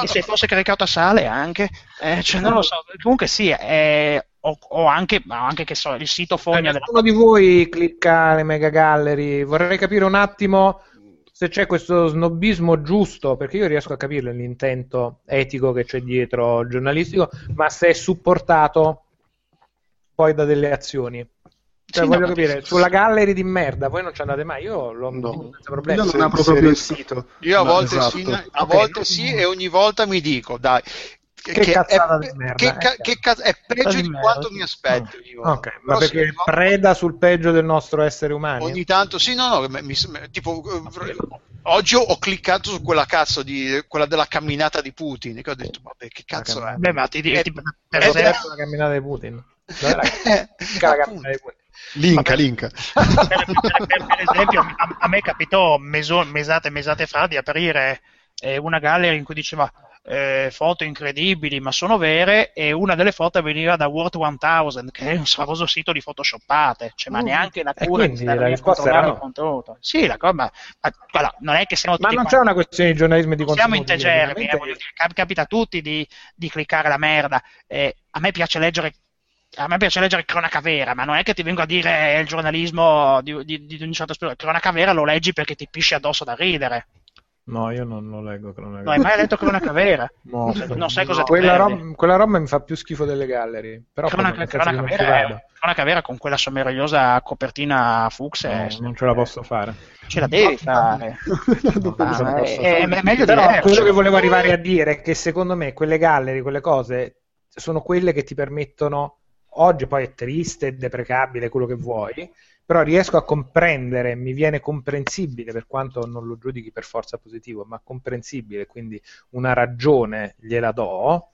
e se fosse caricato a sale anche, eh, cioè, non lo so, comunque sì, eh, o, o anche, anche che so, il sito fogna della Uno di voi clicca le mega gallery, vorrei capire un attimo se c'è questo snobismo giusto, perché io riesco a capire l'intento etico che c'è dietro giornalistico, ma se è supportato poi da delle azioni. Cioè, Sì, voglio no, capire, sulla gallery di merda, voi non ci andate mai, io l'ho No. senza problemi. Io non apro proprio il sito. Io a volte, esatto. sì, a volte sì e ogni volta mi dico, dai, che, Che cazzata è, di merda, che, eh, ca- che cazzo- è peggio di di merda, quanto sì. mi aspetto io. Ok, ma Però sì, perché no, preda sul peggio del nostro essere umano? ogni tanto sì, no, no, mi- mi- tipo eh, oggi ho, cliccato su quella cazzo di quella della camminata di Putin che ho detto, vabbè, che cazzo è? Beh, ma ti, ti- Eh, ti- per esempio, la camminata di Putin. Dov'è la, la camminata di Putin? Linka, linka. per, per- per- per esempio, a, a me capitò meso- mesate e mesate fa di aprire eh, una gallery in cui diceva eh, foto incredibili ma sono vere e una delle foto veniva da World 1000 che è un famoso sito di photoshoppate cioè, ma Mm. neanche la cura di stare a controllare era il contenuto sì la cosa ma, ma- guarda, non è che siamo Ma non c'è una questione di giornalismo di siamo contenuti. integermi, eh, capita a tutti di, di cliccare la merda. Eh, a me piace leggere. A me piace leggere cronaca vera, ma non è che ti vengo a dire il giornalismo di, di- di un certo spirito. Cronaca vera lo leggi perché ti pisci addosso da ridere. No, io non lo leggo cronaca. No, hai mai letto cronaca vera? No, non sai cosa ti quella, roba, quella roba mi fa più schifo delle gallery. Però cronaca, cronaca vera, è- cronaca vera con quella meravigliosa copertina Fuchs No, non ce la posso fare. ce la devi fare. Ma penso è, è- fare. è meglio di Però quello che volevo arrivare a dire è che secondo me quelle gallery, quelle cose, sono quelle che ti permettono, oggi poi è triste, deprecabile, quello che vuoi, però riesco a comprendere, mi viene comprensibile, per quanto non lo giudichi per forza positivo, ma comprensibile, quindi una ragione gliela do,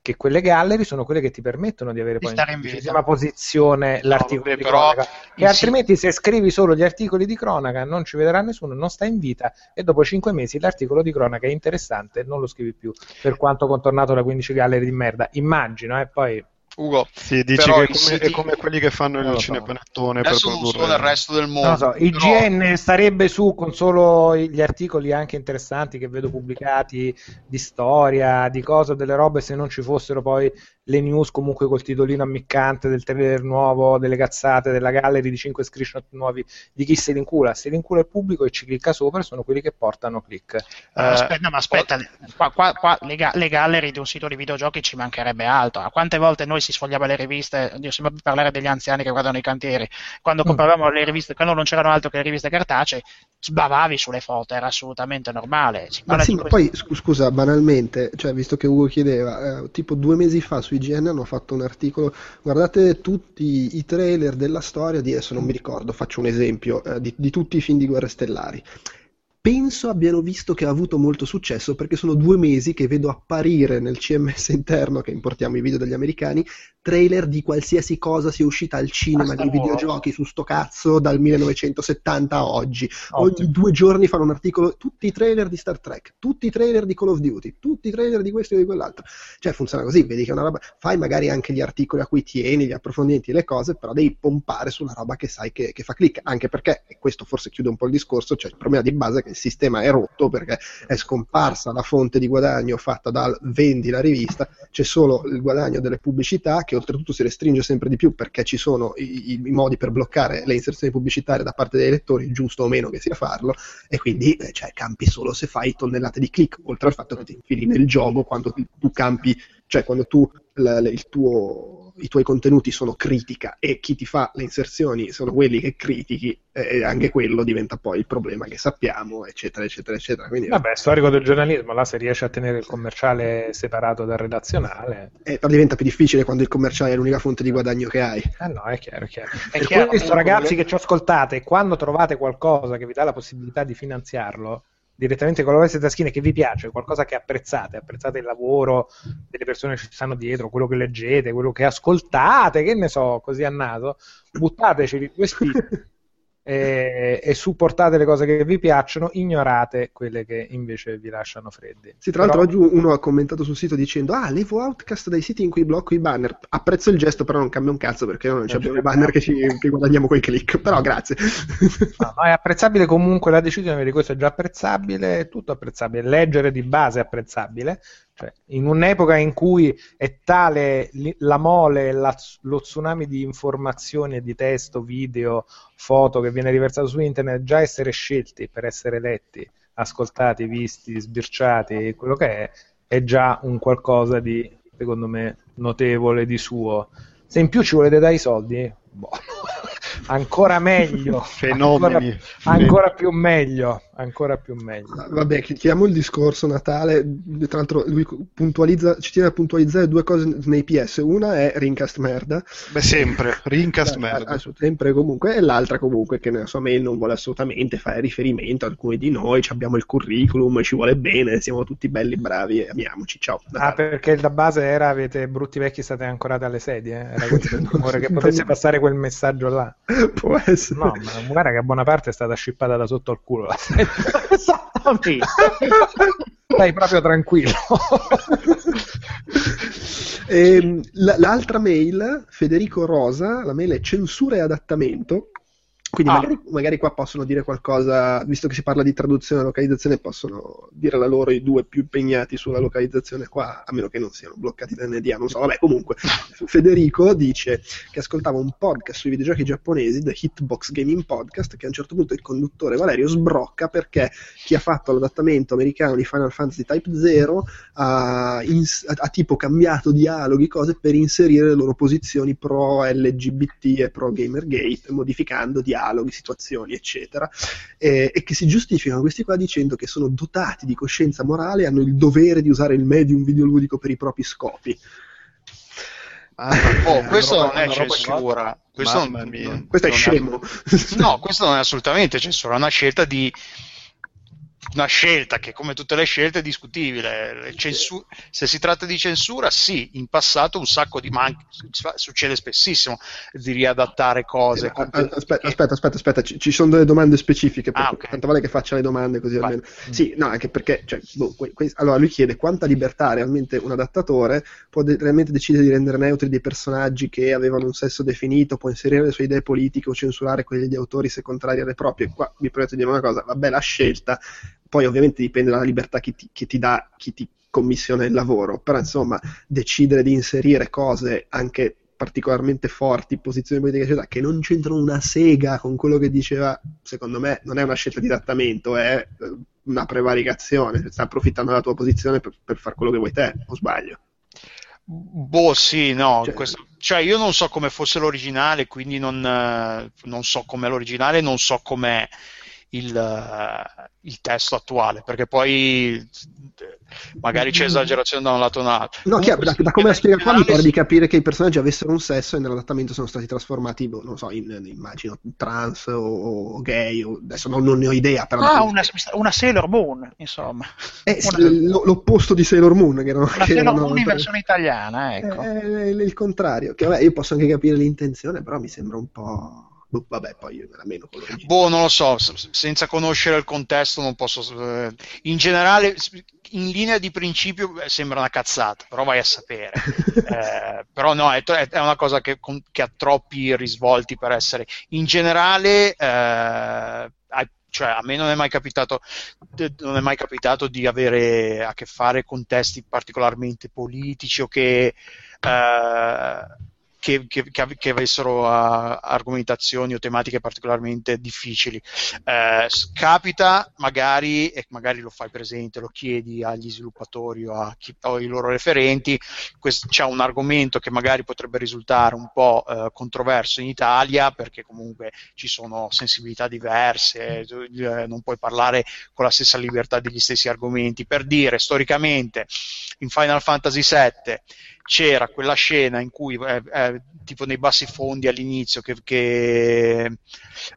che quelle gallery sono quelle che ti permettono di avere Di poi in vita. decisiva posizione l'articolo vabbè, di cronaca, che sì. altrimenti se scrivi solo gli articoli di cronaca non ci vedrà nessuno, non sta in vita e dopo cinque mesi l'articolo di cronaca è interessante e non lo scrivi più, per quanto contornato da 15 gallery di merda. Immagino, e poi Ugo, Sì, dici Però che è come, siti- è come quelli che fanno il so. cinepanettone per produrre... nel resto del mondo. lo so, però- IGN starebbe su con solo gli articoli anche interessanti che vedo pubblicati di storia, di cose, delle robe, se non ci fossero poi le news comunque col titolino ammiccante del trailer nuovo, delle cazzate, della gallery di 5 screenshot nuovi di chi se li incula, se li incula il pubblico e ci clicca sopra sono quelli che portano click. Eh, aspetta, no, ma aspetta, qua, qua- qua le, ga- le gallery di un sito di videogiochi ci mancherebbe altro. A quante volte noi si sfogliava le riviste, Dio, sembra parlare degli anziani che guardano i cantieri, quando Mm. compravamo le riviste, quando non c'erano altro che le riviste cartacee, sbavavi sulle foto, era assolutamente normale. Si Ma sì, ma questo- poi scu- scusa, banalmente, cioè, visto che Ugo chiedeva, eh, tipo due mesi fa su IGN hanno fatto un articolo, guardate tutti i trailer della storia di, adesso non mi ricordo, faccio un esempio, eh, di, di tutti i film di Guerre Stellari. Penso abbiano visto che ha avuto molto successo perché sono due mesi che vedo apparire nel CMS interno, che importiamo i video degli americani, trailer di qualsiasi cosa sia uscita al cinema, di videogiochi su sto cazzo dal 1970 a oggi. Ogni Ottimo. due giorni fanno un articolo, tutti i trailer di Star Trek, tutti i trailer di Call of Duty, tutti i trailer di questo e di quell'altro. Cioè funziona così, vedi che è una roba, fai magari anche gli articoli a cui tieni, gli approfondimenti, le cose, però devi pompare sulla roba che sai che, che fa click, anche perché, e questo forse chiude un po' il discorso, cioè il problema di base è che sistema è rotto perché è scomparsa la fonte di guadagno fatta dal vendi la rivista, c'è solo il guadagno delle pubblicità che oltretutto si restringe sempre di più perché ci sono i, i- modi per bloccare le inserzioni pubblicitarie da parte dei lettori, giusto o meno che sia farlo, e quindi eh, cioè, campi solo se fai tonnellate di click, oltre al fatto che ti infili nel gioco quando tu, campi, cioè quando tu la- il tuo- i tuoi contenuti sono critica e chi ti fa le inserzioni sono quelli che critichi, eh, anche quello diventa poi il problema che sappiamo, eccetera, eccetera, eccetera. Quindi, Vabbè, storico del giornalismo, là se riesce a tenere il commerciale separato dal redazionale, eh, però diventa più difficile quando il commerciale è l'unica fonte di guadagno che hai. eh no, è chiaro, è chiaro. È chiaro, questo, ragazzi problema- che ci ascoltate, quando trovate qualcosa che vi dà la possibilità di finanziarlo direttamente con la vostra taschina che vi piace, qualcosa che apprezzate, apprezzate il lavoro delle persone che ci stanno dietro, quello che leggete, quello che ascoltate, che ne so, così a naso, buttateci due spicci e, e supportate le cose che vi piacciono, ignorate quelle che invece vi lasciano freddi. Sì, tra l'altro Però- oggi uno ha commentato sul sito dicendo ah, levo Outcast dai siti in cui blocco i banner. Apprezzo il gesto, però non cambia un cazzo perché noi non abbiamo i banner che, ci, guadagniamo coi click. Però grazie. No, no, è apprezzabile comunque la decisione, di questo è già apprezzabile, è tutto apprezzabile. Leggere di base è apprezzabile. Cioè, in un'epoca in cui è tale la mole, la- lo tsunami di informazioni di testo, video, foto che viene riversato su internet, già essere scelti per essere letti, ascoltati, visti, sbirciati, quello che è, è già un qualcosa di, secondo me, notevole di suo. Se in più ci volete dare i soldi, boh, ancora meglio. Fenomeni. Ancora, ancora più meglio, ancora più meglio. Vabbè, chiudiamo il discorso Natale. Tra l'altro, lui puntualizza, ci tiene a puntualizzare due cose nei PS. Una è Rincast merda. Beh, sempre, Rincast Eh, merda. ass- sempre comunque, e l'altra comunque che nella sua mail non vuole assolutamente fare riferimento a alcuni di noi, ci abbiamo il curriculum, ci vuole bene, siamo tutti belli, bravi e amiamoci, ciao. Ah, perché la base era avete brutti vecchi state ancorate alle sedie? eh? Era questo il timore che potesse passare quel messaggio là. Può essere. No, ma guarda che a buona parte è stata scippata da sotto al culo la sedia. Esattamente. Stai proprio tranquillo. Ehm, la- l'altra mail, Federico Rosa, la mail è censura e adattamento. Quindi Ah. magari, magari qua possono dire qualcosa, visto che si parla di traduzione e localizzazione, possono dire la loro i due più impegnati sulla localizzazione qua, a meno che non siano bloccati da NDA, non so. Vabbè, comunque, Federico dice che ascoltava un podcast sui videogiochi giapponesi, The Hitbox Gaming Podcast, che a un certo punto il conduttore Valerio sbrocca perché chi ha fatto l'adattamento americano di Final Fantasy Type 0 ha, ins- ha- tipo cambiato dialoghi, cose per inserire le loro posizioni pro LGBT e pro Gamergate, modificando dialoghi, situazioni, eccetera, e, e che si giustificano questi qua dicendo che sono dotati di coscienza morale e hanno il dovere di usare il medium videoludico per i propri scopi. Oh, questo una non è censura. Questo non- mia. Questo è non scemo. No, questo non è assolutamente censura, è una scelta di una scelta che come tutte le scelte è discutibile. Le censu- se si tratta di censura, sì, in passato un sacco di man- succede spessissimo di riadattare cose. Aspetta, aspetta, aspetta, aspetta, ci, ci sono delle domande specifiche, Ah, cui ok. tanto vale che faccia le domande così Vai. almeno. Sì, no, anche perché, cioè, boh, que- que- allora lui chiede quanta libertà realmente un adattatore può de- realmente decidere di rendere neutri dei personaggi che avevano un sesso definito, può inserire le sue idee politiche o censurare quelle degli autori se contrarie alle proprie. Qua mi permetto di dire una cosa, vabbè la scelta, poi ovviamente dipende dalla libertà che ti, che ti dà chi ti commissiona il lavoro, però insomma decidere di inserire cose anche particolarmente forti, posizioni politiche eccetera, che non c'entrano una sega con quello che diceva, secondo me non è una scelta di adattamento, è eh, una prevaricazione, sta approfittando della tua posizione per, per fare quello che vuoi te, o sbaglio? Boh, sì, no, Cioè- questo- cioè io non so come fosse l'originale, quindi non, eh, non so com'è l'originale, non so com'è il, eh, il testo attuale, perché poi eh, magari c'è esagerazione da un lato o da un altro. No, chiaro, da, da come la spiega qua mi pare di capire che i personaggi avessero un sesso e nell'adattamento sono stati trasformati, boh, non so, in, immagino trans o, o gay, o- adesso non, non ne ho idea, però... Ah, una, una Sailor Moon, insomma. Eh, una- l'opposto di Sailor Moon, che erano... Una che Sailor Moon in versione italiana, ecco. Eh, il contrario, che vabbè, io posso anche capire l'intenzione, però mi sembra un po'... boh, vabbè, poi io me la meno con l'origine. Boh, non lo so, senza conoscere il contesto non posso... eh, in generale, in linea di principio eh, sembra una cazzata, però vai a sapere. Eh, però no, è, è- una cosa che, che ha troppi risvolti per essere... In generale, eh, cioè, a me non è mai capitato, non è mai capitato di avere a che fare con testi particolarmente politici o che... eh, che, che- che av- che avessero uh, argomentazioni o tematiche particolarmente difficili. S- capita magari, e magari lo fai presente, lo chiedi agli sviluppatori o, a chi- o ai loro referenti, quest- c'è un argomento che magari potrebbe risultare un po' eh, controverso in Italia perché comunque ci sono sensibilità diverse, eh, non puoi parlare con la stessa libertà degli stessi argomenti. Per dire, storicamente, in Final Fantasy VII c'era quella scena in cui, eh, eh, tipo nei bassi fondi all'inizio, che, che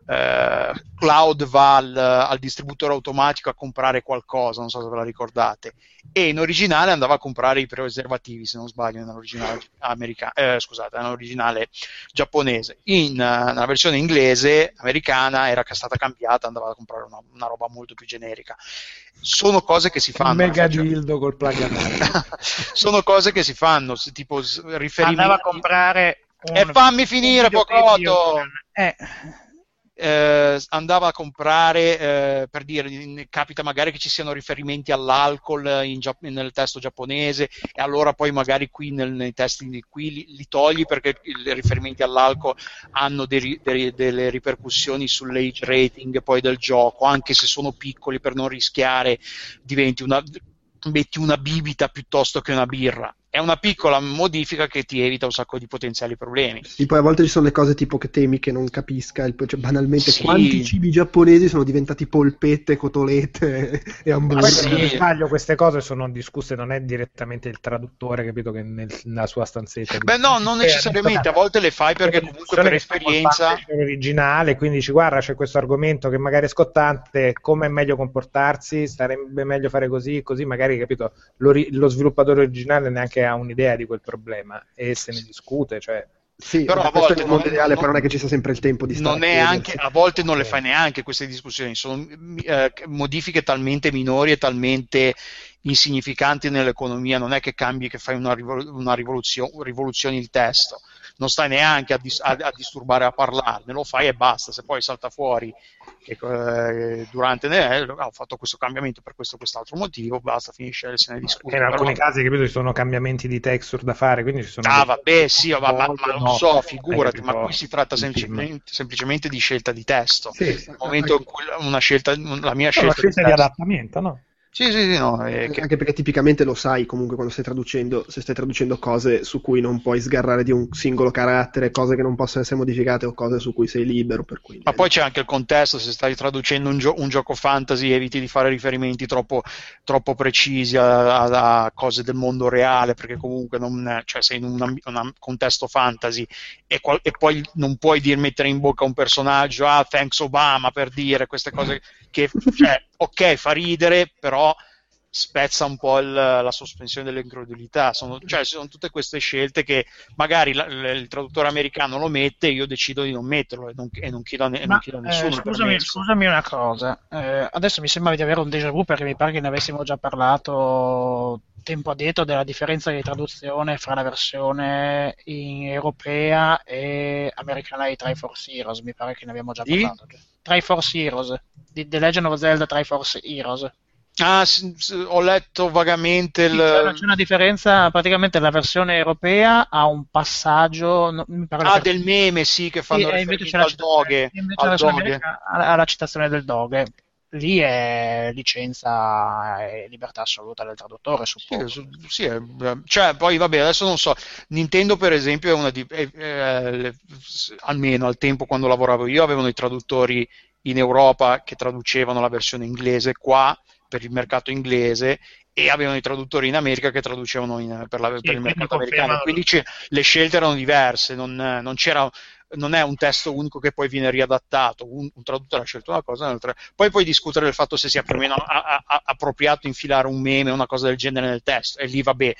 eh, Cloud va al, al distributore automatico a comprare qualcosa, non so se ve la ricordate, e in originale andava a comprare i preservativi, se non sbaglio, nell'originale americano, eh, scusate, nell'originale giapponese. In, eh, nella versione inglese, americana, era stata cambiata, andava a comprare una, una roba molto più generica. Sono cose che si fanno. Mega cioè- dildo col plug and sono cose che si fanno, tipo riferimenti. Andava a comprare un, E fammi finire, Pocotto! un- Eh, Eh, andava a comprare, eh, per dire, capita magari che ci siano riferimenti all'alcol in nel testo giapponese e allora poi magari qui nel- nei testi di qui li, li togli perché i riferimenti all'alcol hanno dei dei- delle ripercussioni sull'age rating poi del gioco, anche se sono piccoli per non rischiare diventi una metti una bibita piuttosto che una birra. È una piccola modifica che ti evita un sacco di potenziali problemi. Sì, poi a volte ci sono le cose tipo che temi che non capisca, il- cioè, banalmente Sì. quanti cibi giapponesi sono diventati polpette, cotolette e hamburger. Sì. se non sbaglio, queste cose sono discusse, non è direttamente il traduttore, capito, che nel- nella sua stanzetta. Beh, no, non Eh, necessariamente, a volte le fai perché comunque per esperienza. originale, quindi dici guarda c'è questo argomento che magari è scottante, come è meglio comportarsi, sarebbe meglio fare così, così magari capito, lo, ri- lo sviluppatore originale neanche ha un'idea di quel problema e se ne discute, cioè Sì, però a questo volte è il mondo non- ideale, non- però non è che ci sia sempre il tempo di stare non a è chiedersi. anche, a volte non le fai neanche queste discussioni, sono eh, modifiche talmente minori e talmente insignificanti nell'economia, non è che cambi, che fai una, rivol- una rivoluzio- rivoluzioni il testo, non stai neanche a, dis- a- a disturbare a parlarne, lo fai e basta, se poi salta fuori che eh, durante eh, ho fatto questo cambiamento per questo o quest'altro motivo, basta, finisce, se ne discute. in alcuni Però- casi, capito, ci sono cambiamenti di texture da fare, quindi ci sono... Ah, dei- vabbè, sì, ma, ma- ma lo no, so, figurati, ma qui si tratta semplicemente, semplicemente di scelta di testo. Sì, Nel momento in cui una scelta, la mia Però la scelta, scelta di testo- adattamento, no? Sì, sì, sì, no, è che- Anche perché tipicamente lo sai comunque quando stai traducendo, se stai traducendo cose su cui non puoi sgarrare di un singolo carattere, cose che non possono essere modificate o cose su cui sei libero, per cui... Ma poi c'è anche il contesto, se stai traducendo un, gio- un gioco fantasy eviti di fare riferimenti troppo, troppo precisi a, a- a cose del mondo reale, perché comunque non, cioè sei in un, contesto fantasy e, qual- e poi non puoi dir, mettere in bocca a un personaggio, ah, thanks Obama, per dire queste cose che, cioè, ok, fa ridere, però spezza un po' il- la sospensione dell'incredulità. Sono, cioè, sono tutte queste scelte che magari la- il traduttore americano lo mette e io decido di non metterlo e non, e non chiedo, a, e non Ma, chiedo a eh, nessuno. scusami, permesso. scusami una cosa, eh, adesso mi sembra di avere un déjà vu perché mi pare che ne avessimo già parlato tempo addietro della differenza di traduzione fra la versione in europea e americana di Triforce Heroes, mi pare che ne abbiamo già Di? parlato. Triforce Heroes, di The Legend of Zelda Triforce Heroes. Ah, ho letto vagamente il... c'è c'è una differenza, praticamente la versione europea ha un passaggio, no, Ah, la- del meme, sì, che fanno Sì, invece riferimento al doghe. invece al doghe. ha la citazione del doghe. Lì è licenza e libertà assoluta del traduttore, suppongo. Sì, sì, è- cioè, poi vabbè, adesso non so, Nintendo per esempio è una di, eh, eh, le- s- almeno al tempo quando lavoravo io, avevano i traduttori in Europa che traducevano la versione inglese qua per il mercato inglese e avevano i traduttori in America che traducevano in- per, la- per il mercato americano. Quindi le scelte erano diverse, non, non c'era non è un testo unico che poi viene riadattato, un, un traduttore ha scelto una cosa, un altro- poi puoi discutere del fatto se sia più o meno a- a- appropriato infilare un meme o una cosa del genere nel testo, e lì vabbè,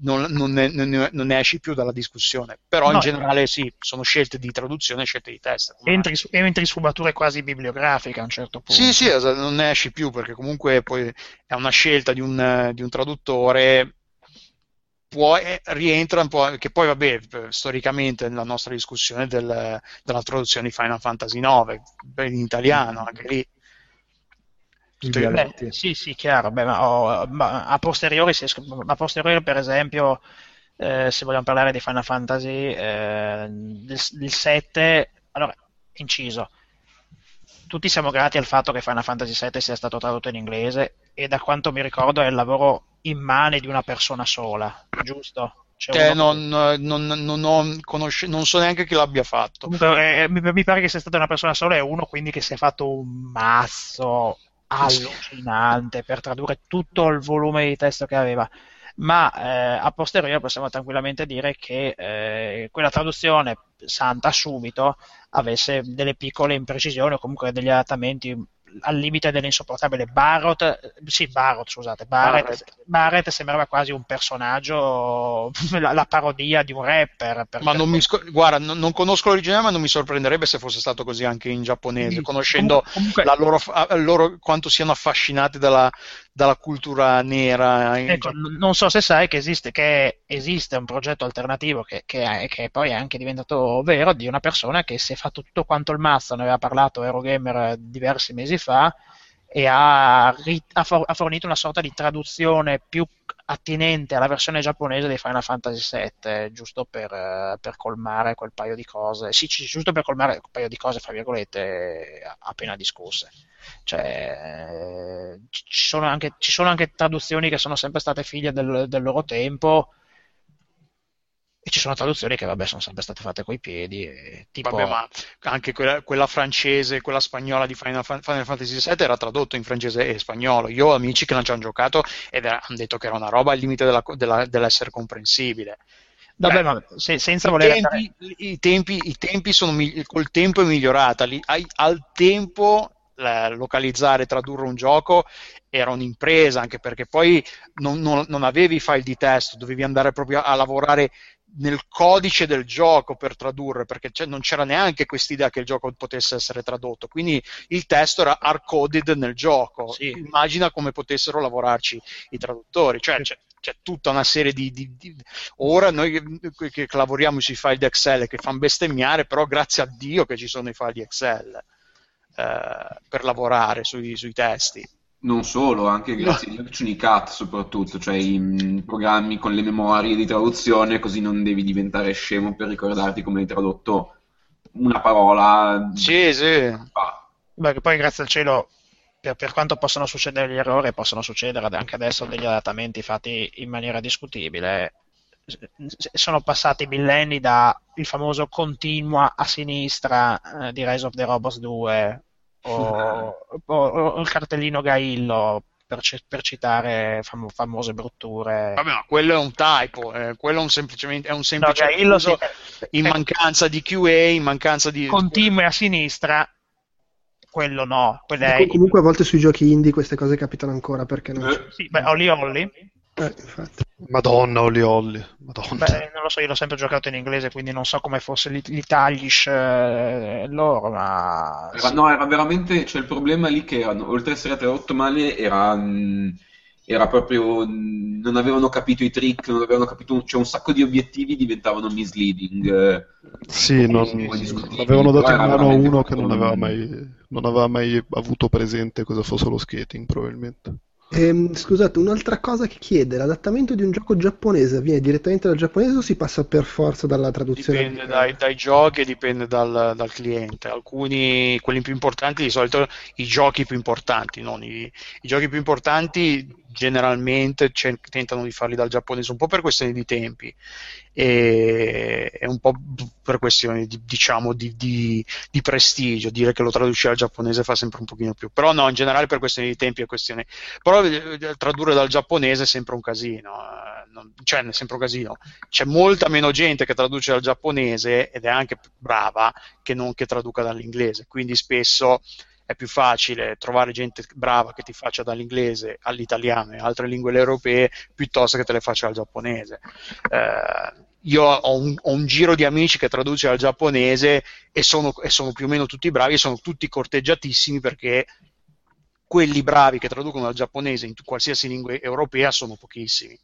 non, non ne, non ne- non ne esci più dalla discussione, però No, in generale sì, sono scelte di traduzione e scelte di testo. Entri, su- entri in sfumature quasi bibliografiche a un certo punto. Sì, sì, non ne esci più perché comunque poi è una scelta di un, di un traduttore, può, eh, rientra un po', che poi vabbè, storicamente nella nostra discussione del- della traduzione di Final Fantasy IX, in italiano, anche lì. Beh, sì, sì, chiaro. Beh, ma, oh, ma a posteriori, si es- a posteriori, per esempio, eh, se vogliamo parlare di Final Fantasy, eh, del, del 7, allora, inciso, tutti siamo grati al fatto che Final Fantasy 7 sia stato tradotto in inglese e da quanto mi ricordo è il lavoro immane di una persona sola, giusto? Eh, uno- non, non- non ho conosce- non so neanche chi l'abbia fatto. Comunque, eh, mi, mi pare che sia stata una persona sola e uno quindi che si è fatto un mazzo allucinante per tradurre tutto il volume di testo che aveva. Ma eh, a posteriori possiamo tranquillamente dire che eh, quella traduzione santa subito avesse delle piccole imprecisioni o comunque degli adattamenti al limite dell'insopportabile. Barrett, sì, Barrett, scusate, Barrett, Barrett. Barrett sembrava quasi un personaggio, la, la parodia di un rapper. per- Ma non mi scor- guarda, non, non conosco l'originale, ma non mi sorprenderebbe se fosse stato così anche in giapponese, conoscendo comunque- la loro, loro quanto siano affascinati dalla, dalla cultura nera. in Ecco, non so se sai che esiste, che esiste un progetto alternativo che, che che poi è anche diventato vero di una persona che si è fatto tutto quanto il mazzo, ne aveva parlato Eurogamer diversi mesi fa e ha, ha for- ha fornito una sorta di traduzione più attinente alla versione giapponese di Final Fantasy VII, giusto per, per colmare quel paio di cose, sì, sì, giusto per colmare quel paio di cose, fra virgolette, appena discusse. Cioè, ci ci sono anche, ci sono anche traduzioni che sono sempre state figlie del, del loro tempo e ci sono traduzioni che, vabbè, sono sempre state fatte coi piedi. e tipo, Vabbè, ma anche quella, quella francese, quella spagnola di Final, Final Fantasy VII era tradotto in francese e spagnolo. Io ho amici che non ci hanno giocato ed hanno detto che era una roba al limite della- della- dell'essere comprensibile. vabbè, Beh, ma se- senza I voler tempi, i tempi, i tempi sono migli- col tempo è migliorata. Li- ai- al tempo localizzare, tradurre un gioco era un'impresa, anche perché poi non, non- non avevi file di testo, dovevi andare proprio a lavorare nel codice del gioco per tradurre, perché non c'era neanche quest'idea che il gioco potesse essere tradotto, quindi il testo era hard-coded nel gioco. Immagina come potessero lavorarci i traduttori, cioè c'è, c'è tutta una serie di, di- di- Ora noi che, che- che lavoriamo sui file di Excel che fanno bestemmiare, però grazie a Dio che ci sono i file di Excel eh, per lavorare sui, sui testi. Non solo, anche grazie agli Action Cat soprattutto, cioè i mm, programmi con le memorie di traduzione, così non devi diventare scemo per ricordarti come hai tradotto una parola. Sì, sì. Beh, che poi grazie al cielo, per, per quanto possano succedere gli errori, possono succedere anche adesso degli adattamenti fatti in maniera discutibile. Sono passati millenni da il famoso continua a sinistra eh, di Rise of the Robots 2 o, o- o il cartellino Gaillo per, per citare famo- famose brutture. Vabbè, ma quello è un typo, eh, quello è un, semplicemente, è un semplice Gaillo uso sì. in mancanza di QA, in mancanza di... Continui a sinistra, quello no, quello è comunque a volte sui giochi indie queste cose capitano ancora perché non c'è. Sì, beh, Olli Olli. Eh. Madonna, Oli Olli. Madonna. Beh, non lo so, io l'ho sempre giocato in inglese, quindi non so come fosse l'it- l'Italish eh, loro, ma Era, no, era veramente, cioè il problema lì che erano, oltre ad essere tradotto male, era, mm, era proprio, mm, non avevano capito i trick, non avevano capito, cioè un sacco di obiettivi diventavano misleading. eh. Sì, non, discutibili, avevano dato in mano a uno che non aveva mai, non aveva mai avuto presente cosa fosse lo skating, probabilmente. Ehm, scusate, un'altra cosa che chiede, l'adattamento di un gioco giapponese avviene direttamente dal giapponese o si passa per forza dalla traduzione? Dipende dai, dai giochi e dipende dal, dal cliente. Alcuni, quelli più importanti, di solito i giochi più importanti, non i, i giochi più importanti generalmente ce- tentano di farli dal giapponese, un po' per questioni di tempi e, e un po' per questioni di, diciamo, di, di- di prestigio. Dire che lo traduci al giapponese fa sempre un pochino più, però no, in generale per questioni di tempi e questioni. Però eh, tradurre dal giapponese è sempre un casino, eh, non- cioè è sempre un casino c'è molta meno gente che traduce dal giapponese ed è anche brava che non che traduca dall'inglese, quindi spesso è più facile trovare gente brava che ti faccia dall'inglese all'italiano e altre lingue europee piuttosto che te le faccia dal giapponese. Eh, io ho un, ho un giro di amici che traduce dal giapponese e sono, e sono più o meno tutti bravi e sono tutti corteggiatissimi perché quelli bravi che traducono dal giapponese in qualsiasi lingua europea sono pochissimi.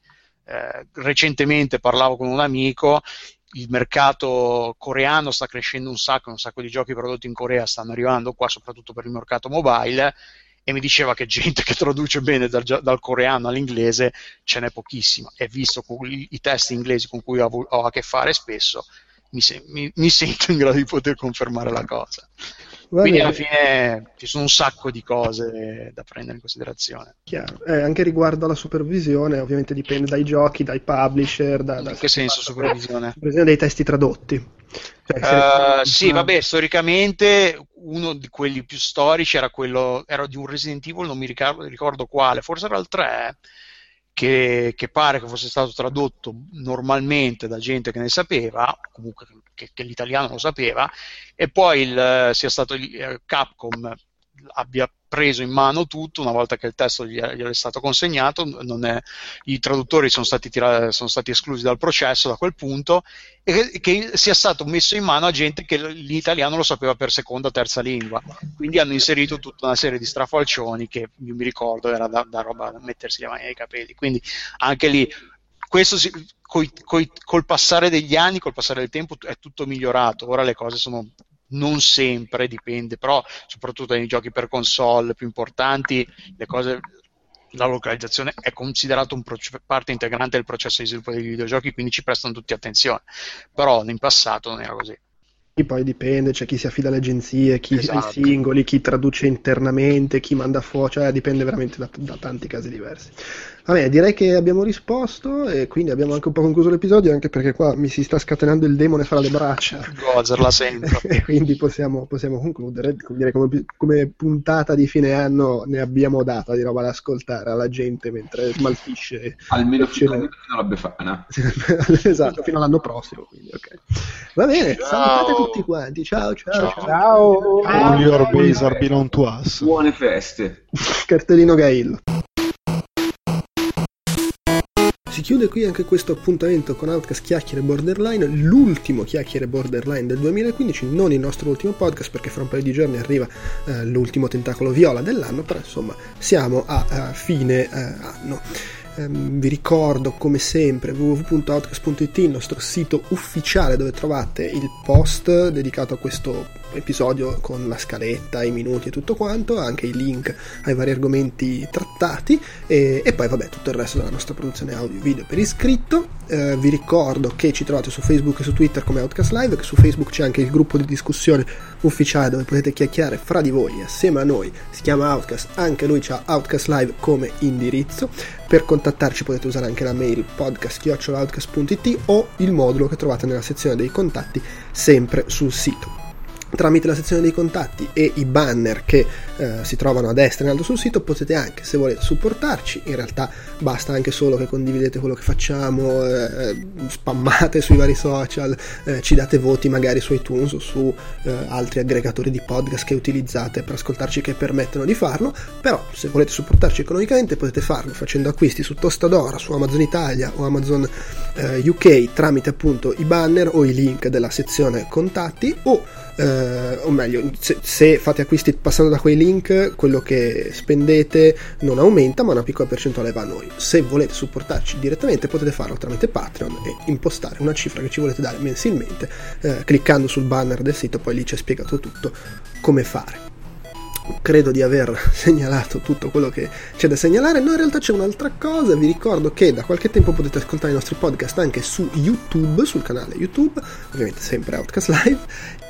Eh, recentemente parlavo con un amico, il mercato coreano sta crescendo un sacco, un sacco di giochi prodotti in Corea stanno arrivando qua, soprattutto per il mercato mobile, e mi diceva che gente che traduce bene dal, dal coreano all'inglese ce n'è pochissima. E visto i, testi inglesi con cui ho, ho a che fare spesso, mi, se- mi- mi sento in grado di poter confermare la cosa. Quindi alla fine ci sono un sacco di cose da prendere in considerazione. Chiaro. Eh, anche riguardo alla supervisione, ovviamente dipende dai giochi, dai publisher, da, da- In che senso supervisione? supervisione dei testi tradotti. Cioè, Eh, sì, vabbè, storicamente uno di quelli più storici era quello, era di un Resident Evil, non mi ricordo, ricordo quale, forse era il 3, che, che pare che fosse stato tradotto normalmente da gente che ne sapeva, comunque che, che l'italiano lo sapeva, e poi il, eh, sia stato il, eh, Capcom abbia preso in mano tutto una volta che il testo gli è, gli è stato consegnato, è- i traduttori sono stati, tira- sono stati esclusi dal processo da quel punto e che, che sia stato messo in mano a gente che l'italiano lo sapeva per seconda o terza lingua. Quindi hanno inserito tutta una serie di strafalcioni che io mi ricordo era da, da roba da mettersi le mani nei capelli. Quindi anche lì questo si- coi- coi- col passare degli anni, col passare del tempo è tutto migliorato. Ora le cose sono non sempre, dipende, però soprattutto nei giochi per console più importanti, le cose la localizzazione è considerato un proce- parte integrante del processo di sviluppo dei videogiochi, quindi ci prestano tutti attenzione. Però in passato non era così. poi dipende, c'è chi si affida alle agenzie, chi Esatto. ai singoli, chi traduce internamente, chi manda fuori, cioè dipende veramente da, da tanti casi diversi. Va bene, direi che abbiamo risposto e quindi abbiamo anche un po' concluso l'episodio, anche perché qua mi si sta scatenando il demone fra le braccia. Gozer la sento. e quindi possiamo, possiamo concludere. Come, dire, come, come puntata di fine anno ne abbiamo data di roba da ascoltare alla gente mentre smaltisce. Almeno fino, alla Befana. esatto, fino all'anno prossimo. Quindi, ok. Va bene, Ciao. salutate tutti quanti. Ciao, ciao, ciao. Ciao. All your base are belong to us. Buone feste. Cartellino Gaillo. Si chiude qui anche questo appuntamento con Outcast Chiacchiere Borderline, l'ultimo Chiacchiere Borderline del 2015, non il nostro ultimo podcast perché fra un paio di giorni arriva eh, l'ultimo tentacolo viola dell'anno, però insomma siamo a, a fine eh, anno. Ehm, vi ricordo come sempre www.outcast.it, il nostro sito ufficiale dove trovate il post dedicato a questo episodio con la scaletta, i minuti e tutto quanto, anche i link ai vari argomenti trattati e, e poi vabbè tutto il resto della nostra produzione audio video per iscritto. Eh, vi ricordo che ci trovate su Facebook e su Twitter come Outcast Live, che su Facebook c'è anche il gruppo di discussione ufficiale dove potete chiacchierare fra di voi assieme a noi, si chiama Outcast, anche lui ha Outcast Live come indirizzo. Per contattarci potete usare anche la mail podcast.outcast.it o il modulo che trovate nella sezione dei contatti sempre sul sito tramite la sezione dei contatti e i banner che eh, si trovano a destra in alto sul sito potete anche se volete supportarci. In realtà basta anche solo che condividete quello che facciamo eh, spammate sui vari social eh, ci date voti magari su iTunes o su eh, altri aggregatori di podcast che utilizzate per ascoltarci che permettono di farlo. Però se volete supportarci economicamente potete farlo facendo acquisti su Tostadora su Amazon Italia o Amazon eh, UK tramite appunto i banner o i link della sezione contatti o eh, o meglio, se, se, fate acquisti passando da quei link, quello che spendete non aumenta, ma una piccola percentuale va a noi. Se volete supportarci direttamente, potete farlo tramite Patreon e impostare una cifra che ci volete dare mensilmente, eh, cliccando sul banner del sito, poi lì c'è spiegato tutto come fare credo di aver segnalato tutto quello che c'è da segnalare. No, in realtà c'è un'altra cosa. Vi ricordo che da qualche tempo potete ascoltare i nostri podcast anche su YouTube, sul canale YouTube, ovviamente sempre Outcast Live,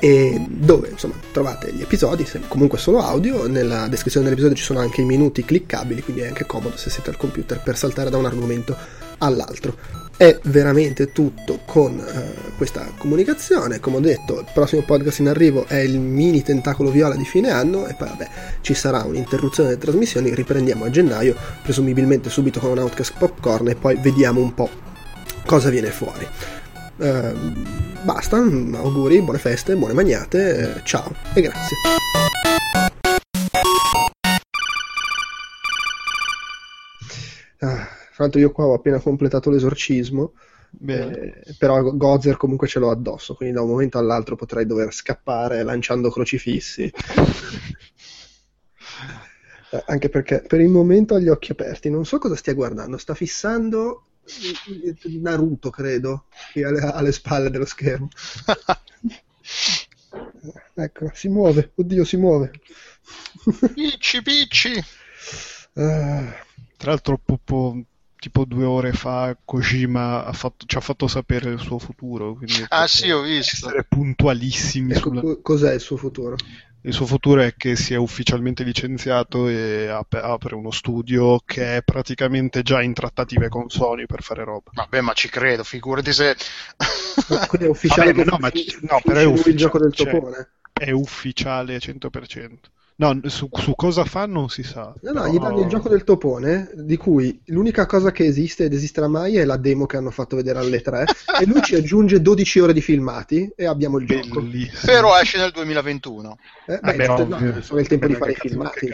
e dove insomma trovate gli episodi, comunque solo audio. Nella descrizione dell'episodio ci sono anche i minuti cliccabili, quindi è anche comodo se siete al computer per saltare da un argomento all'altro è veramente tutto con uh, questa comunicazione. Come ho detto, il prossimo podcast in arrivo è il mini tentacolo viola di fine anno e poi vabbè ci sarà un'interruzione delle trasmissioni, riprendiamo a gennaio, presumibilmente subito con un Outcast Popcorn e poi vediamo un po' cosa viene fuori. Uh, basta, auguri, buone feste, buone magnate, uh, ciao e grazie. Ah. Tra l'altro io qua ho appena completato l'esorcismo, eh, però Gozer comunque ce l'ho addosso, quindi da un momento all'altro potrei dover scappare lanciando crocifissi. eh, anche perché per il momento ho gli occhi aperti, non so cosa stia guardando, sta fissando Naruto, credo, qui alle, alle spalle dello schermo. ecco, si muove, oddio, si muove. Picci, picci. Uh, tra l'altro, proprio tipo due ore fa Kojima ha fatto, ci ha fatto sapere il suo futuro. ah sì, ho visto. Essere puntualissimi. Ecco, sulla... Cos'è il suo futuro? Il suo futuro è che si è ufficialmente licenziato e ap- apre uno studio che è praticamente già in trattative con Sony per fare roba. Vabbè, ma ci credo, figurati se... Quindi è ufficiale Vabbè, no, ma, no, però è ufficiale, il gioco del cioè, topone. È ufficiale 100%. No, su, su, cosa fa non si sa. No, no, gli danno il gioco del topone, di cui l'unica cosa che esiste ed esisterà mai è la demo che hanno fatto vedere alle 3, e lui ci aggiunge 12 ore di filmati e abbiamo il gioco. Però esce nel 2021. Eh, beh, Vabbè, no, no, sono il tempo di fare i filmati.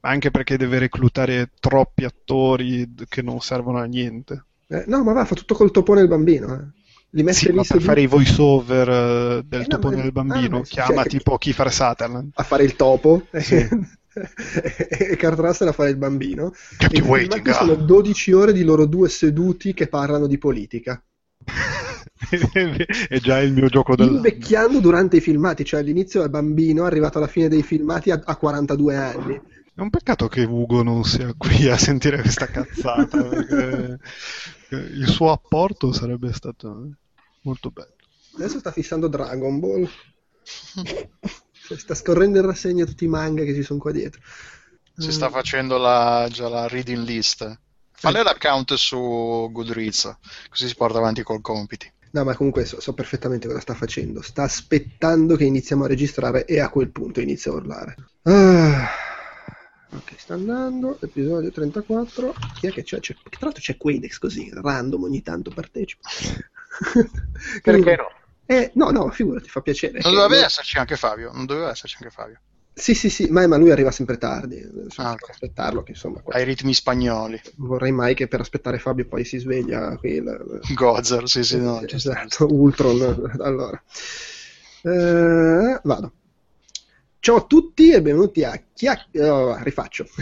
Anche perché deve reclutare troppi attori che non servono a niente. Eh, no, ma va, fa tutto col topone il bambino. Eh li mette sì, lì per fare i voice over uh, del eh, topone no, del bambino, ah, chiama cioè, tipo Kiefer Sutherland a fare il topo sì. e Kurt Russell a fare il bambino. E waiting, sono 12 ore di loro due seduti che parlano di politica. È già il mio gioco dell'anno invecchiando durante i filmati cioè all'inizio è bambino arrivato alla fine dei filmati a, a 42 anni. È un peccato che Ugo non sia qui a sentire questa cazzata perché il suo apporto sarebbe stato molto bello. Adesso sta fissando Dragon Ball. Sta scorrendo in rassegna tutti i manga che ci sono qua dietro. Si sta facendo la, già la reading list. Falle l'account su Goodreads, così si porta avanti col compiti. No, ma comunque so, so, perfettamente cosa sta facendo. Sta aspettando che iniziamo a registrare e a quel punto inizia a urlare. Ah. Ok, sta andando, episodio 34. Chi è che c'è? c'è tra l'altro c'è Quadex così, random, ogni tanto partecipa. Perché no? Eh, no, no, figurati, fa piacere. Non doveva esserci anche Fabio, non doveva esserci anche Fabio. Sì, sì, sì, ma, ma lui arriva sempre tardi. Bisogna Ah, ok. aspettarlo, che insomma. qua- Ai ritmi spagnoli. Vorrei mai che per aspettare Fabio poi si sveglia qui. il- Gozer, sì, sì, no, sta. esatto, Ultron. Allora, Eh, vado. Ciao a tutti e benvenuti a Chiacchiere. rifaccio.